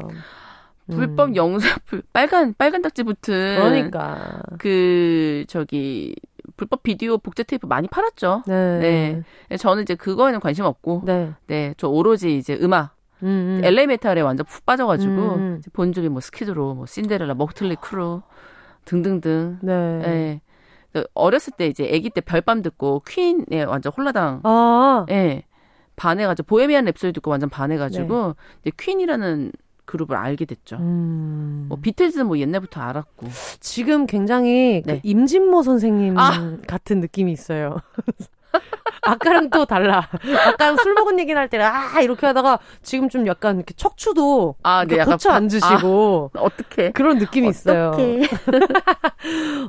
B: 불법 음. 영상 빨간 빨간 딱지 붙은
A: 그러니까
B: 그 저기 불법 비디오 복제 테이프 많이 팔았죠. 네. 네. 저는 이제 그거에는 관심 없고 네. 네. 저 오로지 이제 음악 음, 음. LA 메탈에 완전 푹 빠져가지고 음. 음. 본조비 뭐 스키드로 뭐 신데렐라 머틀리 크루 등등등. 네. 네. 어렸을 때 이제 아기 때 별밤 듣고 퀸에 완전 홀라당. 아. 예. 반해가지고 보헤미안 랩소디 듣고 완전 반해가지고 네. 이제 퀸이라는 그룹을 알게 됐죠. 음. 뭐 비틀즈는 뭐 옛날부터 알았고.
A: 지금 굉장히 그 네. 그 임진모 선생님 아. 같은 느낌이 있어요. 아까랑 또 달라. 아까 술 먹은 얘기 할 때는 아 이렇게 하다가 지금 좀 약간 이렇게 척추도 아, 네, 고쳐 앉으시고
B: 아, 어떻게
A: 그런 느낌이 있어요.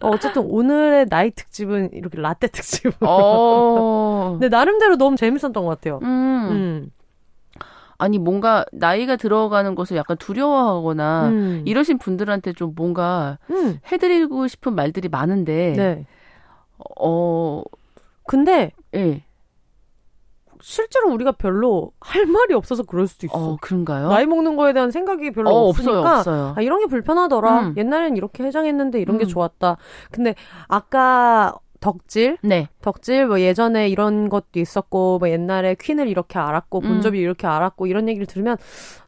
A: 어, 어쨌든 오늘의 나이 특집은 이렇게 라떼 특집. 어. 근데 나름대로 너무 재밌었던 것 같아요. 음. 음.
B: 아니 뭔가 나이가 들어가는 것을 약간 두려워하거나 음. 이러신 분들한테 좀 뭔가 음. 해드리고 싶은 말들이 많은데 네. 어
A: 근데 예. 실제로 우리가 별로 할 말이 없어서 그럴 수도 있어.
B: 어, 그런가요?
A: 나이 먹는 거에 대한 생각이 별로 어, 없으니까 없어요, 없어요. 아, 이런 게 불편하더라. 음. 옛날엔 이렇게 해장했는데 이런 음. 게 좋았다. 근데 아까 덕질, 네. 덕질 뭐 예전에 이런 것도 있었고 뭐 옛날에 퀸을 이렇게 알았고 본조비 음. 이렇게 알았고 이런 얘기를 들으면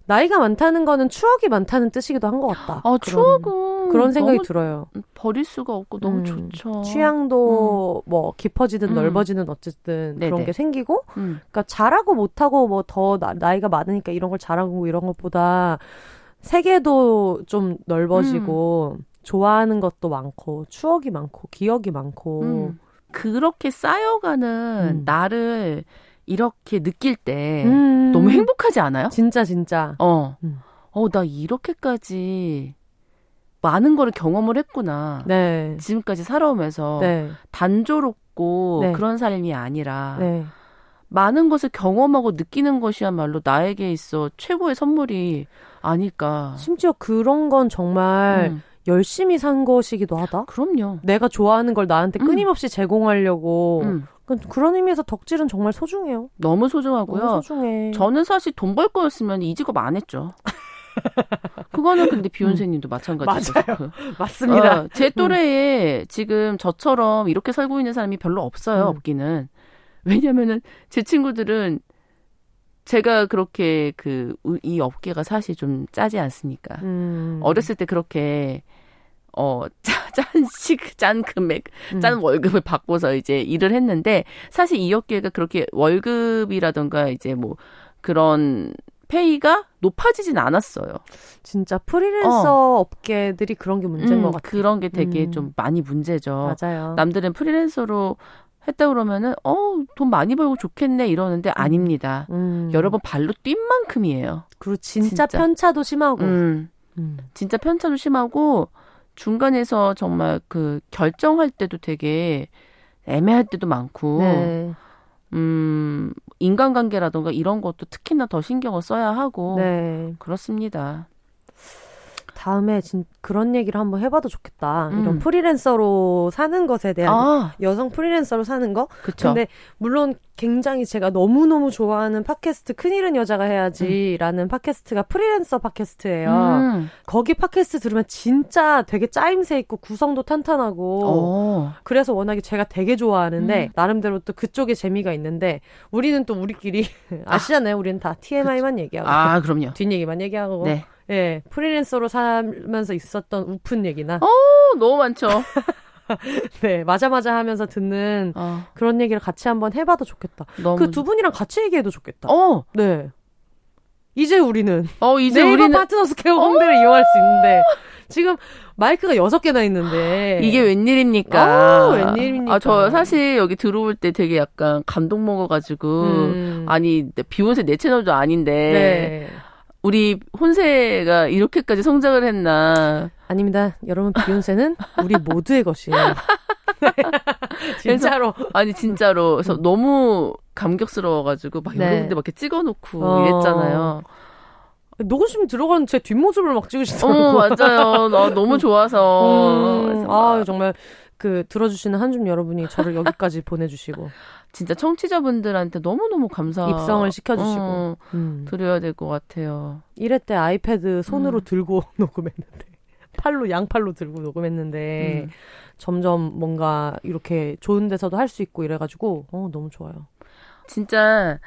A: 나이가 많다는 거는 추억이 많다는 뜻이기도 한 것 같다.
B: 아, 추억은
A: 그런 생각이 들어요.
B: 버릴 수가 없고 너무 음, 좋죠.
A: 취향도 음. 뭐 깊어지든 음. 넓어지든 어쨌든 네네. 그런 게 생기고, 음. 그러니까 잘하고 못하고 뭐 더 나이가 많으니까 이런 걸 잘하고 이런 것보다 세계도 좀 넓어지고 음. 좋아하는 것도 많고 추억이 많고 기억이 많고 음.
B: 그렇게 쌓여가는 나를 이렇게 느낄 때 음. 너무 행복하지 않아요?
A: 진짜 진짜.
B: 어. 음. 어, 나 이렇게까지 많은 거를 경험을 했구나. 네. 지금까지 살아오면서 네. 단조롭고 네. 그런 삶이 아니라 네. 많은 것을 경험하고 느끼는 것이야말로 나에게 있어 최고의 선물이 아닐까.
A: 심지어 그런 건 정말 음. 열심히 산 것이기도 하다.
B: 그럼요.
A: 내가 좋아하는 걸 나한테 음. 끊임없이 음. 제공하려고 음. 그러니까 그런 의미에서 덕질은 정말 소중해요.
B: 너무 소중하고요.
A: 너무 소중해.
B: 저는 사실 돈 벌 거였으면 이 직업 안 했죠. 그거는 근데 비욘세님도 음. 마찬가지죠.
A: 맞아요. 그, 맞습니다.
B: 어, 제 음. 또래에 음. 지금 저처럼 이렇게 살고 있는 사람이 별로 없어요. 음. 없기는. 왜냐면은 제 친구들은 제가 그렇게 그 이 업계가 사실 좀 짜지 않습니까? 음. 어렸을 때 그렇게 어, 짠식, 짠 금액, 음. 짠 월급을 받고서 이제 일을 했는데, 사실 이 업계가 그렇게 월급이라던가 이제 뭐 그런 페이가 높아지진 않았어요.
A: 진짜 프리랜서 어. 업계들이 그런 게 문제인 음, 것 같아요.
B: 그런 게 되게 음. 좀 많이 문제죠.
A: 맞아요.
B: 남들은 프리랜서로 했다 그러면은 어 돈 많이 벌고 좋겠네 이러는데 음. 아닙니다. 음. 여러 번 발로 뛴 만큼이에요.
A: 그리고 진짜, 진짜. 편차도 심하고.
B: 음. 음. 진짜 편차도 심하고 중간에서 정말 그 결정할 때도 되게 애매할 때도 많고. 네. 음, 인간관계라던가 이런 것도 특히나 더 신경을 써야 하고. 네. 그렇습니다.
A: 다음에 진, 그런 얘기를 한번 해봐도 좋겠다. 음. 이런 프리랜서로 사는 것에 대한 아. 여성 프리랜서로 사는 거.
B: 그쵸.
A: 근데 물론 굉장히 제가 너무 너무 좋아하는 팟캐스트 큰일은 여자가 해야지라는 음. 팟캐스트가 프리랜서 팟캐스트예요. 음. 거기 팟캐스트 들으면 진짜 되게 짜임새 있고 구성도 탄탄하고 오. 어. 그래서 워낙에 제가 되게 좋아하는데 음. 나름대로 또 그쪽에 재미가 있는데 우리는 또 우리끼리 아시잖아요. 우리는 다 TMI만 그쵸. 얘기하고
B: 아 그럼요.
A: 뒷얘기만 얘기하고 네. 예, 프리랜서로 살면서 있었던 우픈 얘기나.
B: 어, 너무 많죠.
A: 네, 맞아 맞아 하면서 듣는 어. 그런 얘기를 같이 한번 해봐도 좋겠다. 그두 분이랑 같이 얘기해도 좋겠다.
B: 어,
A: 네. 이제 우리는
B: 어 이제
A: 네이버
B: 우리는
A: 파트너스 케어 홍대를 어. 이용할 수 있는데 지금 마이크가 여섯 개나 있는데
B: 이게 웬일입니까?
A: 오, 웬일입니까? 아,
B: 저 사실 여기 들어올 때 되게 약간 감동 먹어가지고 음. 아니 비욘세 내 채널도 아닌데 네. 우리 혼세가 이렇게까지 성장을 했나.
A: 아닙니다. 여러분, 비욘세는 우리 모두의 것이에요. 진짜로.
B: 아니, 진짜로. 그래서 음. 너무 감격스러워가지고 막 네. 여러 군데 막 이렇게 찍어놓고 어. 이랬잖아요.
A: 녹음실 들어가는 제 뒷모습을 막 찍으시더라고요.
B: 어, 맞아요. 나 너무 좋아서.
A: 음, 아, 정말 그 들어주시는 한줌 여러분이 저를 여기까지 보내주시고.
B: 진짜 청취자분들한테 너무너무 감사
A: 입성을 시켜주시고
B: 어, 음. 드려야 될 것 같아요.
A: 이럴 때 아이패드 손으로 음. 들고 녹음했는데 팔로 양팔로 들고 녹음했는데 음. 점점 뭔가 이렇게 좋은 데서도 할 수 있고 이래가지고 어 너무 좋아요.
B: 진짜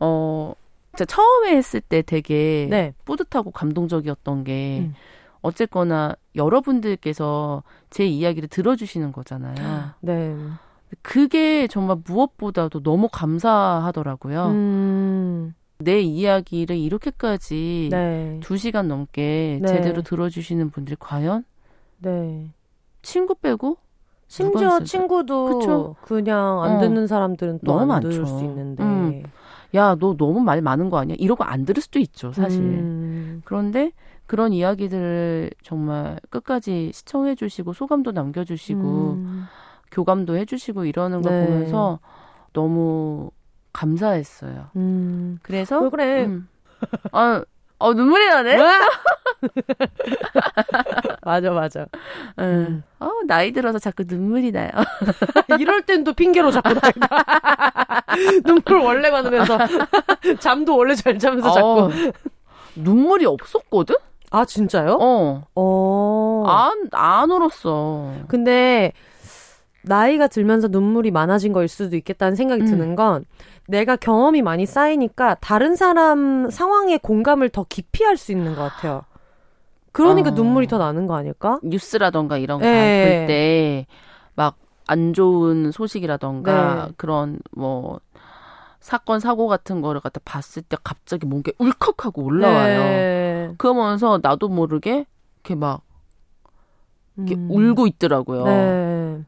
B: 어 진짜 처음에 했을 때 되게 네. 뿌듯하고 감동적이었던 게 음. 어쨌거나 여러분들께서 제 이야기를 들어주시는 거잖아요.
A: 네.
B: 그게 정말 무엇보다도 너무 감사하더라고요. 음. 내 이야기를 이렇게까지 네. 2시간 넘게 네. 제대로 들어주시는 분들이 과연?
A: 네.
B: 친구 빼고?
A: 심지어 친구도 그쵸? 그냥 안 어. 듣는 사람들은 또 안 들을 수 있는데. 음.
B: 야, 너 너무 말 많은 거 아니야? 이러고 안 들을 수도 있죠, 사실. 음. 그런데 그런 이야기들을 정말 끝까지 시청해 주시고 소감도 남겨 주시고 음. 교감도 해주시고 이러는 걸 네. 보면서 너무 감사했어요. 음. 그래서
A: 왜 그래?
B: 음. 아, 어 눈물이 나네.
A: 맞아 맞아.
B: 음. 어 나이 들어서 자꾸 눈물이 나요.
A: 이럴 땐 또 핑계로 자꾸 나이다. 눈물 원래 많으면서 잠도 원래 잘 자면서 자꾸 어,
B: 눈물이 없었거든.
A: 아 진짜요?
B: 어.
A: 어.
B: 안 안 울었어.
A: 근데 나이가 들면서 눈물이 많아진 거일 수도 있겠다는 생각이 음. 드는 건 내가 경험이 많이 쌓이니까 다른 사람 상황에 공감을 더 깊이 할 수 있는 것 같아요. 그러니까 어. 눈물이 더 나는 거 아닐까?
B: 뉴스라던가 이런 거볼때 막 안 좋은 소식이라던가 네. 그런 뭐 사건 사고 같은 거를 갖다 봤을 때 갑자기 뭔가 울컥하고 올라와요. 네. 그러면서 나도 모르게 이렇게 막 이렇게 음. 울고 있더라고요.
A: 네.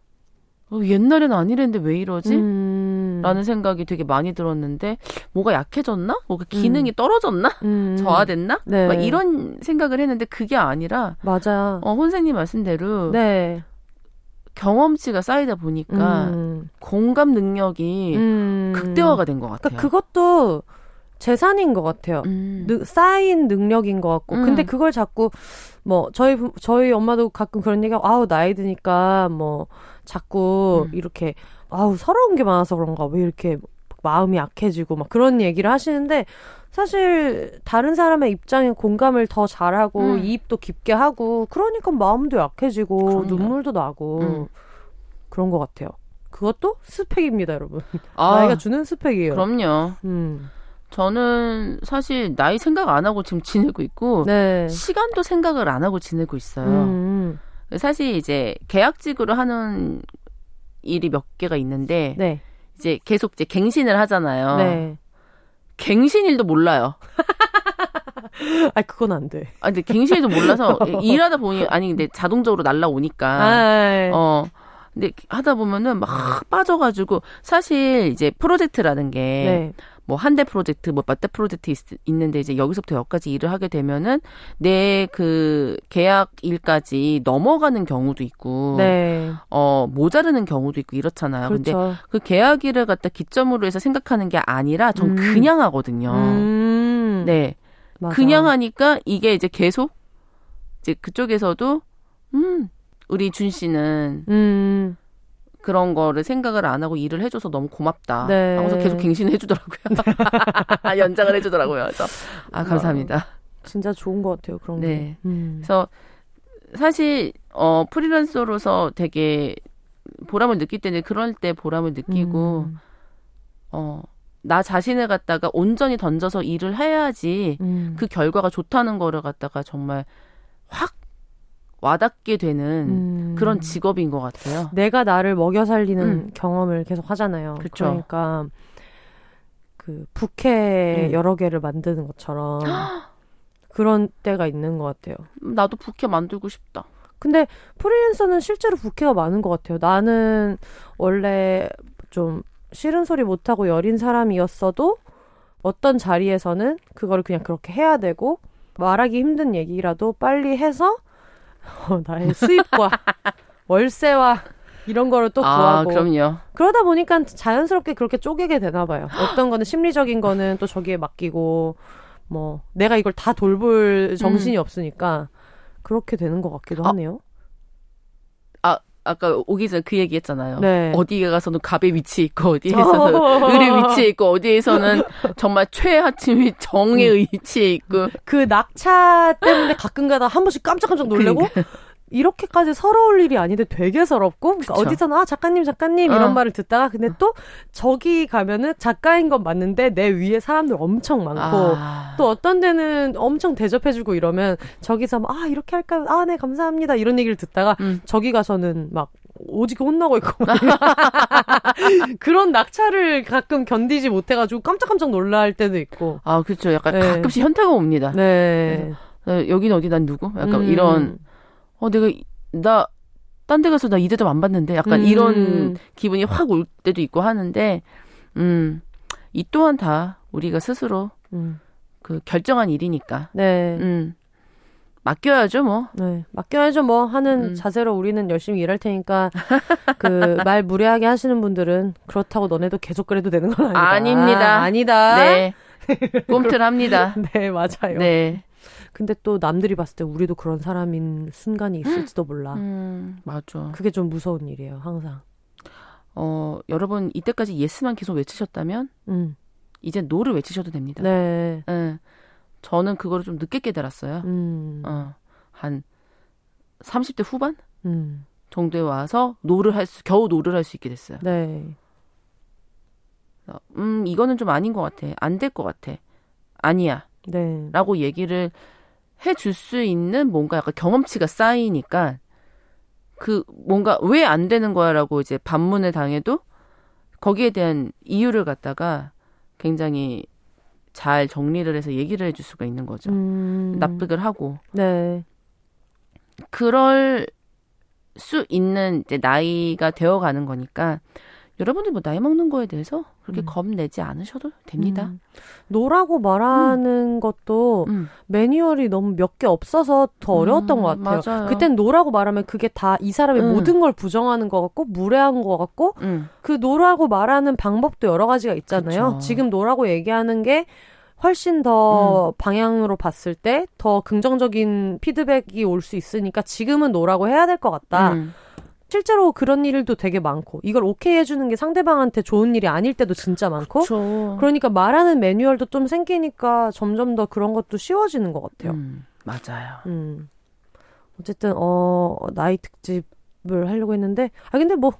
B: 어, 옛날엔 아니랬는데 왜 이러지? 음. 라는 생각이 되게 많이 들었는데 뭐가 약해졌나? 뭐가 기능이 음. 떨어졌나? 음. 저하됐나? 네. 막 이런 생각을 했는데 그게 아니라
A: 맞아.
B: 어, 혼생님 말씀대로
A: 네.
B: 경험치가 쌓이다 보니까 음. 공감 능력이 음. 극대화가 된 것 같아요.
A: 그러니까 그것도 재산인 것 같아요. 음. 느, 쌓인 능력인 것 같고. 음. 근데 그걸 자꾸 뭐 저희 저희 엄마도 가끔 그런 얘기하고 아우 나이 드니까 뭐 자꾸 음. 이렇게 아우 서러운 게 많아서 그런가 왜 이렇게 마음이 약해지고 막 그런 얘기를 하시는데 사실 다른 사람의 입장에 공감을 더 잘하고 음. 이입도 깊게 하고 그러니까 마음도 약해지고 그럼요. 눈물도 나고 음. 그런 것 같아요. 그것도 스펙입니다, 여러분. 아, 나이가 주는 스펙이에요.
B: 그럼요. 음. 저는 사실 나이 생각 안 하고 지금 지내고 있고 네. 시간도 생각을 안 하고 지내고 있어요. 음. 사실 이제 계약직으로 하는 일이 몇 개가 있는데 네. 이제 계속 이제 갱신을 하잖아요. 네. 갱신일도 몰라요.
A: 아, 그건 안 돼.
B: 아, 근데 갱신해도 몰라서 일하다 보니 아니 근데 자동적으로 날라오니까. 아, 어. 근데 하다 보면은 막 빠져가지고 사실 이제 프로젝트라는 게 네. 뭐 한 대 프로젝트, 뭐 몇 대 프로젝트 있, 있는데 이제 여기서부터 여기까지 일을 하게 되면은 내 그 계약 일까지 넘어가는 경우도 있고, 네. 어 모자르는 경우도 있고 이렇잖아요. 그렇죠. 근데 그 계약 일을 갖다 기점으로 해서 생각하는 게 아니라 좀 음. 그냥 하거든요. 음. 네, 맞아. 그냥 하니까 이게 이제 계속 이제 그쪽에서도 음 우리 준 씨는 음. 그런 거를 생각을 안 하고 일을 해줘서 너무 고맙다. 네. 하고서 계속 갱신을 해주더라고요. 연장을 해주더라고요. 그래서 아 감사합니다. 아,
A: 진짜 좋은 것 같아요. 그런 네. 게.
B: 음. 그래서 사실 어 프리랜서로서 되게 보람을 느낄 때는 그럴 때 보람을 느끼고 음. 어나 자신을 갖다가 온전히 던져서 일을 해야지 음. 그 결과가 좋다는 거를 갖다가 정말 확 와닿게 되는 음. 그런 직업인 것 같아요.
A: 내가 나를 먹여 살리는 음. 경험을 계속 하잖아요. 그쵸. 그러니까 그 부캐 음. 여러 개를 만드는 것처럼 그런 때가 있는 것 같아요.
B: 나도 부캐 만들고 싶다.
A: 근데 프리랜서는 실제로 부캐가 많은 것 같아요. 나는 원래 좀 싫은 소리 못하고 여린 사람이었어도 어떤 자리에서는 그거를 그냥 그렇게 해야 되고 말하기 힘든 얘기라도 빨리 해서 어, 나의 수입과 월세와 이런 거를 또 아, 구하고.
B: 아, 그럼요.
A: 그러다 보니까 자연스럽게 그렇게 쪼개게 되나 봐요. 어떤 거는 심리적인 거는 또 저기에 맡기고, 뭐, 내가 이걸 다 돌볼 정신이 음. 없으니까, 그렇게 되는 것 같기도 아, 하네요.
B: 아까 오기 전에 그 얘기 했잖아요. 네. 어디에 가서는 갑의 위치에 있고, 어디에서는 을의 위치에 있고, 어디에서는 정말 최하층 및 정의 음. 위치에 있고.
A: 그 낙차 때문에 가끔 가다 한 번씩 깜짝깜짝 놀래고, 그러니까. 이렇게까지 서러울 일이 아닌데 되게 서럽고 그러니까 어디서나 아, 작가님 작가님 이런 어. 말을 듣다가 근데 또 저기 가면은 작가인 건 맞는데 내 위에 사람들 엄청 많고 아. 또 어떤 데는 엄청 대접해주고 이러면 저기서 막, 아 이렇게 할까 아 네 감사합니다 이런 얘기를 듣다가 음. 저기 가서는 막 오지게 혼나고 있고 그런 낙차를 가끔 견디지 못해가지고 깜짝깜짝 놀랄 때도 있고
B: 아 그렇죠 약간 네. 가끔씩 현타가 옵니다 네. 네. 여기는 어디 난 누구 약간 음. 이런 어, 내가, 나, 딴 데 가서 나 이 대접 안 받는데? 약간 음. 이런 기분이 확 올 때도 있고 하는데, 음, 이 또한 다 우리가 스스로, 음. 그 결정한 일이니까. 네. 음. 맡겨야죠, 뭐.
A: 네. 맡겨야죠, 뭐. 하는 음. 자세로 우리는 열심히 일할 테니까, 그, 말 무례하게 하시는 분들은, 그렇다고 너네도 계속 그래도 되는 건 아니다.
B: 아닙니다.
A: 아, 니다
B: 네. 꿈틀합니다.
A: 네, 맞아요. 네. 근데 또 남들이 봤을 때 우리도 그런 사람인 순간이 있을지도 몰라. 음,
B: 맞아.
A: 그게 좀 무서운 일이에요, 항상.
B: 어, 여러분 이때까지 yes만 계속 외치셨다면 음. 이제 no를 외치셔도 됩니다. 네. 네. 저는 그거를 좀 늦게 깨달았어요. 음. 어, 한 30대 후반 음. 정도에 와서 no를 할 수, 겨우 no를 할 수 있게 됐어요. 네. 음, 이거는 좀 아닌 것 같아. 안 될 것 같아. 아니야. 네. 라고 얘기를 해줄 수 있는 뭔가 약간 경험치가 쌓이니까 그 뭔가 왜 안 되는 거야라고 이제 반문을 당해도 거기에 대한 이유를 갖다가 굉장히 잘 정리를 해서 얘기를 해줄 수가 있는 거죠. 음. 납득을 하고. 네. 그럴 수 있는 이제 나이가 되어가는 거니까 여러분들 뭐 나이 먹는 거에 대해서 그렇게 음. 겁내지 않으셔도 됩니다. 음.
A: no라고 말하는 음. 것도 음. 매뉴얼이 너무 몇 개 없어서 더 어려웠던 것 같아요. 맞아요. 그땐 no라고 말하면 그게 다 이 사람의 음. 모든 걸 부정하는 것 같고 무례한 것 같고 음. 그 no라고 말하는 방법도 여러 가지가 있잖아요. 그쵸. 지금 no라고 얘기하는 게 훨씬 더 음. 방향으로 봤을 때 더 긍정적인 피드백이 올 수 있으니까 지금은 no라고 해야 될 것 같다. 음. 실제로 그런 일도 되게 많고 이걸 오케이 해주는 게 상대방한테 좋은 일이 아닐 때도 진짜 많고 그쵸. 그러니까 말하는 매뉴얼도 좀 생기니까 점점 더 그런 것도 쉬워지는 것 같아요. 음,
B: 맞아요.
A: 음. 어쨌든 어 나이 특집을 하려고 했는데 아 근데 뭐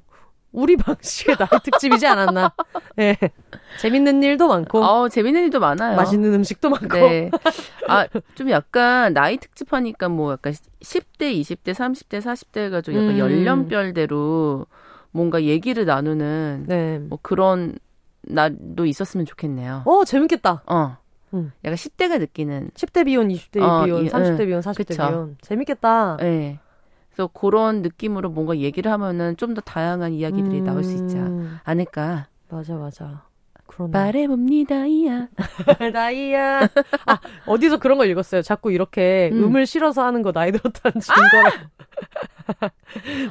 A: 우리 방식의 나이 특집이지 않았나. 예. 네. 재밌는 일도 많고.
B: 어, 재밌는 일도 많아요.
A: 맛있는 음식도 많고. 네.
B: 아, 좀 약간 나이 특집 하니까 뭐 약간 10대, 20대, 30대, 40대 해가지고 약간 음. 연령별대로 뭔가 얘기를 나누는 네. 뭐 그런 날도 있었으면 좋겠네요.
A: 어, 재밌겠다.
B: 어. 음. 약간 10대가 느끼는
A: 10대 비혼, 20대 어, 비혼, 30대 비혼, 40대 그쵸. 비혼. 재밌겠다.
B: 네. 그래서 그런 느낌으로 뭔가 얘기를 하면은 좀 더 다양한 이야기들이 음. 나올 수 있지 않을까.
A: 맞아, 맞아.
B: 그러네. 말해봅니다, 이야.
A: 나이야. 아, 어디서 그런 걸 읽었어요. 자꾸 이렇게 음. 을 실어서 하는 거 나이 들었다는 증거를. 아!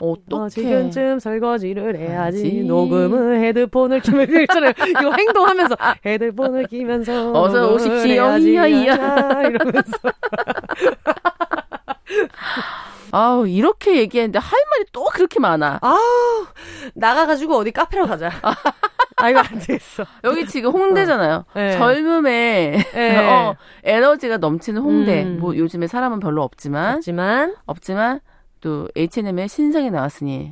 A: 어떻게 어, 지금쯤 설거지를 해야지. 하지. 녹음을 헤드폰을 키면 있잖아요. 이거 행동하면서 헤드폰을 끼면서
B: 어서 오십시오. 이야 이야
A: 이러면서.
B: 아우 이렇게 얘기했는데 할 말이 또 그렇게 많아.
A: 아 나가가지고 어디 카페로 가자. 아 이거 안 되겠어.
B: 여기 지금 홍대잖아요. 어. 네. 젊음에 네. 어, 에너지가 넘치는 홍대. 음. 뭐 요즘에 사람은 별로 없지만
A: 없지만
B: 없지만 또 H&M의 신상이 나왔으니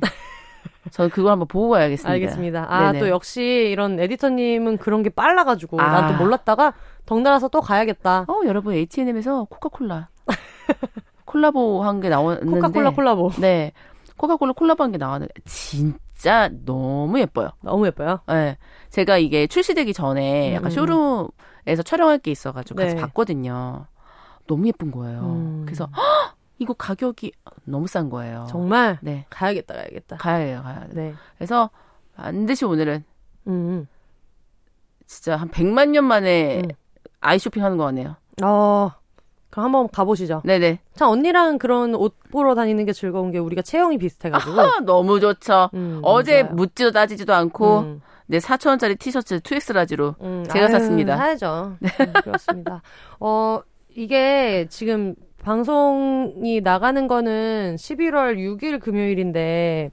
B: 저는 그걸 한번 보고 가야겠습니다.
A: 알겠습니다. 아, 네네. 또 역시 이런 에디터님은 그런 게 빨라가지고 아. 난또 몰랐다가 덩달아서 또 가야겠다.
B: 어, 여러분 H&M에서 코카콜라 콜라보 한 게 나왔는데
A: 코카콜라 콜라보.
B: 네. 코카콜라 콜라보 한 게 나왔는데 진짜 너무 예뻐요.
A: 너무 예뻐요?
B: 네. 제가 이게 출시되기 전에 약간 음. 쇼룸에서 촬영할 게 있어 가지고 네. 가서 봤거든요. 너무 예쁜 거예요. 음. 그래서 헉! 이거 가격이 너무 싼 거예요.
A: 정말?
B: 네.
A: 가야겠다, 가야겠다.
B: 가야 해요, 가야 돼요. 네. 그래서 반드시 오늘은 음. 진짜 한 100만 년 만에 음. 아이 쇼핑 하는 거 같네요.
A: 어. 그럼 한번 가보시죠.
B: 네네.
A: 참 언니랑 그런 옷 보러 다니는 게 즐거운 게 우리가 체형이 비슷해가지고.
B: 아하, 너무 좋죠. 음, 어제 맞아요. 묻지도 따지지도 않고 음. 내 4천 원짜리 티셔츠 2X라지로 음, 제가 아유, 샀습니다.
A: 사야죠. 네. 음, 그렇습니다. 어 이게 지금 방송이 나가는 거는 11월 6일 금요일인데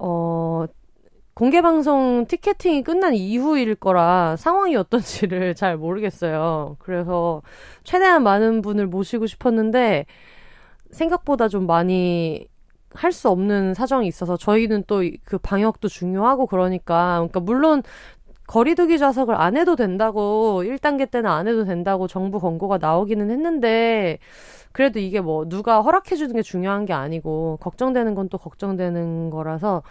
A: 어 공개 방송 티켓팅이 끝난 이후일 거라 상황이 어떤지를 잘 모르겠어요. 그래서 최대한 많은 분을 모시고 싶었는데 생각보다 좀 많이 할 수 없는 사정이 있어서 저희는 또 그 방역도 중요하고 그러니까 그러니까 물론 거리두기 좌석을 안 해도 된다고 1단계 때는 안 해도 된다고 정부 권고가 나오기는 했는데 그래도 이게 뭐 누가 허락해 주는 게 중요한 게 아니고 걱정되는 건 또 걱정되는 거라서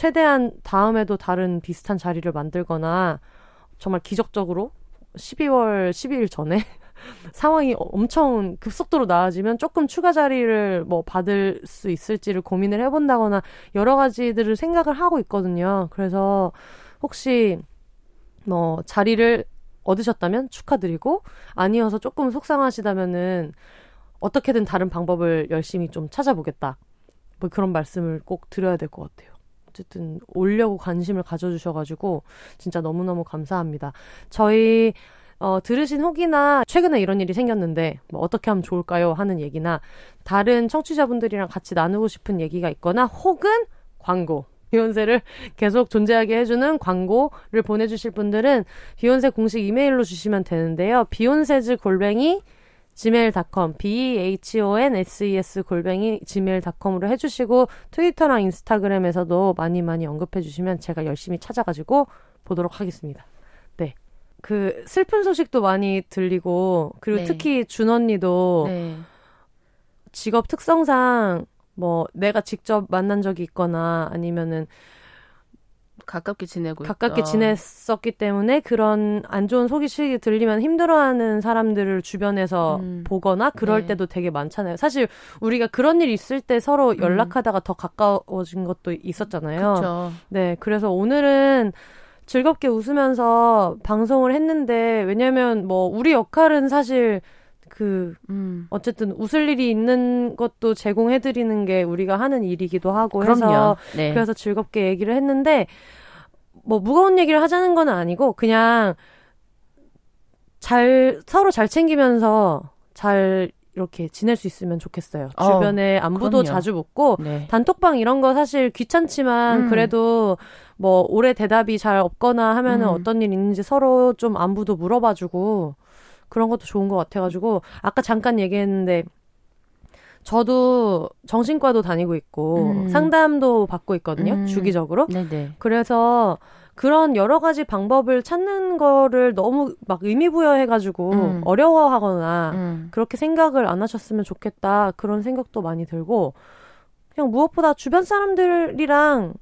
A: 최대한 다음에도 다른 비슷한 자리를 만들거나 정말 기적적으로 12월 12일 전에 상황이 엄청 급속도로 나아지면 조금 추가 자리를 뭐 받을 수 있을지를 고민을 해본다거나 여러 가지들을 생각을 하고 있거든요. 그래서 혹시 뭐 자리를 얻으셨다면 축하드리고 아니어서 조금 속상하시다면은 어떻게든 다른 방법을 열심히 좀 찾아보겠다. 뭐 그런 말씀을 꼭 드려야 될 것 같아요. 어쨌든 오려고 관심을 가져주셔가지고 진짜 너무너무 감사합니다. 저희 어, 들으신 혹이나 최근에 이런 일이 생겼는데 뭐 어떻게 하면 좋을까요? 하는 얘기나 다른 청취자분들이랑 같이 나누고 싶은 얘기가 있거나 혹은 광고 비욘세를 계속 존재하게 해주는 광고를 보내주실 분들은 비욘세 공식 이메일로 주시면 되는데요. 비욘세즈 골뱅이 gmail.com, b-h-o-n-s-e-s 골뱅이 gmail.com으로 해주시고 트위터랑 인스타그램에서도 많이 많이 언급해주시면 제가 열심히 찾아가지고 보도록 하겠습니다. 네. 그 슬픈 소식도 많이 들리고 그리고 네. 특히 준 언니도 네. 직업 특성상 뭐 내가 직접 만난 적이 있거나 아니면은
B: 가깝게 지내고
A: 가깝게 있다. 지냈었기 때문에 그런 안 좋은 소식이 들리면 힘들어하는 사람들을 주변에서 음. 보거나 그럴 네. 때도 되게 많잖아요. 사실 우리가 그런 일 있을 때 서로 음. 연락하다가 음. 더 가까워진 것도 있었잖아요.
B: 그쵸.
A: 네, 그래서 오늘은 즐겁게 웃으면서 방송을 했는데 왜냐면 뭐 우리 역할은 사실 그 음. 어쨌든 웃을 일이 있는 것도 제공해 드리는 게 우리가 하는 일이기도 하고 그럼요. 해서 네. 그래서 즐겁게 얘기를 했는데 뭐 무거운 얘기를 하자는 건 아니고 그냥 잘 서로 잘 챙기면서 잘 이렇게 지낼 수 있으면 좋겠어요. 어, 주변에 안부도 그럼요. 자주 묻고 네. 단톡방 이런 거 사실 귀찮지만 음. 그래도 뭐 올해 대답이 잘 없거나 하면은 음. 어떤 일 있는지 서로 좀 안부도 물어봐주고 그런 것도 좋은 것 같아가지고 아까 잠깐 얘기했는데 저도 정신과도 다니고 있고 음. 상담도 받고 있거든요. 음. 주기적으로.
B: 네네.
A: 그래서 그런 여러 가지 방법을 찾는 거를 너무 막 의미부여해가지고 음. 어려워하거나 음. 그렇게 생각을 안 하셨으면 좋겠다 그런 생각도 많이 들고 그냥 무엇보다 주변 사람들이랑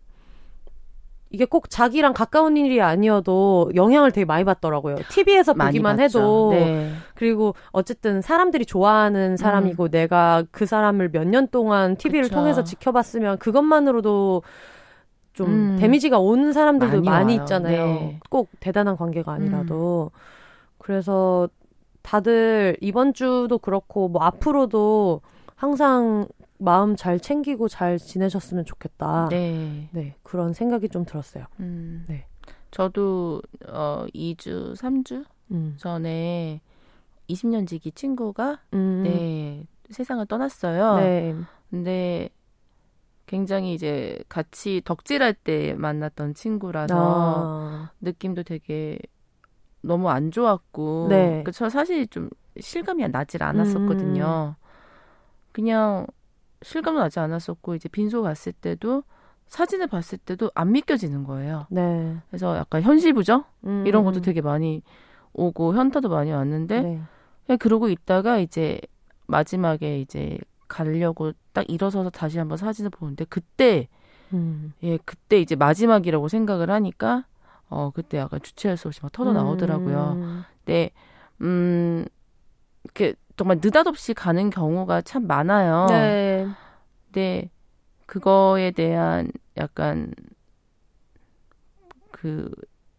A: 이게 꼭 자기랑 가까운 일이 아니어도 영향을 되게 많이 받더라고요. TV에서 보기만 해도 네. 그리고 어쨌든 사람들이 좋아하는 사람이고 음. 내가 그 사람을 몇 년 동안 TV를 그쵸. 통해서 지켜봤으면 그것만으로도 좀 음. 데미지가 오는 사람들도 많이, 많이 있잖아요. 네. 꼭 대단한 관계가 아니라도. 음. 그래서 다들 이번 주도 그렇고 뭐 앞으로도 항상 마음 잘 챙기고 잘 지내셨으면 좋겠다. 네. 네. 그런 생각이 좀 들었어요. 음. 네.
B: 저도 어 2주, 3주 음. 전에 20년 지기 친구가 음. 네, 세상을 떠났어요. 네. 근데 굉장히 이제 같이 덕질할 때 만났던 친구라서 아. 느낌도 되게 너무 안 좋았고 네. 그저 사실 좀 실감이 나질 않았었거든요. 음. 그냥 실감도 나지 않았었고 이제 빈소 갔을 때도 사진을 봤을 때도 안 믿겨지는 거예요. 네. 그래서 약간 현실 부정 음. 이런 것도 되게 많이 오고 현타도 많이 왔는데 네. 그냥 그러고 있다가 이제 마지막에 이제 가려고 딱 일어서서 다시 한번 사진을 보는데 그때 음. 예 그때 이제 마지막이라고 생각을 하니까 어 그때 약간 주체할 수 없이 막 터져 나오더라고요. 음. 근데 음 이렇게 정말 느닷없이 가는 경우가 참 많아요. 네. 근데 그거에 대한 약간 그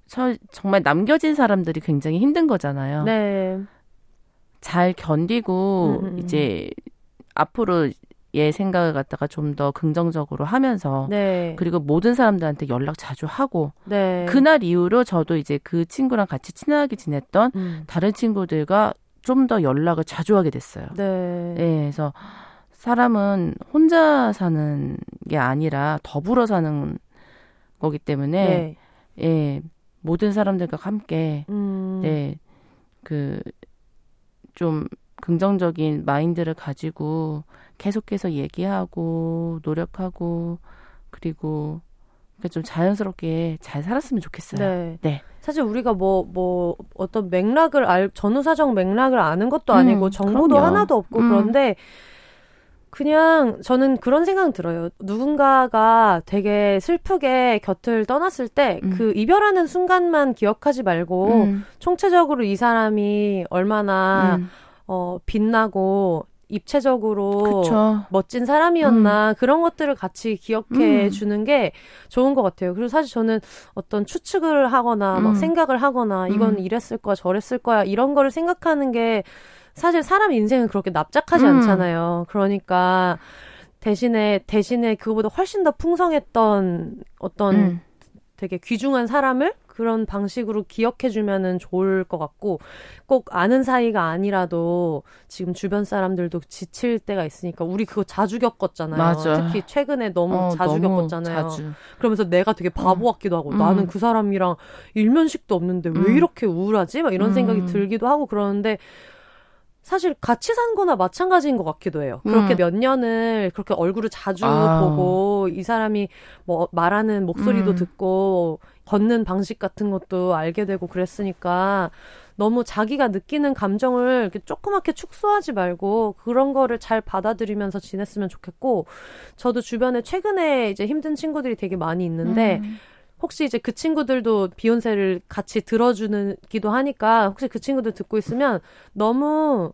B: 서, 정말 남겨진 사람들이 굉장히 힘든 거잖아요. 네. 잘 견디고 음음. 이제 앞으로 얘 생각을 갖다가 좀 더 긍정적으로 하면서 네. 그리고 모든 사람들한테 연락 자주 하고 네. 그날 이후로 저도 이제 그 친구랑 같이 친하게 지냈던 음. 다른 친구들과 좀 더 연락을 자주 하게 됐어요. 네. 네. 그래서 사람은 혼자 사는 게 아니라 더불어 사는 거기 때문에 네. 예, 모든 사람들과 함께 음. 네. 그좀 긍정적인 마인드를 가지고 계속해서 얘기하고 노력하고 그리고 좀 자연스럽게 잘 살았으면 좋겠어요. 네. 네.
A: 사실 우리가 뭐, 뭐, 어떤 맥락을 알, 전후사정 맥락을 아는 것도 아니고 음, 정보도 그럼요. 하나도 없고 음. 그런데 그냥 저는 그런 생각 들어요. 누군가가 되게 슬프게 곁을 떠났을 때그 음. 그 이별하는 순간만 기억하지 말고 음. 총체적으로 이 사람이 얼마나 음. 어, 빛나고 입체적으로 그쵸. 멋진 사람이었나 음. 그런 것들을 같이 기억해 음. 주는 게 좋은 것 같아요. 그리고 사실 저는 어떤 추측을 하거나 음. 막 생각을 하거나 이건 음. 이랬을 거야 저랬을 거야 이런 거를 생각하는 게 사실 사람 인생은 그렇게 납작하지 음. 않잖아요. 그러니까 대신에 대신에 그거보다 훨씬 더 풍성했던 어떤 음. 되게 귀중한 사람을 그런 방식으로 기억해주면은 좋을 것 같고 꼭 아는 사이가 아니라도 지금 주변 사람들도 지칠 때가 있으니까 우리 그거 자주 겪었잖아요. 맞아. 특히 최근에 너무 어, 자주 너무 겪었잖아요. 자주. 그러면서 내가 되게 바보 음. 같기도 하고 음. 나는 그 사람이랑 일면식도 없는데 왜 음. 이렇게 우울하지? 막 이런 생각이 음. 들기도 하고 그러는데 사실 같이 산 거나 마찬가지인 것 같기도 해요. 그렇게 음. 몇 년을 그렇게 얼굴을 자주 아. 보고 이 사람이 뭐 말하는 목소리도 음. 듣고 걷는 방식 같은 것도 알게 되고 그랬으니까 너무 자기가 느끼는 감정을 이렇게 조그맣게 축소하지 말고 그런 거를 잘 받아들이면서 지냈으면 좋겠고 저도 주변에 최근에 이제 힘든 친구들이 되게 많이 있는데 음. 혹시 이제 그 친구들도 비욘세를 같이 들어주는 기도 하니까 혹시 그 친구들 듣고 있으면 너무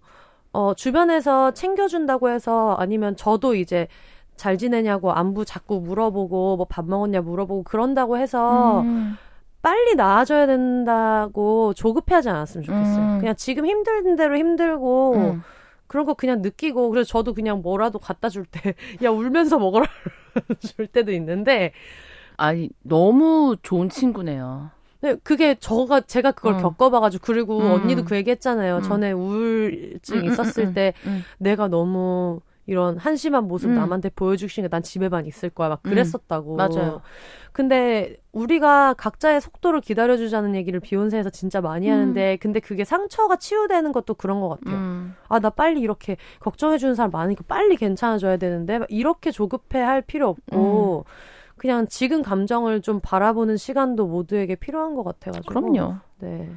A: 어 주변에서 챙겨준다고 해서 아니면 저도 이제 잘 지내냐고 안부 자꾸 물어보고 뭐 밥 먹었냐 물어보고 그런다고 해서 음. 빨리 나아져야 된다고 조급해하지 않았으면 좋겠어요. 음. 그냥 지금 힘든 대로 힘들고 음. 그런 거 그냥 느끼고 그래서 저도 그냥 뭐라도 갖다 줄 때 야 울면서 먹어라 줄 때도 있는데
B: 아니 너무 좋은 친구네요.
A: 네, 그게 저가 제가 그걸 어. 겪어봐가지고 그리고 음. 언니도 그 얘기했잖아요. 음. 전에 우울증 음, 음, 있었을 음, 때 내가 너무 이런 한심한 모습 음. 남한테 보여주시는 난 집에만 있을 거야 막 그랬었다고.
B: 맞아요.
A: 근데 우리가 각자의 속도를 기다려주자는 얘기를 비욘세에서 진짜 많이 하는데 근데 그게 상처가 치유되는 것도 그런 것 같아요. 아 나 빨리 이렇게 걱정해주는 사람 많으니까 빨리 괜찮아져야 되는데 이렇게 조급해할 필요 없고. 그냥 지금 감정을 좀 바라보는 시간도 모두에게 필요한 것 같아가지고.
B: 그럼요.
A: 네.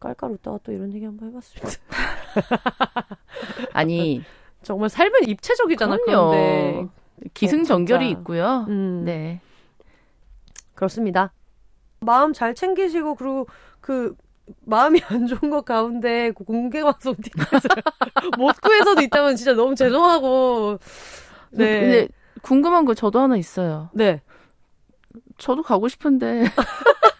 A: 깔깔 웃다가 또 이런 얘기 한번 해봤습니다.
B: 아니
A: 정말 삶은 입체적이잖아.
B: 그럼요. 기승전결이 있고요. 음. 네.
A: 그렇습니다. 마음 잘 챙기시고 그리고 그 마음이 안 좋은 것 가운데 그 공개 방송 티켓을 못 구해서도 있다면 진짜 너무 죄송하고
B: 네. 근데 궁금한 거 저도 하나 있어요.
A: 네.
B: 저도 가고 싶은데.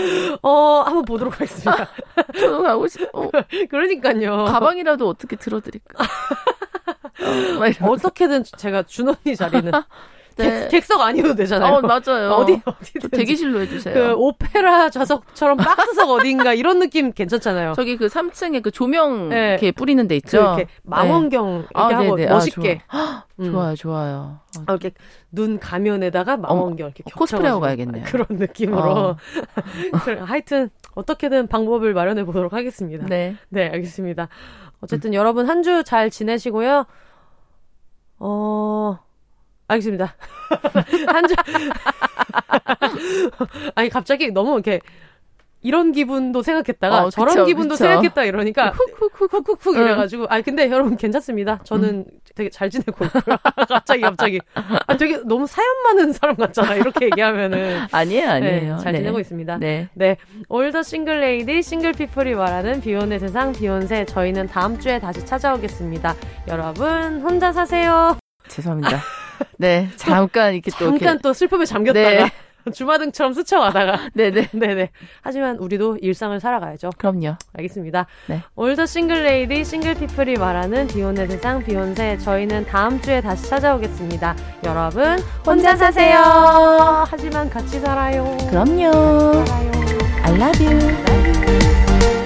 A: 어, 한번 보도록 하겠습니다.
B: 저도 가고 싶, 어.
A: 그러니까요.
B: 가방이라도 어떻게 들어드릴까.
A: 어, 어떻게든 제가 준 언니 자리는 네. 객, 석 아니어도 되잖아요.
B: 어, 맞아요.
A: 어디, 어디
B: 대기실로 해주세요.
A: 그 오페라 좌석처럼 박스석 어딘가 이런 느낌 괜찮잖아요.
B: 저기 그 3층에 그 조명 네. 이렇게 뿌리는 데 있죠. 그
A: 이렇게 망원경 네. 이렇게 아, 하고 네네. 아, 멋있게.
B: 아, 좋아. 음. 좋아요, 좋아요.
A: 아, 이렇게 눈 가면에다가 망원경 이렇게
B: 코스프레하고 가야겠네요.
A: 그런 느낌으로. 어. 하여튼 어떻게든 방법을 마련해 보도록 하겠습니다.
B: 네.
A: 네, 알겠습니다. 어쨌든 음. 여러분 한 주 잘 지내시고요. 어, 알겠습니다. 한 주. 아니, 갑자기 너무 이렇게 이런 기분도 생각했다가 어, 저런 그쵸, 기분도 그쵸. 생각했다 이러니까 훅훅훅훅훅 이래가지고 아니 근데 여러분 괜찮습니다. 저는 음. 되게 잘 지내고 있고요. 갑자기 갑자기 아 되게 너무 사연 많은 사람 같잖아 이렇게 얘기하면은
B: 아니에요 아니에요.
A: 네, 잘 네. 지내고 있습니다.
B: 네.
A: 네. all the single lady single people이 말하는 비혼의 세상 비혼세 저희는 다음 주에 다시 찾아오겠습니다. 여러분 혼자 사세요.
B: 죄송합니다. 네 잠깐 이렇게
A: 또 잠깐
B: 이렇게.
A: 또 슬픔에 잠겼다가. 네. 주마등처럼 스쳐가다가.
B: 네네.
A: 네네. 하지만 우리도 일상을 살아가야죠.
B: 그럼요.
A: 알겠습니다.
B: 네.
A: 올더 싱글레이디, 싱글피플이 말하는 비욘의 세상, 비욘세. 저희는 다음 주에 다시 찾아오겠습니다. 여러분, 혼자 사세요. 하지만 같이 살아요.
B: 그럼요.
A: 살아요.
B: I love you.
A: Love you.